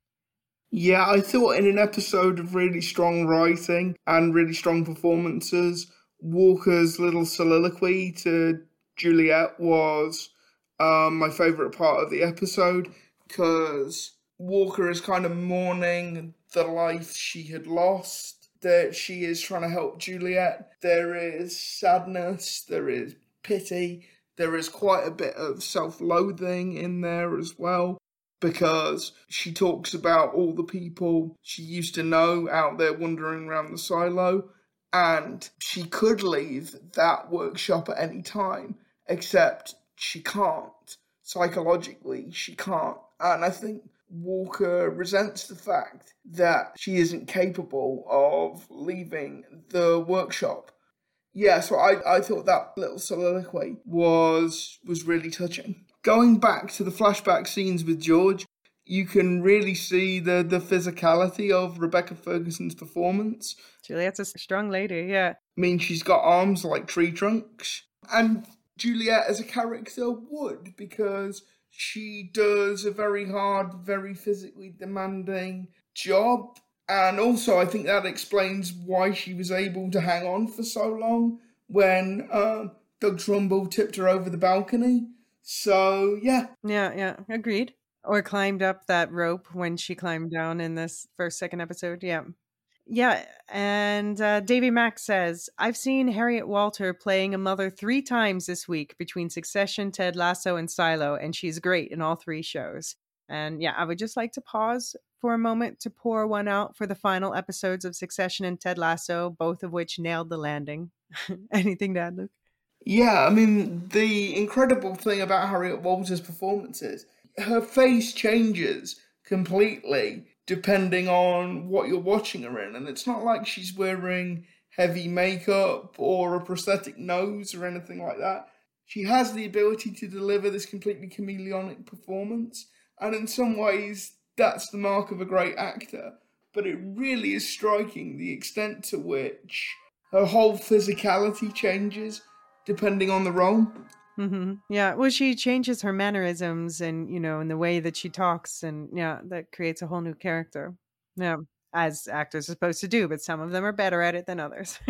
S2: Yeah, I thought in an episode of really strong writing and really strong performances, Walker's little soliloquy to Juliet was um, my favourite part of the episode because Walker is kind of mourning the life she had lost, that she is trying to help Juliet. There is sadness, there is pity. There is quite a bit of self loathing in there as well because she talks about all the people she used to know out there wandering around the silo, and she could leave that workshop at any time, except she can't. Psychologically, she can't. And I think Walker resents the fact that she isn't capable of leaving the workshop yeah, so I, I thought that little soliloquy was was really touching. Going back to the flashback scenes with George, you can really see the the physicality of Rebecca Ferguson's performance.
S1: Juliet's a strong lady, yeah.
S2: I mean, she's got arms like tree trunks, and Juliet as a character would because she does a very hard, very physically demanding job and also, I think that explains why she was able to hang on for so long when uh, Doug Trumbull tipped her over the balcony. So, yeah.
S1: Yeah, yeah, agreed. Or climbed up that rope when she climbed down in this first, second episode. Yeah. Yeah, and uh, Davy Mack says, I've seen Harriet Walter playing a mother three times this week between Succession, Ted Lasso, and Silo, and she's great in all three shows. And yeah, I would just like to pause for a moment to pour one out for the final episodes of Succession and Ted Lasso, both of which nailed the landing. [laughs] Anything to add, Luke?
S2: Yeah, I mean, the incredible thing about Harriet Walters' performances, her face changes completely depending on what you're watching her in. And it's not like she's wearing heavy makeup or a prosthetic nose or anything like that. She has the ability to deliver this completely chameleonic performance and in some ways, that's the mark of a great actor. But it really is striking the extent to which her whole physicality changes depending on the role.
S1: Mm-hmm. Yeah, well, she changes her mannerisms and you know, in the way that she talks, and yeah, that creates a whole new character. Yeah, as actors are supposed to do, but some of them are better at it than others. [laughs]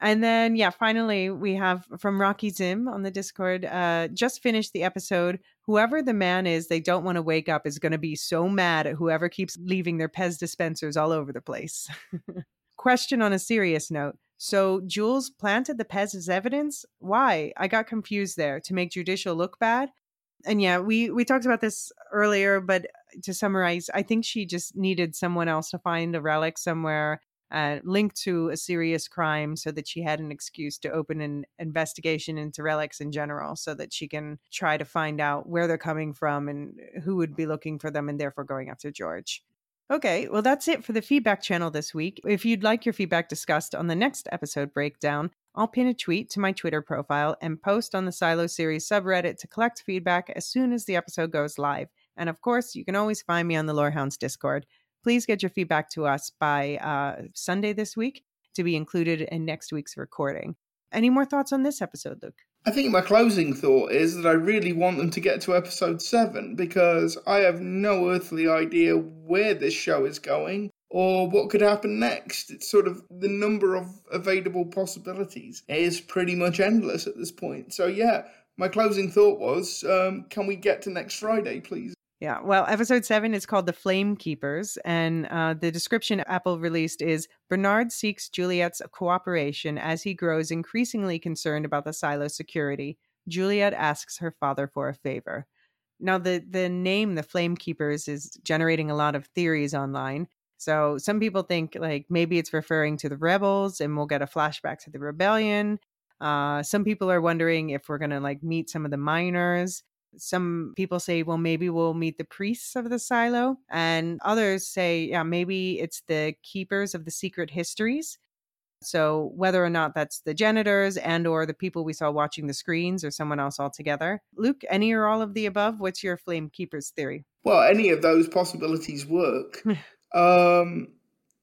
S1: And then, yeah, finally, we have from Rocky Zim on the Discord uh, just finished the episode. Whoever the man is, they don't want to wake up is going to be so mad at whoever keeps leaving their Pez dispensers all over the place. [laughs] Question on a serious note So Jules planted the Pez as evidence. Why? I got confused there to make judicial look bad. And yeah, we we talked about this earlier, but to summarize, I think she just needed someone else to find a relic somewhere uh, linked to a serious crime so that she had an excuse to open an investigation into relics in general so that she can try to find out where they're coming from and who would be looking for them and therefore going after George. Okay, well, that's it for the feedback channel this week. If you'd like your feedback discussed on the next episode breakdown, I'll pin a tweet to my Twitter profile and post on the Silo series subreddit to collect feedback as soon as the episode goes live. And of course, you can always find me on the Lorehounds Discord. Please get your feedback to us by uh, Sunday this week to be included in next week's recording. Any more thoughts on this episode, Luke?
S2: I think my closing thought is that I really want them to get to episode 7 because I have no earthly idea where this show is going or what could happen next. It's sort of the number of available possibilities is pretty much endless at this point. So, yeah, my closing thought was um, can we get to next Friday, please?
S1: Yeah, well, episode seven is called The Flame Keepers, and uh, the description Apple released is Bernard seeks Juliet's cooperation as he grows increasingly concerned about the silo security. Juliet asks her father for a favor. Now, the, the name, The Flame Keepers, is generating a lot of theories online. So, some people think like maybe it's referring to the rebels and we'll get a flashback to the rebellion. Uh, some people are wondering if we're going to like meet some of the miners some people say, well, maybe we'll meet the priests of the silo. And others say, yeah, maybe it's the keepers of the secret histories. So whether or not that's the janitors and or the people we saw watching the screens or someone else altogether. Luke, any or all of the above? What's your flame keepers theory?
S2: Well, any of those possibilities work. [laughs] um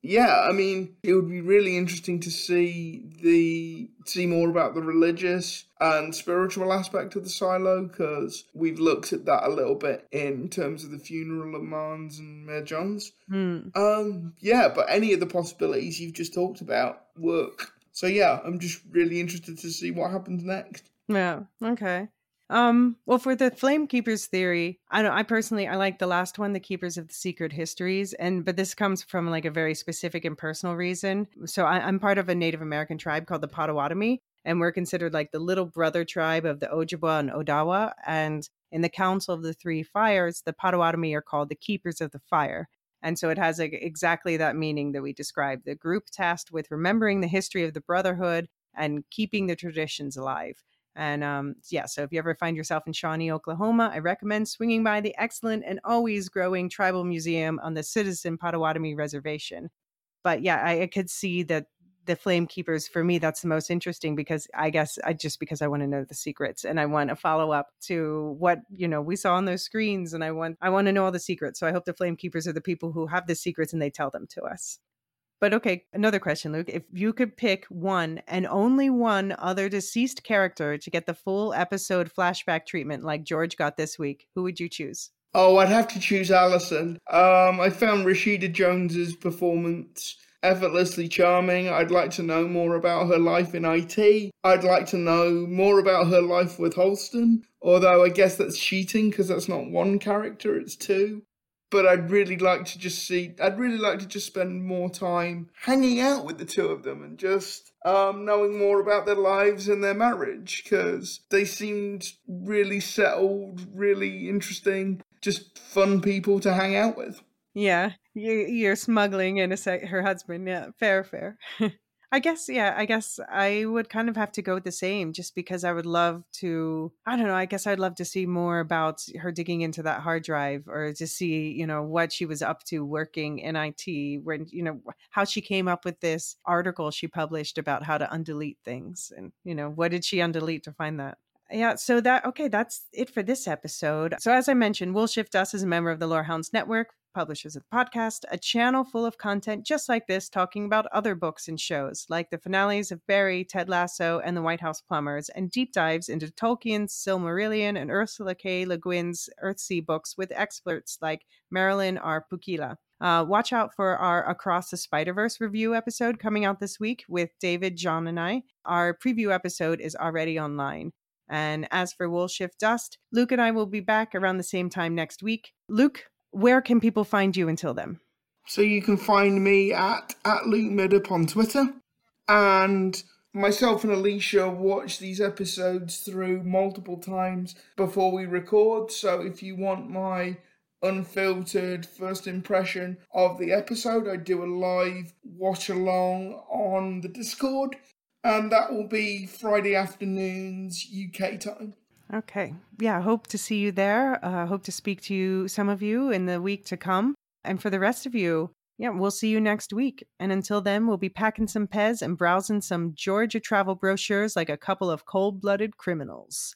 S2: yeah, I mean, it would be really interesting to see the see more about the religious and spiritual aspect of the silo because we've looked at that a little bit in terms of the funeral of Marnes and Mayor Jahns.
S1: Hmm.
S2: Um, yeah, but any of the possibilities you've just talked about work. So yeah, I'm just really interested to see what happens next.
S1: Yeah. Okay. Um, well, for the Flame Keepers theory, I don't. I personally, I like the last one, the Keepers of the Secret Histories, and but this comes from like a very specific and personal reason. So I, am part of a Native American tribe called the Potawatomi, and we're considered like the little brother tribe of the Ojibwa and Odawa. And in the Council of the Three Fires, the Potawatomi are called the Keepers of the Fire. And so it has exactly that meaning that we described the group tasked with remembering the history of the brotherhood and keeping the traditions alive. And um, yeah, so if you ever find yourself in Shawnee, Oklahoma, I recommend swinging by the excellent and always growing tribal museum on the Citizen Potawatomi Reservation. But yeah, I, I could see that the flame keepers for me that's the most interesting because i guess i just because i want to know the secrets and i want to follow up to what you know we saw on those screens and i want i want to know all the secrets so i hope the flame keepers are the people who have the secrets and they tell them to us but okay, another question, Luke. If you could pick one and only one other deceased character to get the full episode flashback treatment like George got this week, who would you choose?
S2: Oh, I'd have to choose Allison. Um, I found Rashida Jones's performance effortlessly charming. I'd like to know more about her life in IT. I'd like to know more about her life with Holston. Although I guess that's cheating because that's not one character, it's two but I'd really like to just see, I'd really like to just spend more time hanging out with the two of them and just um, knowing more about their lives and their marriage because they seemed really settled, really interesting, just fun people to hang out with.
S1: Yeah, you're smuggling in a sec- her husband. Yeah, fair, fair. [laughs] I guess, yeah, I guess I would kind of have to go with the same just because I would love to, I don't know, I guess I'd love to see more about her digging into that hard drive or to see, you know, what she was up to working in IT, when, you know, how she came up with this article she published about how to undelete things and, you know, what did she undelete to find that? yeah so that okay that's it for this episode so as i mentioned Wool Shift Dust is a member of the lorehounds network publishers of the podcast, a channel full of content just like this, talking about other books and shows, like the finales of Barry, Ted Lasso, and The White House Plumbers, and deep dives into Tolkien's Silmarillion and Ursula K. Le Guin's Earthsea books with experts like Marilyn R. Pukkila. Uh, watch out for our Across the Spider Verse review episode coming out this week with David, John, and I. Our preview episode is already online. And as for Wool Shift Dust, Luke and I will be back around the same time next week. Luke, where can people find you until then?
S2: So you can find me at at Luke Middup on Twitter. And myself and Elysia watch these episodes through multiple times before we record. So if you want my unfiltered first impression of the episode, I do a live watch along on the Discord, and that will be Friday afternoons UK time.
S1: Okay. Yeah, hope to see you there. Uh, hope to speak to you, some of you, in the week to come. And for the rest of you, yeah, we'll see you next week. And until then, we'll be packing some Pez and browsing some Georgia travel brochures like a couple of cold blooded criminals.